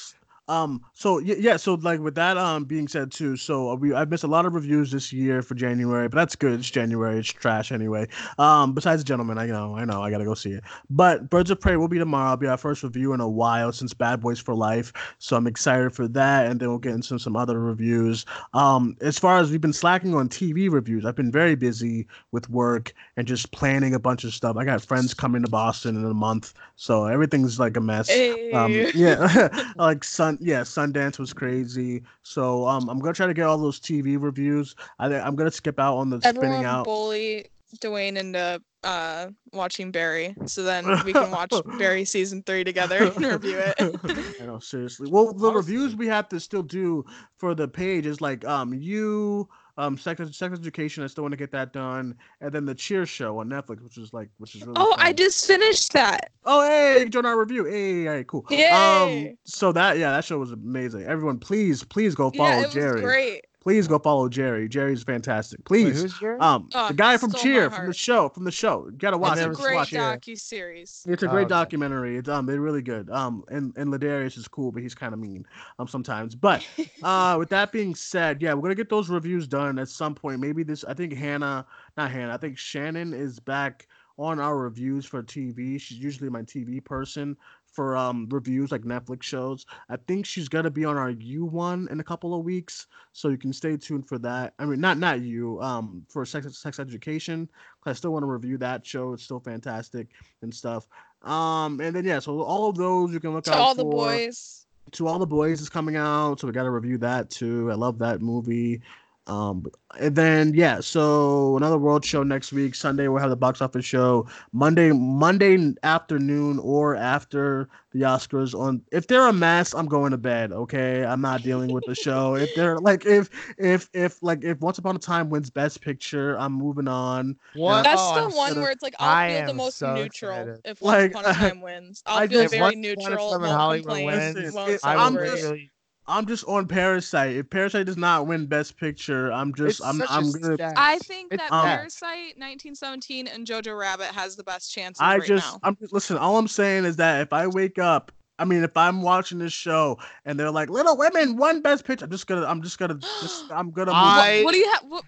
Um. So yeah. So like with that um being said too. So uh, we I've missed a lot of reviews this year for January, but that's good. It's January. It's trash anyway. Um. Besides Gentlemen, I know. I know. I gotta go see it. But Birds of Prey will be tomorrow. It'll be our first review in a while since Bad Boys for Life. So I'm excited for that, and then we'll get into some other reviews. Um. As far as we've been slacking on TV reviews, I've been very busy with work and just planning a bunch of stuff. I got friends coming to Boston in a month, so everything's like a mess. Um, yeah, like Sun, yeah, Sundance was crazy. So um, I'm gonna try to get all those TV reviews. I think I'm gonna skip out on the spinning Everyone out. bully Duane into uh watching Barry, so then we can watch Barry season three together and review it. I know, seriously. Well, the Honestly. reviews we have to still do for the page is like um you um sex, sex education. I still want to get that done, and then the Cheer Show on Netflix, which is like which is really. oh, I just finished that. Oh, hey, join our review. Hey, hey, cool. Um, so that yeah, that show was amazing. Everyone, please, please go follow yeah, it Jerry. was great. Please go follow Jerry. Jerry's fantastic. Wait, Please. who's your? Um, Oh, the guy from Cheer, from the show, from the show. You gotta watch It's a it. never Just great docu series. It's a Oh, great okay. documentary. It's um, it's really good. Um, and and La'Darius is cool, but he's kind of mean um sometimes. But uh, with that being said, yeah, we're gonna get those reviews done at some point. Maybe this. I think Hannah, not Hannah. I think Shannon is back on our reviews for TV. She's usually my TV person for um reviews like Netflix shows. I think she's gonna be on our U one in a couple of weeks, so you can stay tuned for that. I mean, not not you um for sex sex education. I still want to review that show. It's still fantastic and stuff. Um, and then yeah, so all of those you can look To out all for. the boys. To all the boys is coming out, so we got to review that too. I love that movie. Um, and then yeah, so another world show next week. Sunday we'll have the box office show. Monday, Monday afternoon or after the Oscars. On if they're a mess, I'm going to bed. Okay, I'm not dealing with the show. If they're like if if if like if Once Upon a Time wins Best Picture, I'm moving on. What? That's Oh, the I'm one gonna- where it's like I I'll feel the most so neutral excited. if Like, Once Upon a Time wins. I'll I feel just- very Once Upon a neutral. Time Hollywood complain. wins, it- I I'm just- really. I'm just on Parasite. If Parasite does not win Best Picture, I'm just It's I'm such a I'm gonna stack. I think It's that um, Parasite, 1917, and Jojo Rabbit has the best chance. I right just now. I'm just listen. All I'm saying is that if I wake up, I mean, if I'm watching this show and they're like Little Women won Best Picture, I'm just gonna I'm just gonna just I'm gonna move I- what, what do you have? What,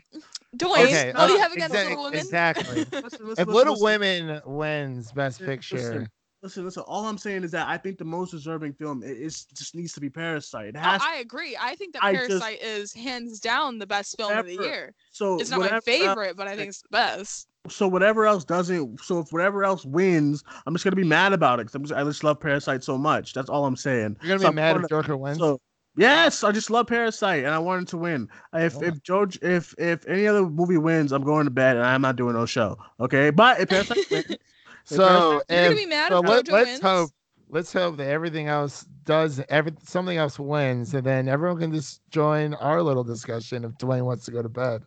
Duane, Okay, what do you uh, have against exa- Little Women? Exactly. Listen, listen, if listen, Little listen. Women wins Best Listen, Picture, Listen, listen. All I'm saying is that I think the most deserving film i- is just needs to be Parasite. It Oh, has I agree. I think that I just- Parasite is hands down the best film of the year. so It's not my whatever- favorite, but I think it's the best. So whatever else doesn't, so if whatever else wins, I'm just gonna be mad about it because I'm just, I just love Parasite so much. That's all I'm saying. you're gonna So be I'm mad gonna- if Joker wins. So yes, I just love Parasite and I wanted to win. If Oh. if George if if any other movie wins, I'm going to bed and I'm not doing no show. Okay, but if Parasite wins, So You're gonna if- be mad so if let, let's wins? hope let's hope that everything else does every something else wins, and then everyone can just join our little discussion if Duane wants to go to bed.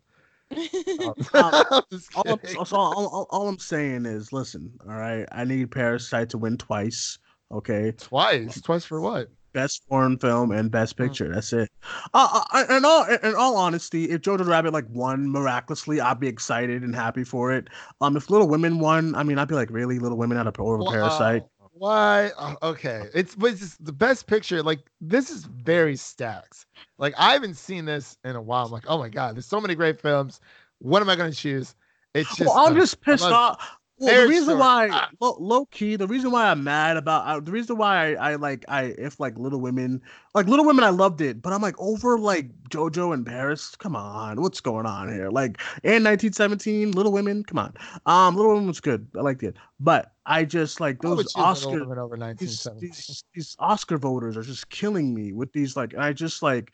Um, I'm just all, I'm, so all, all, all I'm saying is, listen, all right, I need Parasite to win twice. Okay, Twice. Twice for what? Best foreign film and best Mm. picture. That's it. Uh, uh, in all in all honesty, if Jojo Rabbit like won miraculously, I'd be excited and happy for it. Um, if Little Women won, I mean, I'd be like, really, Little Women out of over Parasite. Why? Uh, okay, it's but it's the best picture. Like this is very stacks. Like I haven't seen this in a while. I'm like, oh my god, there's so many great films. What am I gonna choose? It's just. well, I'm uh, just pissed off. Well, the reason short. why, Ah. low, low key, the reason why I'm mad about, uh, the reason why I, I like, I if like Little Women, like Little Women, I loved it, but I'm like over like JoJo and Paris. Come on, what's going on here? Like, and 1917, Little Women, come on. Um, Little Women was good, I liked it, but I just like those Oscar, Women over these, these these Oscar voters are just killing me with these like, and I just like,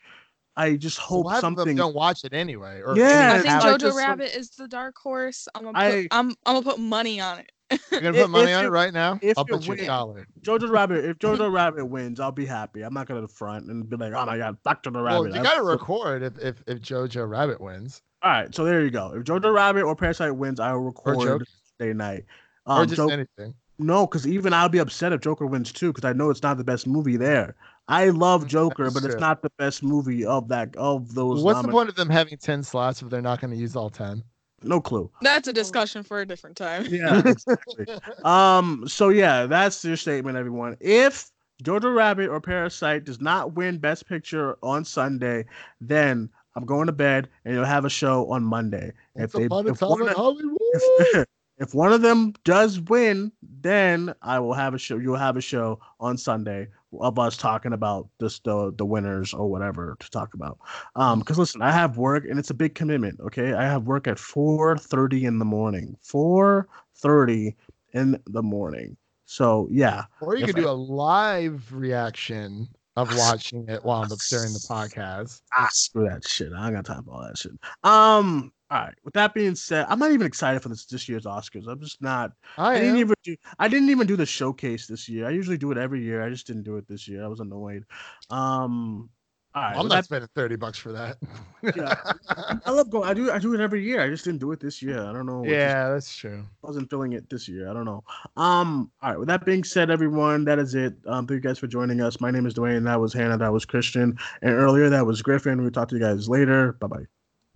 I just A hope lot of them something. don't watch it anyway. Or Yeah, I think like Jojo just, Rabbit is the dark horse. I'm gonna put, I- I'm I'm gonna put money on it. You're gonna put money if on it- it right now. if I'll it bet you a dollar. Jojo Rabbit, if Jojo Rabbit wins, I'll be happy. I'm not gonna front and be like, oh my god, Doctor the Well, Rabbit. you I- gotta record if if if Jojo Rabbit wins All right, so there you go. If Jojo Rabbit or Parasite wins, I will record Joker day night. or Um, just Jo- anything. no, because even I'll be upset if Joker wins too, because I know it's not the best movie there. I love Mm, Joker, that's but it's not the best movie of that of those. What's the point of them having ten slots if they're not going to use all ten? No clue. That's a discussion for a different time. Yeah, exactly. um. So yeah, that's your statement, everyone. If Jojo Rabbit or Parasite does not win Best Picture on Sunday, then I'm going to bed, and you'll have a show on Monday. Once if they, upon if one of- Hollywood. if, if one of them does win, then I will have a show. You'll have a show on Sunday of us talking about this the the winners or whatever to talk about. Um, because listen, I have work and it's a big commitment. Okay, I have work at four thirty in the morning. Four thirty in the morning. So yeah, Or you could do a live reaction of watching it while the, during the podcast. ah, screw that shit. I ain't got time for all that shit. Um. All right. With that being said, I'm not even excited for this this year's Oscars. I'm just not. I, I didn't even do. I didn't even do the showcase this year. I usually do it every year. I just didn't do it this year. I was annoyed. Um, all right. I'm not that- spending thirty bucks for that. Yeah. I love going. I do. I do it every year. I just didn't do it this year. I don't know. it just yeah, that's true. I wasn't feeling it this year. I don't know. Um. All right. With that being said, everyone, that is it. Um. Thank you guys for joining us. My name is Duane. That was Hannah. That was Christian. And earlier that was Griffin. We'll talk to you guys later. Bye bye.